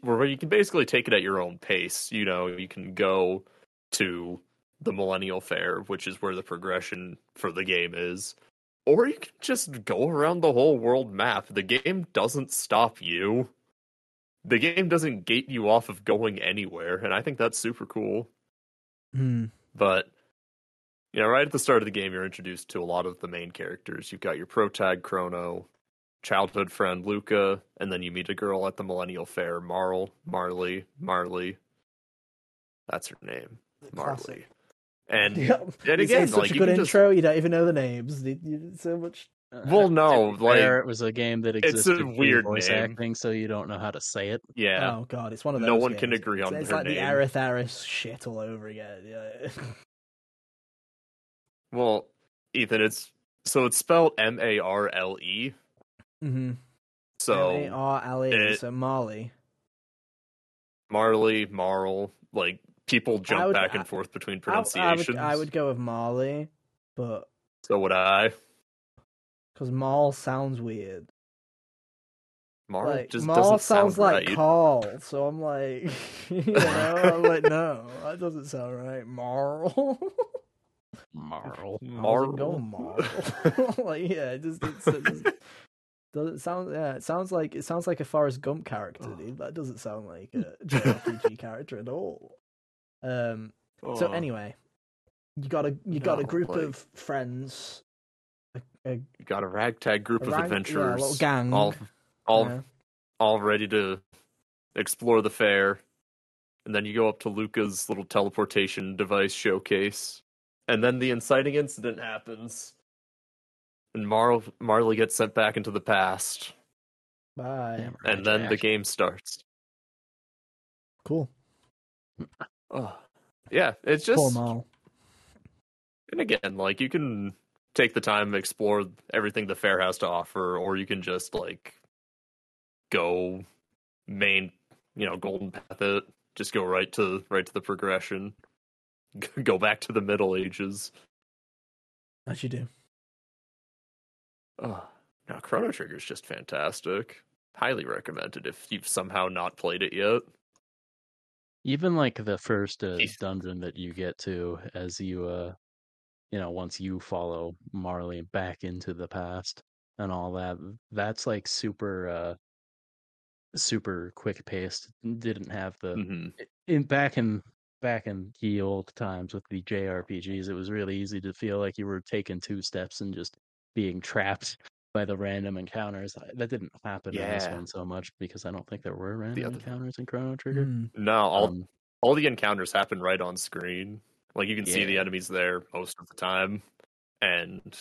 Speaker 3: where you can basically take it at your own pace. You know, you can go to the Millennial Fair, which is where the progression for the game is, or you can just go around the whole world map. The game doesn't stop you. The game doesn't gate you off of going anywhere, and I think that's super cool.
Speaker 1: Hmm.
Speaker 3: But you know, right at the start of the game, you're introduced to a lot of the main characters. You've got your protag Chrono, childhood friend Lucca, and then you meet a girl at the Millennial Fair, Marl, Marley, Marley. That's her name, Marley. And
Speaker 1: Yeah.
Speaker 3: and again,
Speaker 1: such
Speaker 3: like
Speaker 1: a good
Speaker 3: can just
Speaker 1: intro, you don't even know the names. So much.
Speaker 3: Well, no,
Speaker 2: to
Speaker 3: like
Speaker 2: fair, it was a game that
Speaker 3: it's a
Speaker 2: existed
Speaker 3: weird
Speaker 2: voice
Speaker 3: name.
Speaker 2: acting, so you don't know how to say it.
Speaker 3: yeah,
Speaker 1: Oh god, it's one of those.
Speaker 3: no one can agree on
Speaker 1: It's, it's
Speaker 3: her
Speaker 1: like
Speaker 3: name.
Speaker 1: the Aerith Aris shit all over again. Yeah.
Speaker 3: Well, Ethan, it's so it's spelled M A R L E.
Speaker 1: mm-hmm.
Speaker 3: So
Speaker 1: M A R L E.
Speaker 3: it-
Speaker 1: So Marley.
Speaker 3: Marley, Marl, like people jump
Speaker 1: would-
Speaker 3: back
Speaker 1: I-
Speaker 3: and forth between
Speaker 1: I, I
Speaker 3: pronunciations.
Speaker 1: would, I would go with Marley, but
Speaker 3: So would I.
Speaker 1: because Marl sounds weird.
Speaker 3: Marl
Speaker 1: like
Speaker 3: just
Speaker 1: Marl
Speaker 3: doesn't
Speaker 1: sounds
Speaker 3: sound
Speaker 1: like
Speaker 3: right.
Speaker 1: Carl, so I'm like, you know, I'm like, no, that doesn't sound right. Marl.
Speaker 2: Marl.
Speaker 1: How's it going, Marl? like, yeah, it just, it's, it just doesn't sound. Yeah, it sounds like it sounds like a Forrest Gump character, dude. That doesn't sound like a JRPG character at all. Um. So
Speaker 3: Oh,
Speaker 1: anyway, you got a you got a group
Speaker 3: like-
Speaker 1: of friends, a, a,
Speaker 3: you got a ragtag group
Speaker 1: a
Speaker 3: of
Speaker 1: rag- yeah, a
Speaker 3: adventurers,
Speaker 1: little gang,
Speaker 3: all all
Speaker 1: yeah.
Speaker 3: all ready to explore the fair, and then you go up to Lucca's little teleportation device showcase, and then the inciting incident happens. and Mar- Marley gets sent back into the past,
Speaker 1: Bye.
Speaker 2: Damn
Speaker 3: and then the game starts.
Speaker 1: Cool.
Speaker 3: Oh. Yeah, it's
Speaker 1: Poor
Speaker 3: just
Speaker 1: Mal.
Speaker 3: and again, like you can take the time to explore everything the fair has to offer, or you can just like go main, you know, golden path it. Just go right to right to the progression. Go back to the Middle Ages.
Speaker 1: As you do.
Speaker 3: Oh, now Chrono Trigger is just fantastic. Highly recommended if you've somehow not played it yet.
Speaker 2: Even like the first uh, dungeon that you get to as you uh you know, once you follow Marley back into the past and all that, that's like super uh super quick paced. Didn't have the
Speaker 3: hmm
Speaker 2: in back in back in the old times with the JRPGs, it was really easy to feel like you were taking two steps and just being trapped by the random encounters. That didn't happen in this one so much because I don't think there were random
Speaker 3: other-
Speaker 2: encounters in Chrono Trigger.
Speaker 1: Mm.
Speaker 3: No, all
Speaker 2: Um,
Speaker 3: all the encounters happen right on screen. Like you can see the enemies there most of the time, and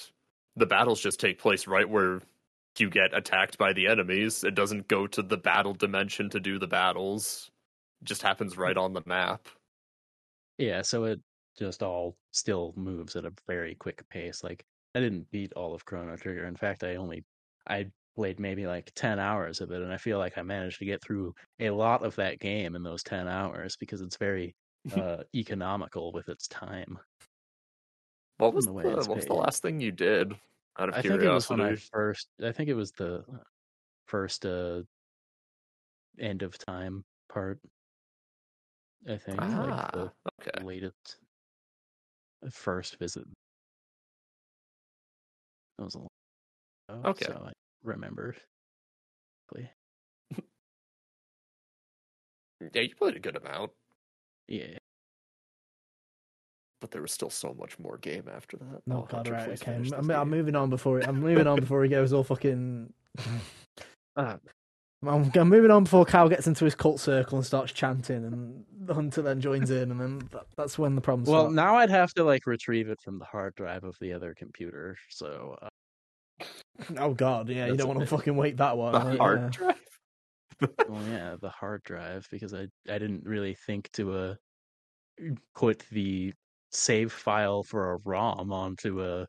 Speaker 3: the battles just take place right where you get attacked by the enemies. It doesn't go to the battle dimension to do the battles. It just happens hmm. right on the map.
Speaker 2: Yeah, so it just all still moves at a very quick pace. Like I didn't beat all of Chrono Trigger. In fact, I only I played maybe like 10 hours of it and I feel like I managed to get through a lot of that game in those 10 hours because it's very uh economical with its time.
Speaker 3: What was
Speaker 2: the
Speaker 3: the, what was the last thing you did? Out of
Speaker 2: I think it was when I first I think it was the first uh end of time part. I think like
Speaker 3: ah,
Speaker 2: the
Speaker 3: okay.
Speaker 2: latest first visit. That was a long ago,
Speaker 3: Okay.
Speaker 2: so I remembered. Play-
Speaker 3: Yeah, you played a good amount,
Speaker 2: Yeah,
Speaker 3: but there was still so much more game after that.
Speaker 1: No,
Speaker 3: Oh,
Speaker 1: God, right,
Speaker 3: please
Speaker 1: okay.
Speaker 3: finish
Speaker 1: I'm,
Speaker 3: this
Speaker 1: I'm moving on before I'm moving on before he goes all fucking.
Speaker 3: Ah,
Speaker 1: I'm, I'm moving on before Cal gets into his cult circle and starts chanting, and the hunter then joins in, and then that, that's when the problems
Speaker 2: Well,
Speaker 1: start.
Speaker 2: now I'd have to like retrieve it from the hard drive of the other computer. So uh,
Speaker 1: Oh God, yeah, you don't want to fucking wait that one.
Speaker 3: the
Speaker 1: right?
Speaker 3: hard
Speaker 1: Yeah.
Speaker 3: drive.
Speaker 2: well, yeah, the hard drive because I I didn't really think to uh put the save file for a ROM onto a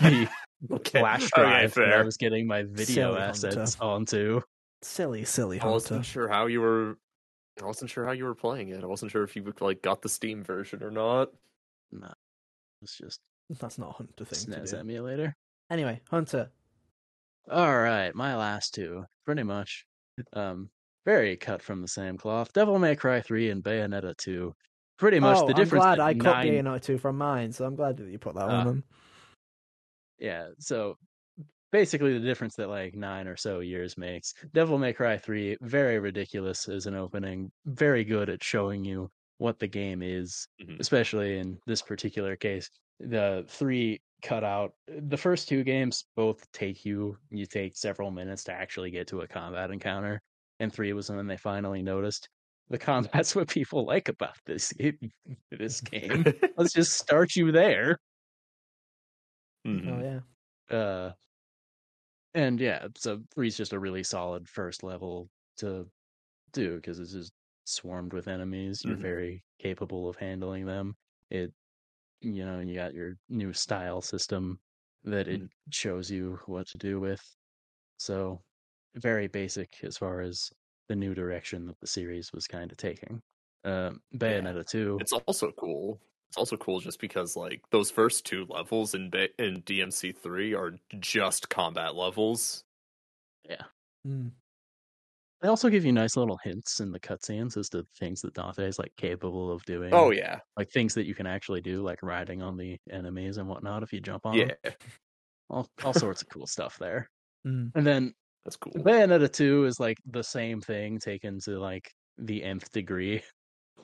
Speaker 2: the
Speaker 3: Okay,
Speaker 2: flash
Speaker 3: okay,
Speaker 2: drive that I was getting my video
Speaker 1: Silly
Speaker 2: assets
Speaker 1: Hunter.
Speaker 2: onto.
Speaker 1: Silly, silly
Speaker 3: I wasn't
Speaker 1: hunter.
Speaker 3: sure how you were. I wasn't sure how you were playing it. I wasn't sure if you like got the Steam version or not.
Speaker 2: No, it's just
Speaker 1: That's not a hunter thing to
Speaker 2: SNES emulator.
Speaker 1: Anyway, hunter.
Speaker 2: All right, my last two, pretty much, um, very cut from the same cloth. Devil May Cry three and Bayonetta two. Pretty much
Speaker 1: oh,
Speaker 2: the difference.
Speaker 1: I'm glad
Speaker 2: that
Speaker 1: I cut
Speaker 2: nine...
Speaker 1: Bayonetta 2 from mine, so I'm glad that you put that
Speaker 2: Ah.
Speaker 1: one on.
Speaker 2: Yeah, so basically the difference that like nine or so years makes. Devil May Cry 3, very ridiculous as an opening, very good at showing you what the game is,
Speaker 3: Mhm.
Speaker 2: especially in this particular case. The three cut out the first two games both take you you take several minutes to actually get to a combat encounter. And three was when they finally noticed the combat's what people like about this this game. Let's just start you there.
Speaker 3: Mhm.
Speaker 1: Oh yeah.
Speaker 2: Uh, and yeah, so three's just a really solid first level to do because it's just swarmed with enemies. You're
Speaker 3: Mhm.
Speaker 2: very capable of handling them. It, you know, you got your new style system that it shows you what to do with. So very basic as far as the new direction that the series was kind of taking. Um, Bayonetta two,
Speaker 3: It's also cool. It's also cool just because like those first two levels in Ba- in DMC three are just combat levels. Yeah.
Speaker 1: Mm.
Speaker 2: They also give you nice little hints in the cutscenes as to things that Dante is like capable of doing.
Speaker 3: Oh yeah,
Speaker 2: like things that you can actually do, like riding on the enemies and whatnot if you jump on
Speaker 3: yeah,
Speaker 2: them. All, all sorts of cool stuff there.
Speaker 1: Mm.
Speaker 2: And then
Speaker 3: that's cool.
Speaker 2: Bayonetta 2 is like the same thing taken to like the nth degree.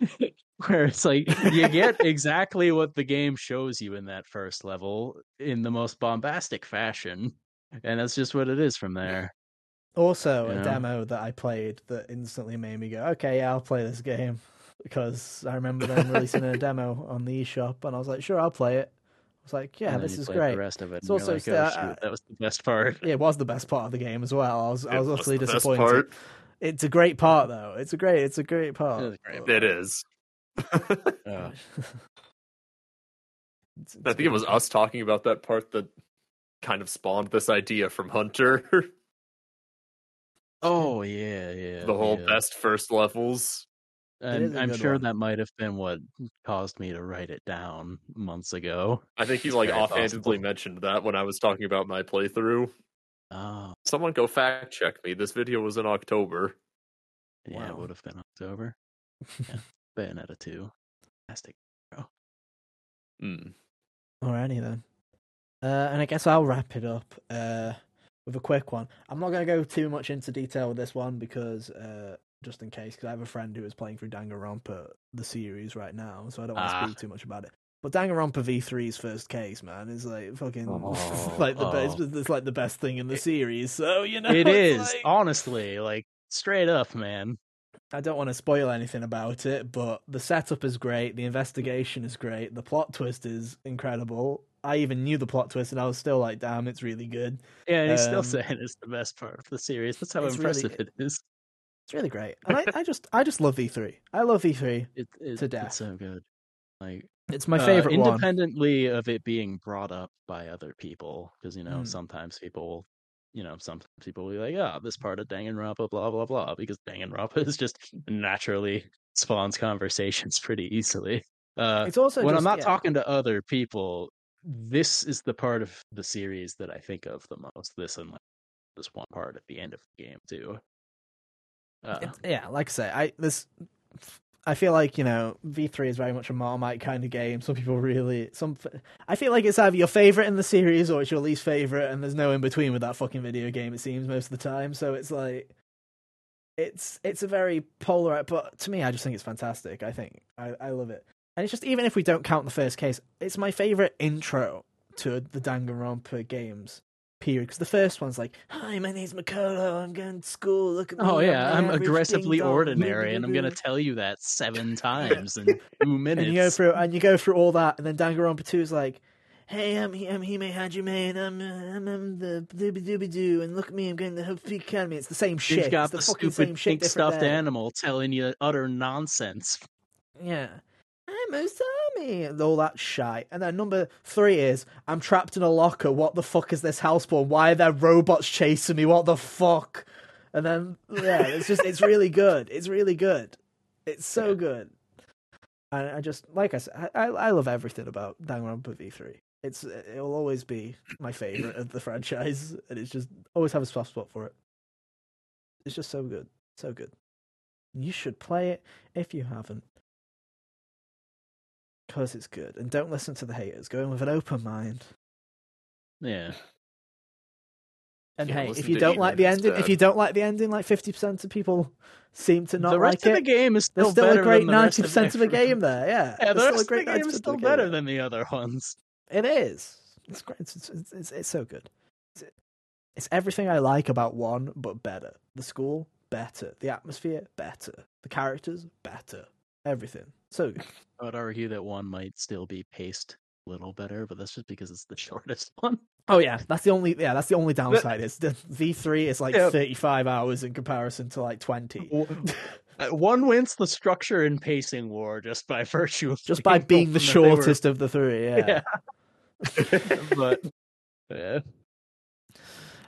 Speaker 2: Where it's like you get exactly what the game shows you in that first level in the most bombastic fashion. And that's just what it is from there.
Speaker 1: Also,
Speaker 2: Yeah.
Speaker 1: a demo that I played that instantly made me go, "Okay, yeah, I'll play this game," because I remember them releasing a demo on the eShop, and I was like, "Sure, I'll play it." I was like, yeah,
Speaker 2: And
Speaker 1: this
Speaker 2: you
Speaker 1: is great.
Speaker 2: The rest of it,
Speaker 1: It's also
Speaker 2: like, oh,
Speaker 1: uh,
Speaker 2: shoot, that was the best part.
Speaker 1: It was the best part of the game as well. I was I
Speaker 3: It
Speaker 1: was
Speaker 3: was
Speaker 1: utterly
Speaker 3: the best
Speaker 1: disappointed.
Speaker 3: part.
Speaker 1: It's a great part though. It's a great it's a great part.
Speaker 2: It is great
Speaker 3: It is. I think it was us talking about that part that kind of spawned this idea from Hunter.
Speaker 2: Oh yeah, yeah.
Speaker 3: the whole
Speaker 2: yeah.
Speaker 3: best first levels.
Speaker 1: is
Speaker 2: And
Speaker 1: a
Speaker 2: I'm sure
Speaker 1: one.
Speaker 2: that might have been what caused me to write it down months ago.
Speaker 3: I think you like
Speaker 2: very
Speaker 3: offhandedly
Speaker 2: possible.
Speaker 3: mentioned that when I was talking about my playthrough.
Speaker 2: Oh,
Speaker 3: Someone go fact check me. This video was in October.
Speaker 2: yeah, it would have been October. Yeah, Bayonetta two, fantastic.
Speaker 3: Hmm.
Speaker 1: Alrighty then. Uh, and I guess I'll wrap it up uh, with a quick one. I'm not going to go too much into detail with this one because, uh, just in case, because I have a friend who is playing through Danganronpa the series right now, so I don't want to
Speaker 2: Ah.
Speaker 1: speak too much about it. But Danganronpa V3's first case, man, is like fucking
Speaker 2: Oh,
Speaker 1: like the best.
Speaker 2: oh.
Speaker 1: It's like the best thing in the series. So you know, it's like-
Speaker 2: honestly like straight up, man.
Speaker 1: I don't want to spoil anything about it, but the setup is great, the investigation is great, the plot twist is incredible. I even knew the plot twist, and I was still like, "Damn, it's really good."
Speaker 2: Yeah, and he's still
Speaker 1: Um,
Speaker 2: saying it's the best part of the series. That's how
Speaker 1: it's really
Speaker 2: impressive it is.
Speaker 1: It's really great, and I, I just, I just love V three. I love V three.
Speaker 2: It, it,
Speaker 1: To death.
Speaker 2: It's so good. Like
Speaker 1: It's my
Speaker 2: uh,
Speaker 1: favorite one.
Speaker 2: independently of it being brought up by other people, because you know
Speaker 1: Mm.
Speaker 2: sometimes people, will, you know, sometimes people will be like, "Ah, this part of Danganronpa, blah blah blah," because Danganronpa is just naturally spawns conversations pretty easily. Uh,
Speaker 1: It's also
Speaker 2: when
Speaker 1: just,
Speaker 2: I'm not
Speaker 1: yeah,
Speaker 2: talking to other people, this is the part of the series that I think of the most. This and like this one part at the end of the game too. Uh,
Speaker 1: yeah, like I say, I this. I feel like you know V three is very much a Marmite kind of game. Some people really some. I feel like it's either your favorite in the series or it's your least favorite, and there's no in between with that fucking video game. It seems most of the time. So it's like, it's it's a very polar. But to me, I just think it's fantastic. I think I I love it, and it's just even if we don't count the first case, it's my favorite intro to the Danganronpa games. Period. Because the first one's like, "Hi, my name's Makoto. I'm going to school. Look at me.
Speaker 2: oh yeah,
Speaker 1: my
Speaker 2: I'm aggressively ordinary, and I'm gonna tell you that seven times in two minutes.
Speaker 1: and you go through and you go through all that, and then Danganronpa two is like, "Hey, I'm I'm Hime Hajime, and I'm uh, I'm, I'm the dooby dooby doo, and look at me, I'm going to Hope Peak Academy." It's the same shit.
Speaker 2: You've got
Speaker 1: it's the,
Speaker 2: the, stupid
Speaker 1: same shit,
Speaker 2: pink stuffed
Speaker 1: day.
Speaker 2: animal telling you utter nonsense.
Speaker 1: Yeah. I'm Osami all that shite. And then number three is I'm trapped in a locker. What the fuck is this house spawn? Why are there robots chasing me? What the fuck? And then yeah, it's just it's really good. It's really good. It's so
Speaker 2: Yeah.
Speaker 1: good. And I just like I said, I, I love everything about Danganronpa V3. It's it'll always be my favorite of the franchise, and it's just always have a soft spot for it. It's just so good, so good. You should play it if you haven't because it's good. And don't listen to the haters. Go in with an open mind.
Speaker 2: Yeah,
Speaker 1: And
Speaker 3: Yeah,
Speaker 1: hey, if you don't like the ending, if you don't like the ending, like fifty percent of people seem to not
Speaker 2: the rest
Speaker 1: like
Speaker 2: of
Speaker 1: it.
Speaker 2: the game is still,
Speaker 1: There's still
Speaker 2: better
Speaker 1: a great
Speaker 2: than
Speaker 1: ninety percent of the game there. Yeah,
Speaker 2: Yeah, the rest
Speaker 1: still a
Speaker 2: of the
Speaker 1: great
Speaker 2: game is still
Speaker 1: of the game
Speaker 2: better than the other ones.
Speaker 1: It is. It's great. It's it's, it's, it's so good. It's, it's everything I like about one, but better. The school, better. The atmosphere, better. The characters, better. Everything, so.
Speaker 2: I would argue that one might still be paced a little better, but that's just because it's the shortest one.
Speaker 1: Oh yeah, that's the only yeah that's the only downside is the V three is like
Speaker 2: Yeah.
Speaker 1: thirty five hours in comparison to like twenty.
Speaker 2: Uh, One wins the structure and pacing war just by virtue of
Speaker 1: Just by being the
Speaker 2: told them that they were-
Speaker 1: shortest of the three. Yeah.
Speaker 2: but yeah,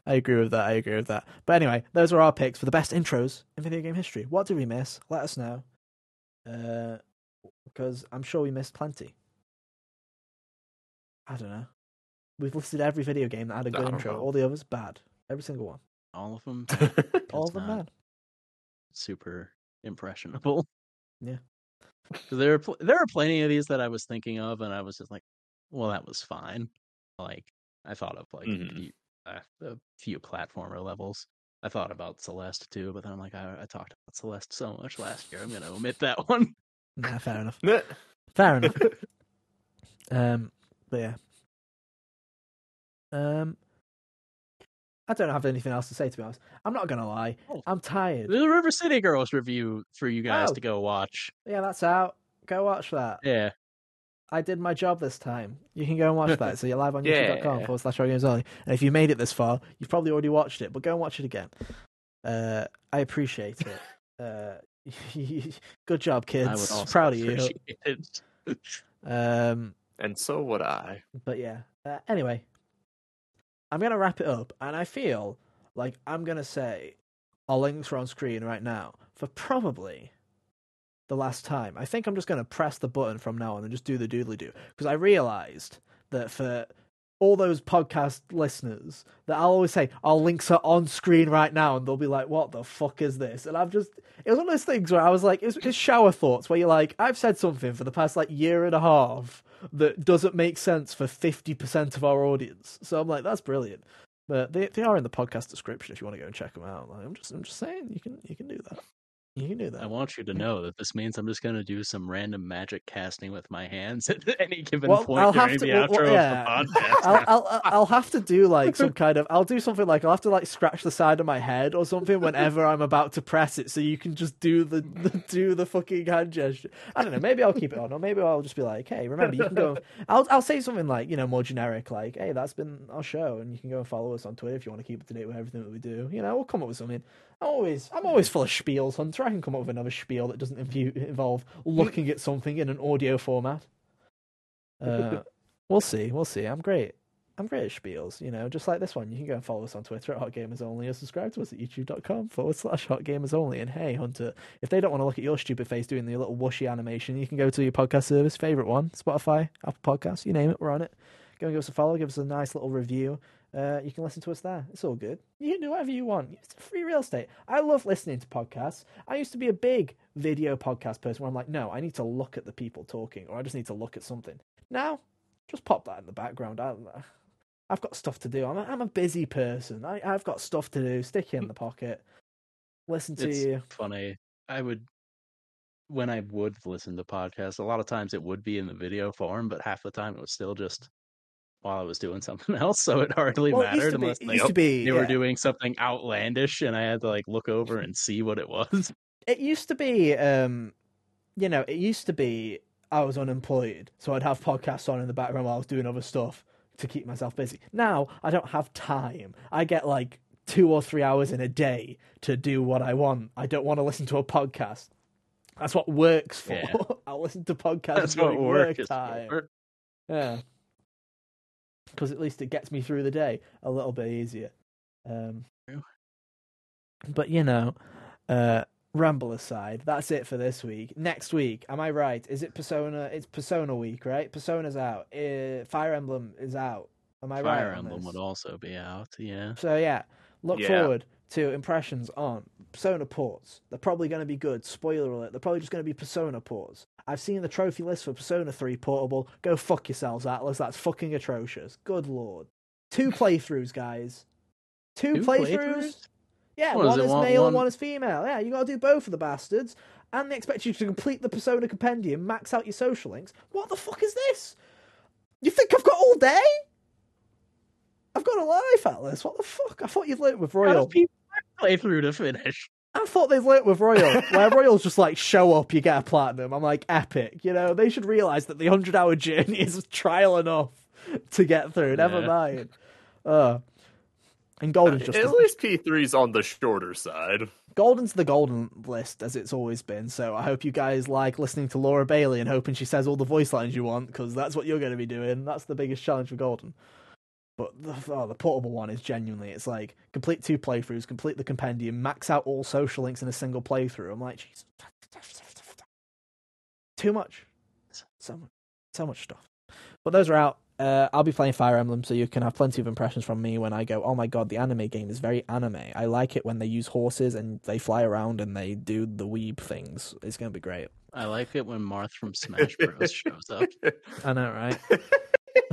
Speaker 1: I agree with that. I agree with that. But anyway, those are our picks for the best intros in video game history. What did we miss? Let us know. Uh, because I'm sure we missed plenty. I don't know. We've listed every video game that had a good
Speaker 3: don't
Speaker 1: intro.
Speaker 3: know.
Speaker 1: All the others bad. Every single one.
Speaker 2: all of them
Speaker 1: All of them bad.
Speaker 2: super impressionable.
Speaker 1: Yeah.
Speaker 2: there are pl- there are plenty of these that I was thinking of, and I was just like, well, that was fine. Like I thought of like
Speaker 3: Mhm.
Speaker 2: a, few, uh, a few platformer levels. I thought about Celeste too, but then I'm like, I, I talked about Celeste so much last year. I'm gonna omit that one.
Speaker 1: Nah, fair enough. Fair enough. Um, but yeah. Um, I don't have anything else to say to be honest. I'm not gonna lie.
Speaker 2: Oh.
Speaker 1: I'm tired.
Speaker 2: There's a River City Girls review for you guys
Speaker 1: Oh.
Speaker 2: to go watch.
Speaker 1: Yeah, that's out. Go watch that.
Speaker 2: Yeah,
Speaker 1: I did my job this time. You can go and watch that. So you're live on youtube.com
Speaker 3: Yeah.
Speaker 1: forward slash Games Only. And if you made it this far, you've probably already watched it, but go and watch it again. Uh, I appreciate it. Uh, good job,
Speaker 2: I would
Speaker 1: kids.
Speaker 2: also
Speaker 1: Proud of you.
Speaker 2: appreciate it.
Speaker 1: Um,
Speaker 3: And so would I.
Speaker 1: but yeah. Uh, anyway, I'm gonna wrap it up, and I feel like I'm gonna say our links are on screen right now for probably the last time. I think I'm just gonna press the button from now on and just do the doodly do because I realized that for all those podcast listeners that I'll always say our links are on screen right now and they'll be like what the fuck is this? And I've just it was one of those things where I was like it was just shower thoughts where you're like I've said something for the past like year and a half that doesn't make sense for 50% of our audience. So I'm like that's brilliant. But they they are in the podcast description if you want to go and check them out. Like, I'm just I'm just saying you can you can do that you can do that
Speaker 2: I want you to know that this means I'm just going to do some random magic casting with my hands at any given
Speaker 1: Well,
Speaker 2: point
Speaker 1: I'll
Speaker 2: during
Speaker 1: have to-
Speaker 2: the
Speaker 1: well,
Speaker 2: outro
Speaker 1: yeah.
Speaker 2: of the podcast.
Speaker 1: I'll, I'll I'll- I'll have to do like some kind of I'll do something like I'll have to like scratch the side of my head or something whenever I'm about to press it so you can just do the, the do the fucking hand gesture. I don't know, maybe I'll keep it on or maybe I'll just be like, hey, remember you can go I'll I'll say something like, you know, more generic like, hey, that's been our show and you can go and follow us on Twitter if you want to keep up to date with everything that we do. You know, we'll come up with something. I'm always I'm always full of spiels, Hunter. I can come up with another spiel that doesn't involve looking at something in an audio format. Uh, we'll see. We'll see. I'm great. I'm great at spiels, you know, just like this one. You can go and follow us on Twitter at Hot Gamers Only or subscribe to us at youtube.com forward slash Hot Gamers Only. And hey, Hunter, if they don't want to look at your stupid face doing the little whooshy animation, you can go to your podcast service, favorite one, Spotify, Apple Podcasts, you name it, we're on it. Go and give us a follow, give us a nice little review. Uh, you can listen to us there. It's all good. You can do whatever you want. It's free real estate. I love listening to podcasts. I used to be a big video podcast person where I'm like, no, I need to look at the people talking, or I just need to look at something. Now, just pop that in the background. I, I've got stuff to do. I'm a, I'm a busy person. I, I've got stuff to do. Stick it in the pocket. Listen to
Speaker 2: it's
Speaker 1: you.
Speaker 2: funny. I would when I would listen to podcasts, a lot of times it would be in the video form, but half the time it was still just while I was doing something else, so it hardly
Speaker 1: Well,
Speaker 2: mattered
Speaker 1: be,
Speaker 2: unless
Speaker 1: it
Speaker 2: like,
Speaker 1: be,
Speaker 2: they were
Speaker 1: yeah.
Speaker 2: doing something outlandish and I had to like look over and see what it was.
Speaker 1: it used to be um you know it used to be i was unemployed so i'd have podcasts on in the background while i was doing other stuff to keep myself busy now i don't have time i get like two or three hours in a day to do what i want i don't want to listen to a podcast that's what works for
Speaker 2: Yeah.
Speaker 1: i'll listen to podcasts
Speaker 2: That's what work
Speaker 1: work
Speaker 2: is
Speaker 1: time
Speaker 2: for.
Speaker 1: yeah because at least it gets me through the day a little bit easier. Um but you know uh ramble aside that's it for this week. Next week am i right? Is it persona it's persona week right? Persona's out. Uh, fire emblem is out. Am i right
Speaker 2: Fire Emblem would also be out, yeah.
Speaker 1: so yeah look
Speaker 3: Yeah.
Speaker 1: forward to impressions on persona ports they're probably going to be good spoiler alert they're probably just going to be persona ports i've seen the trophy list for persona 3 portable go fuck yourselves Atlus that's fucking atrocious good lord two playthroughs guys two,
Speaker 2: Two
Speaker 1: playthroughs yeah,
Speaker 2: What
Speaker 1: one is, male
Speaker 2: one-
Speaker 1: and one is female. Yeah, you got to do both of the bastards, and they expect you to complete the Persona compendium, max out your social links. What the fuck is this? You think I've got all day? I've got a life, Atlus. What the fuck? I thought you'd learnt with
Speaker 2: How do
Speaker 1: Royal.
Speaker 2: people play through to finish?
Speaker 1: I thought they'd learnt with Royal, where Royals just like show up, you get a platinum. I'm like epic. You know, they should realize that the hundred hour journey is trial enough to get through. Never
Speaker 2: Yeah.
Speaker 1: mind. Uh, and Golden's just
Speaker 3: At
Speaker 1: as-
Speaker 3: least P3's on the shorter side.
Speaker 1: Golden's the golden list as it's always been. So I hope you guys like listening to Laura Bailey and hoping she says all the voice lines you want because that's what you're going to be doing. That's the biggest challenge for Golden. But the, oh, the portable one is genuinely it's like complete two playthroughs, complete the compendium, max out all social links in a single playthrough. I'm like, Jesus, too much, so much, so much stuff. But those are out. Uh, I'll be playing Fire Emblem, so you can have plenty of impressions from me when I go. Oh my god, the anime game is very anime. I like it when they use horses and they fly around and they do the weeb things. It's gonna be great.
Speaker 2: I like it when Marth from Smash Bros shows up.
Speaker 1: I know, right?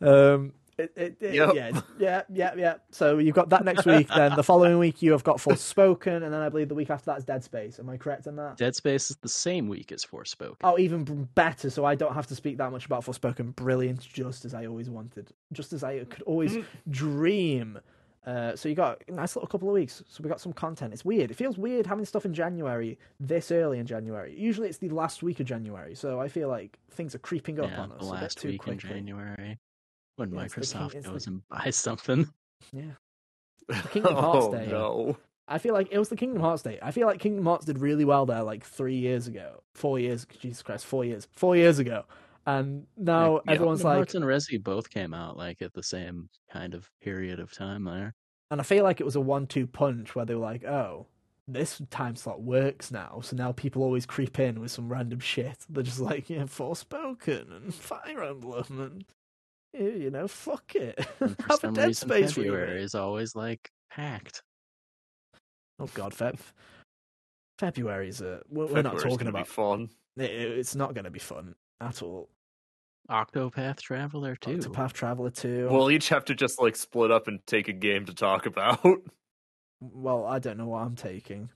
Speaker 1: um, it, it, it-
Speaker 3: Yep.
Speaker 1: yeah, yeah, yeah, yeah. So you've got that next week. Then the following week you have got Forspoken, and then I believe the week after that is Dead Space. Am I correct in that?
Speaker 2: Dead Space is the same week as Forspoken.
Speaker 1: Oh, even better. So I don't have to speak that much about Forspoken. Brilliant, just as I always wanted, just as I could always dream Uh, so you got a nice little couple of weeks. So we got some content. It's weird. It feels weird having stuff in January this early in January. Usually it's the last week of January. So I feel like things are creeping up
Speaker 2: yeah,
Speaker 1: on us
Speaker 2: the
Speaker 1: a bit
Speaker 2: last
Speaker 1: too
Speaker 2: week
Speaker 1: quickly.
Speaker 2: in January when
Speaker 1: Yeah, it's the king-
Speaker 2: Microsoft
Speaker 1: the-
Speaker 2: goes and buys something.
Speaker 1: Yeah. Kingdom Hearts
Speaker 3: oh
Speaker 1: Day.
Speaker 3: no!
Speaker 1: I feel like it was the Kingdom Hearts Day. I feel like Kingdom Hearts did really well there like three years ago. Four years. Jesus Christ, four years. Four years ago. And now
Speaker 3: Yeah,
Speaker 1: everyone's
Speaker 2: Kingdom
Speaker 1: like,
Speaker 2: Hearts and Resi both came out like at the same kind of period of time there.
Speaker 1: and I feel like it was a one-two punch where they were like, oh, this time slot works now. So now people always creep in with some random shit. They're just like, yeah, Forspoken and Fire Emblem and you know, fuck it.
Speaker 2: And for
Speaker 1: Have a
Speaker 2: some
Speaker 1: Dead
Speaker 2: reason,
Speaker 1: Space
Speaker 2: February is always like packed.
Speaker 1: Oh God, Feb. February's a. We're, we're not talking about.
Speaker 3: Fun.
Speaker 1: It, it's not going to be fun at all.
Speaker 2: Octopath Traveler too.
Speaker 1: Octopath Traveler 2.
Speaker 3: We'll each have to just like split up and take a game to talk about.
Speaker 1: Well, I don't know what I'm taking.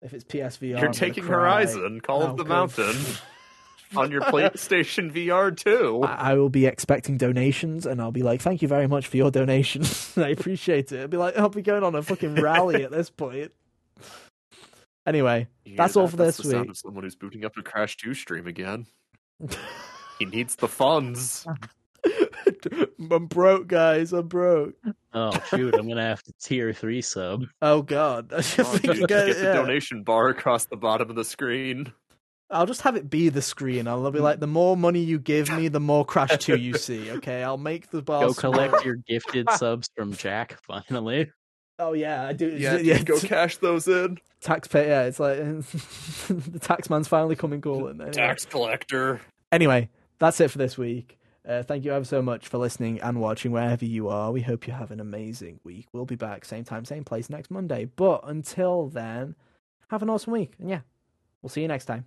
Speaker 1: If it's PSVR,
Speaker 3: You're
Speaker 1: I'm
Speaker 3: taking
Speaker 1: cry.
Speaker 3: Horizon, Call
Speaker 1: Oh,
Speaker 3: of the
Speaker 1: good.
Speaker 3: Mountain, on your PlayStation VR too.
Speaker 1: I I will be expecting donations, and I'll be like, "Thank you very much for your donation. I appreciate it." I'll be like, "I'll be going on a fucking rally at this point." Anyway,
Speaker 3: You
Speaker 1: that's
Speaker 3: hear
Speaker 1: all for
Speaker 3: That's
Speaker 1: this
Speaker 3: the sound
Speaker 1: week.
Speaker 3: of someone who's booting up a Crash 2 stream again. He needs the funds.
Speaker 1: I'm broke, guys. I'm broke.
Speaker 2: Oh shoot, I'm gonna have to tier three sub.
Speaker 1: Oh God, I
Speaker 3: Oh,
Speaker 1: think
Speaker 3: just
Speaker 1: you get-
Speaker 3: get the
Speaker 1: yeah.
Speaker 3: donation bar across the bottom of the screen.
Speaker 1: I'll just have it be the screen. I'll be like, the more money you give me, the more Crash Two you see. Okay, I'll make the bar.
Speaker 2: Go
Speaker 1: small.
Speaker 2: collect your gifted subs from Jack. Finally,
Speaker 1: Oh yeah, I do.
Speaker 3: Yeah, go cash those in.
Speaker 1: taxpayer. Yeah, it's like the tax man's finally coming calling. Anyway.
Speaker 3: Tax collector.
Speaker 1: Anyway, that's it for this week. Uh, thank you ever so much for listening and watching wherever you are. We hope you have an amazing week. We'll be back same time, same place next Monday. But until then, have an awesome week. And yeah, we'll see you next time.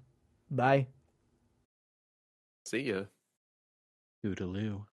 Speaker 1: Bye.
Speaker 3: See ya.
Speaker 2: Toodaloo.